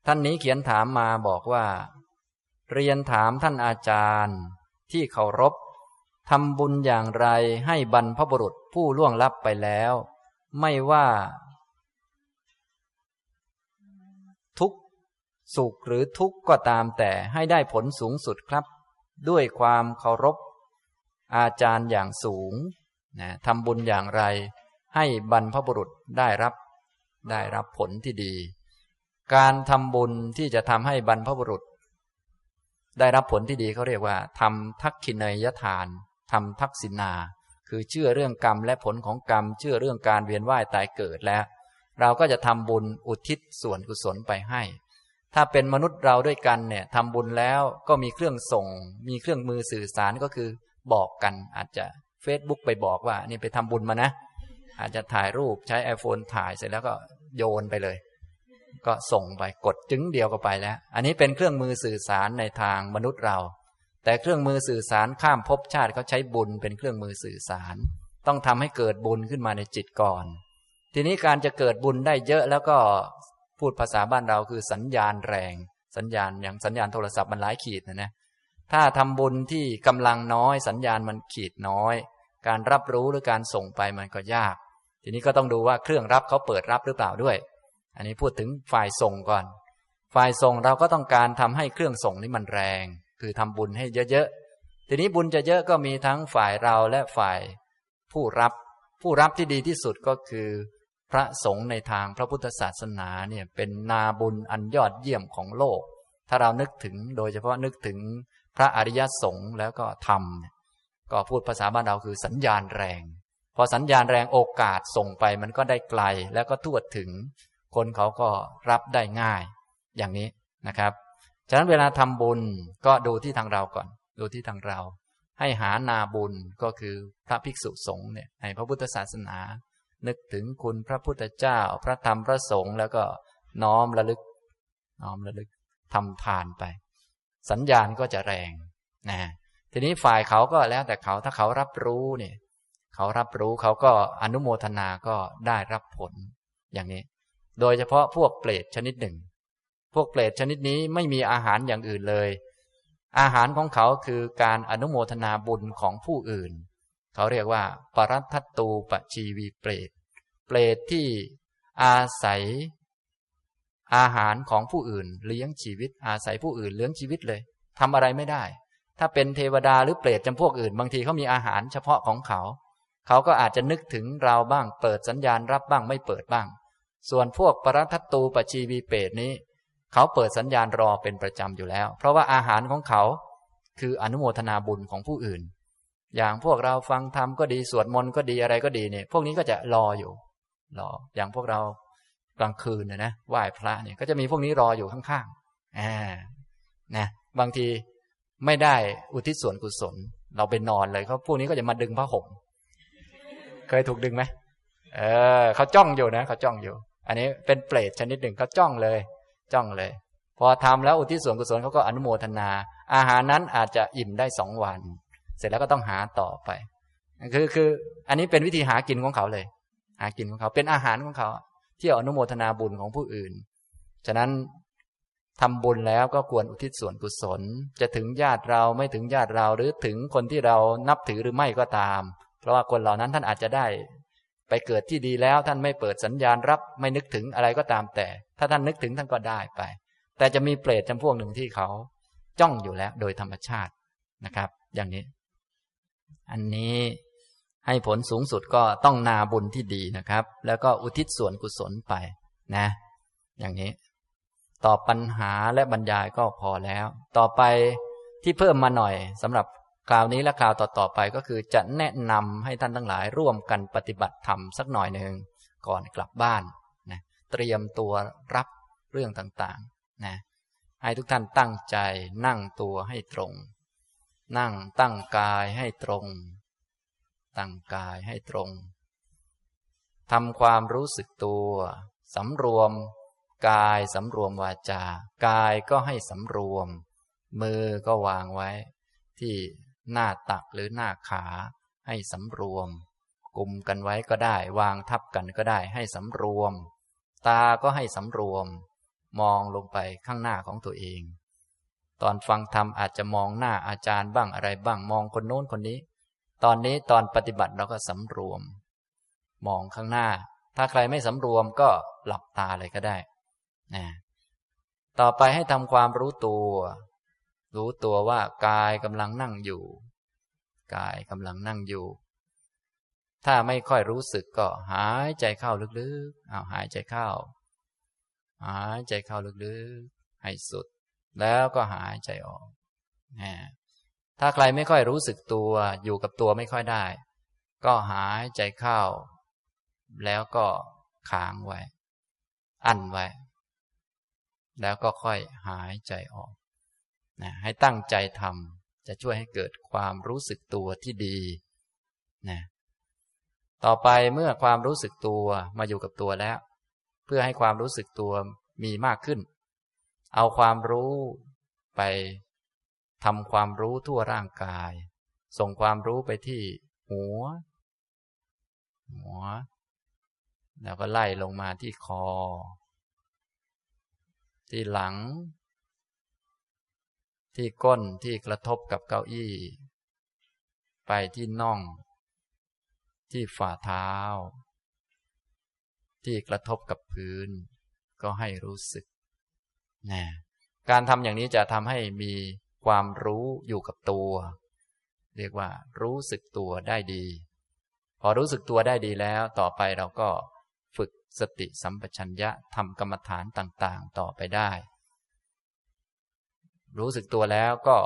Speaker 2: ท่านนี้เขียนถามมาบอกว่า เรียนถามท่านอาจารย์ที่เคารพทำบุญอย่างไรให้บรรพบุรุษผู้ล่วงลับไปแล้ว ไม่ว่า สุขหรือทุกข์ก็ตามแต่ให้ได้ผลสูงสุดครับ ด้วยความเคารพ อาจารย์อย่างสูงนะทำบุญอย่างไร ให้บรรพบุรุษได้รับ ได้รับผลที่ดี การทำบุญที่จะทำให้บรรพบุรุษ ได้รับผลที่ดีเขาเรียกว่าทำทักขินยทานทำทักษินา คือเชื่อเรื่องกรรมและผลของกรรม เชื่อเรื่องการเวียนว่ายตายเกิดแล้ว เราก็จะทำบุญอุทิศส่วนกุศลไปให้ ถ้าเป็นมนุษย์เราด้วยกันเนี่ยทำบุญแล้วก็มีเครื่องส่ง มีเครื่องมือสื่อสารก็คือบอกกันอาจจะ Facebook ไปบอกว่า นี่ไปทำบุญมานะ อาจจะถ่ายรูปใช้ iPhone ถ่ายเสร็จแล้วก็โยนไปเลย ก็ส่งไปกดจึงเดียวก็ไปแล้ว อันนี้เป็นเครื่องมือสื่อสารในทางมนุษย์เรา แต่เครื่องมือสื่อสารข้ามภพชาติเขาใช้บุญเป็นเครื่องมือสื่อสาร ต้องทำให้เกิดบุญขึ้นมาในจิตก่อน ทีนี้การจะเกิดบุญได้เยอะแล้วก็ พูดภาษาบ้านเราคือสัญญาณแรง สัญญาณอย่างสัญญาณโทรศัพท์มันหลายขีดนะนะถ้าทำบุญที่กำลังน้อย สัญญาณมันขีดน้อย การรับรู้หรือการส่งไปมันก็ยาก ทีนี้ก็ต้องดูว่าเครื่องรับเขาเปิดรับหรือเปล่าด้วย อันนี้พูดถึงฝ่ายส่งก่อน ฝ่ายส่งเราก็ต้องการทำให้เครื่องส่งนี้มันแรง คือทำบุญให้เยอะๆทีนี้บุญจะเยอะก็มีทั้งฝ่ายเราและฝ่ายผู้รับ ผู้รับที่ดีที่สุดก็คือ พระสงฆ์ในทางพระพุทธศาสนาเนี่ยเป็นนาบุญอันยอดเยี่ยมของโลก ถ้าเรานึกถึงโดยเฉพาะนึกถึงพระอริยสงฆ์แล้วก็ธรรมก็พูดภาษาบ้านเราคือสัญญาณแรง พอสัญญาณแรงโอกาสส่งไปมันก็ได้ไกลแล้วก็ทั่วถึง คนเขาก็รับได้ง่าย อย่างนี้นะครับ ฉะนั้นเวลาทำบุญก็ดูที่ทางเราก่อน ดูที่ทางเรา ให้หานาบุญก็คือพระภิกษุสงฆ์เนี่ยในพระพุทธศาสนา นึกถึงคุณพระพุทธเจ้า พระธรรมพระสงฆ์แล้วก็น้อมระลึก น้อมระลึกทำทานไป สัญญาณก็จะแรงนะทีนี้ฝ่ายเขาก็แล้วแต่เขาถ้าเขารับรู้เนี่ยเขารับรู้เขาก็อนุโมทนาก็ได้รับผลอย่างนี้ โดยเฉพาะพวกเปรตชนิดหนึ่ง พวกเปรตชนิดนี้ไม่มีอาหารอย่างอื่นเลย อาหารของเขาคือการอนุโมทนาบุญของผู้อื่น เขาเรียกว่า ปรัตตูปชีวีเปรต เปรตที่อาศัย อาหารของผู้อื่น เลี้ยงชีวิต อาศัยผู้อื่นเลี้ยงชีวิตเลยทำอะไรไม่ได้ ถ้าเป็นเทวดาหรือเปรตจำพวกอื่น บางทีเขามีอาหารเฉพาะของเขา เขาก็อาจจะนึกถึงเราบ้าง เปิดสัญญาณรับบ้างไม่เปิดบ้าง ส่วนพวกปรัตตูปชีวีเปรตนี้ เขาเปิดสัญญาณรอเป็นประจำอยู่แล้ว เพราะว่าอาหารของเขาคืออนุโมทนาบุญของผู้อื่น อย่างพวกเราฟังธรรมก็ดีสวดมนต์ก็ดีอะไรก็ดีเนี่ยพวกนี้ก็จะรออยู่ รออย่างพวกเรากลางคืนนะนะไหว้พระเนี่ยก็จะมีพวกนี้รออยู่ข้างๆอ่านะบางทีไม่ได้อุทิศส่วนกุศล เราไปนอนเลยเขาพวกนี้ก็จะมาดึงผ้าห่มเคยถูกดึงไหมเออเขาจ้องอยู่นะเขาจ้องอยู่ อันนี้เป็นเปรตชนิดหนึ่งเขาจ้องเลย จ้องเลย พอทำแล้วอุทิศส่วนกุศลเขาก็อนุโมทนา อาหารนั้นอาจจะอิ่มได้สองวันเร็จแล้วก็ต้องหาต่อไป คือคือ อันนี้เป็นวิธีหากินของเขาเลย หากินของเขาเป็นอาหารของเขา ที่อนุโมทนาบุญของผู้อื่น ฉะนั้นทำบุญแล้วก็ควรอุทิศส่วนกุศล จะถึงญาติเราไม่ถึงญาติเราหรือถึงคนที่เรานับถือหรือไม่ก็ตาม เพราะว่าคนเหล่านั้นท่านอาจจะได้ ไปเกิดที่ดีแล้วท่านไม่เปิดสัญญาณรับไม่นึกถึงอะไรก็ตามแต่ ถ้าท่านนึกถึงท่านก็ได้ไป แต่จะมีเปรตจำพวกหนึ่งที่เขาจ้องอยู่แล้ว โดยธรรมชาตินะครับ อย่างนี้ อันนี้ให้ผลสูงสุดก็ต้องนาบุญที่ดีนะครับ แล้วก็อุทิศส่วนกุศลไปนะ อย่างนี้ ตอบปัญหาและบรรยายก็พอแล้ว ต่อไปที่เพิ่มมาหน่อยสำหรับคราวนี้และคราวต่อๆไปก็คือจะแนะนำให้ท่านทั้งหลายร่วมกันปฏิบัติธรรมสักหน่อยหนึ่งก่อนกลับบ้านนะเตรียมตัวรับเรื่องต่างๆนะให้ทุกท่านตั้งใจนั่งตัวให้ตรง นั่งตั้งกายให้ตรง ตั้งกายให้ตรงทำความรู้สึกตัวสำรวม กายสำรวมวาจา กายก็ให้สำรวม มือก็วางไว้ ที่หน้าตักหรือหน้าขาให้สำรวมกลุ่มกันไว้ก็ได้ วางทับกันก็ได้ ให้สำรวม ตาก็ให้สำรวม มองลงไปข้างหน้าของตัวเอง ตอนฟังธรรมอาจจะมองหน้าอาจารย์บ้างอะไรบ้างมองคนโน้นคนนี้ ตอนนี้ตอนปฏิบัติเราก็สำรวม มองข้างหน้า ถ้าใครไม่สำรวมก็หลับตาเลยก็ได้นะต่อไปให้ทำความรู้ตัว รู้ตัวว่ากายกำลังนั่งอยู่ กายกำลังนั่งอยู่ ถ้าไม่ค่อยรู้สึกก็หายใจเข้าลึกๆเอาหายใจเข้า หายใจเข้าลึกๆ ให้สุด แล้วก็หายใจออกนะถ้าใครไม่ค่อยรู้สึกตัวอยู่กับตัวไม่ค่อยได้ ก็หายใจเข้า แล้วก็ค้างไว้ อั้นไว้ แล้วก็ค่อยหายใจออกนะให้ตั้งใจทำจะช่วยให้เกิดความรู้สึกตัวที่ดีนะต่อไปเมื่อความรู้สึกตัวมาอยู่กับตัวแล้ว เพื่อให้ความรู้สึกตัวมีมากขึ้น เอาความรู้ไปทำความรู้ทั่วร่างกาย ส่งความรู้ไปที่หัว หัว แล้วก็ไล่ลงมาที่คอ ที่หลัง ที่ก้นที่กระทบกับเก้าอี้ ไปที่น่อง ที่ฝ่าเท้า ที่กระทบกับพื้น ก็ให้รู้สึก นะการทำอย่างนี้จะทำให้มีความรู้อยู่กับตัว เรียกว่า รู้สึกตัวได้ดี พอรู้สึกตัวได้ดีแล้ว ต่อไปเราก็ฝึกสติสัมปชัญญะทำกรรมฐานต่างๆ ต่อไปได้ รู้สึกตัวแล้วก็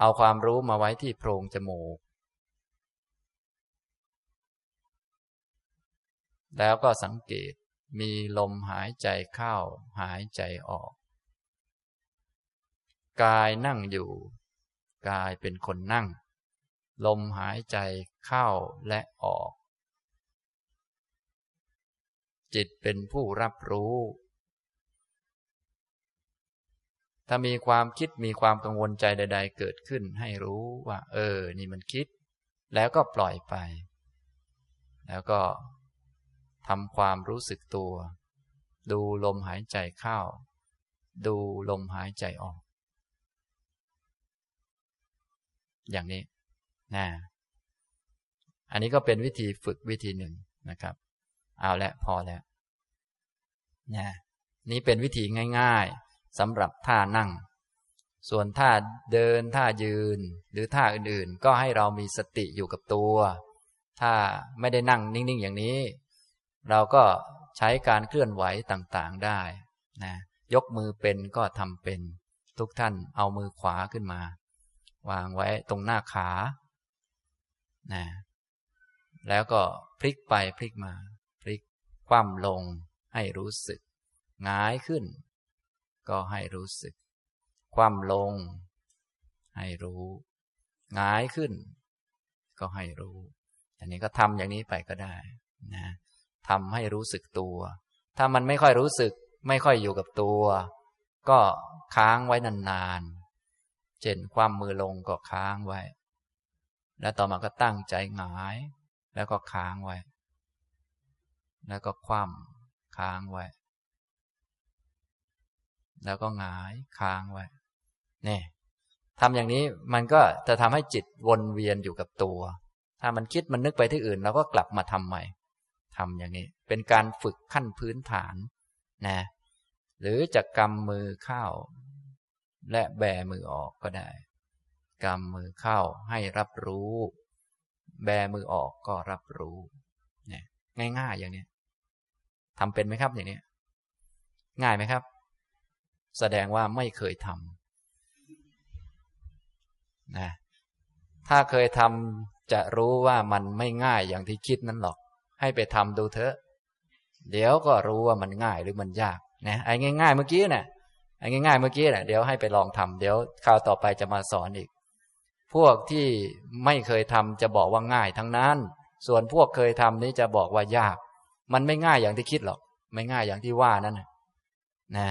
Speaker 2: เอาความรู้มาไว้ที่โพรงจมูก แล้วก็สังเกต มีลมหายใจเข้าหายใจออก กายนั่งอยู่ กายเป็นคนนั่ง ลมหายใจเข้าและออก จิตเป็นผู้รับรู้ ถ้ามีความคิดมีความกังวลใจใด ๆ เกิดขึ้นให้รู้ว่า เออ นี่มันคิด แล้วก็ปล่อยไป แล้วก็ ทำความรู้สึกตัว ดูลมหายใจเข้า ดูลมหายใจออก อย่างนี้นะอันนี้ก็เป็นวิธีฝึกวิธีหนึ่งนะครับ เอาละพอแล้วนะนี่เป็นวิธีง่ายๆสำหรับท่านั่ง ส่วนท่าเดินท่ายืน หรือท่าอื่นๆ ก็ให้เรามีสติอยู่กับตัว ถ้าไม่ได้นั่งนิ่งๆอย่างนี้ เราก็ใช้การเคลื่อนไหวต่างๆได้นะยกมือเป็นก็ทำเป็น ทุกท่านเอามือขวาขึ้นมา วางไว้ตรงหน้าขานะแล้วก็พลิกไปพลิกมา พลิกคว่ำลงให้รู้สึกงายขึ้น ก็ให้รู้สึก คว่ำลง ให้รู้งายขึ้น ก็ให้รู้ อันนี้ก็ทำอย่างนี้ไปก็ได้นะ ทำให้รู้สึกตัว ถ้ามันไม่ค่อยรู้สึก ไม่ค่อยอยู่กับตัว ก็ค้างไว้นานๆเช่นความมือลงก็ค้างไว้ แล้วต่อมาก็ตั้งใจหงาย แล้วก็ค้างไว้ แล้วก็คว่ำค้างไว้ แล้วก็หงายค้างไว้นี่ทำอย่างนี้มันก็จะทำให้จิตวนเวียนอยู่กับตัว ถ้ามันคิดมันนึกไปที่อื่นเราก็กลับมาทำใหม่ ทำอย่างนี้ เป็นการฝึกขั้นพื้นฐานนะหรือจะกำมือเข้า และแบมือออกก็ได้กำมือเข้าให้รับรู้ แบมือออกก็รับรู้เนี่ยง่ายๆอย่างนี้ทำเป็นไหมครับอย่างนี้ง่ายไหมครับ แสดงว่าไม่เคยทำนะถ้าเคยทำจะรู้ว่ามันไม่ง่ายอย่างที่คิดนั้นหรอก ให้ไปทำดูเถอะ เดี๋ยวก็รู้ว่ามันง่ายหรือมันยากนะไอ้ง่ายๆเมื่อกี้นะ่ะไอ้ง่ายๆเมื่อกี้นะ่ะเดี๋ยวให้ไปลองทำเดี๋ยวคราวต่อไปจะมาสอนอีก พวกที่ไม่เคยทำจะบอกว่าง่ายทั้งนั้น ส่วนพวกเคยทำนี้จะบอกว่ายาก มันไม่ง่ายอย่างที่คิดหรอก ไม่ง่ายอย่างที่ว่านั่นนะนะ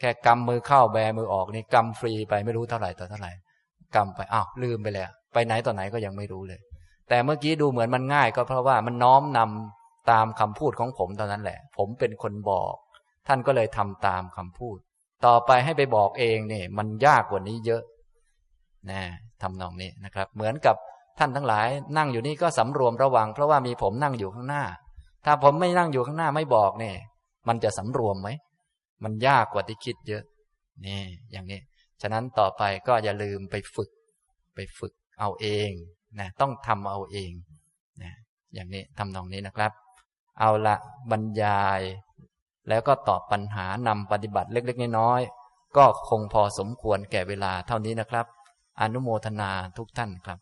Speaker 2: แค่กำมือเข้าแบมือออกนี่กำฟรีไปไม่รู้เท่าไหร่ต่อเท่าไหร่กรรมไปอ้าวลืมไปแล้ว ไปไหนต่อไหนก็ยังไม่รู้เลย แต่เมื่อกี้ดูเหมือนมันง่าย ก็เพราะว่ามันน้อมนำตามคำพูดของผมตอนนั้นแหละ ผมเป็นคนบอก ท่านก็เลยทำตามคำพูด ต่อไปให้ไปบอกเองเนี่ยมันยากกว่านี้เยอะนะทำนองนี้นะครับ เหมือนกับท่านทั้งหลาย นั่งอยู่นี่ก็สำรวมระวัง เพราะว่ามีผมนั่งอยู่ข้างหน้า ถ้าผมไม่นั่งอยู่ข้างหน้าไม่บอกเนี่ยมันจะสำรวมไหมมันยากกว่าที่คิดเยอะ นี่ อย่างนี้ ฉะนั้นต่อไปก็อย่าลืมไปฝึก ไปฝึกเอาเอง นะต้องทำเอาเองนะอย่างนี้ทำนองนี้นะครับ เอาละบรรยาย แล้วก็ตอบปัญหานำปฏิบัติเล็ก ๆ น้อยๆก็คงพอสมควรแก่เวลาเท่านี้นะครับ อนุโมทนาทุกท่านครับ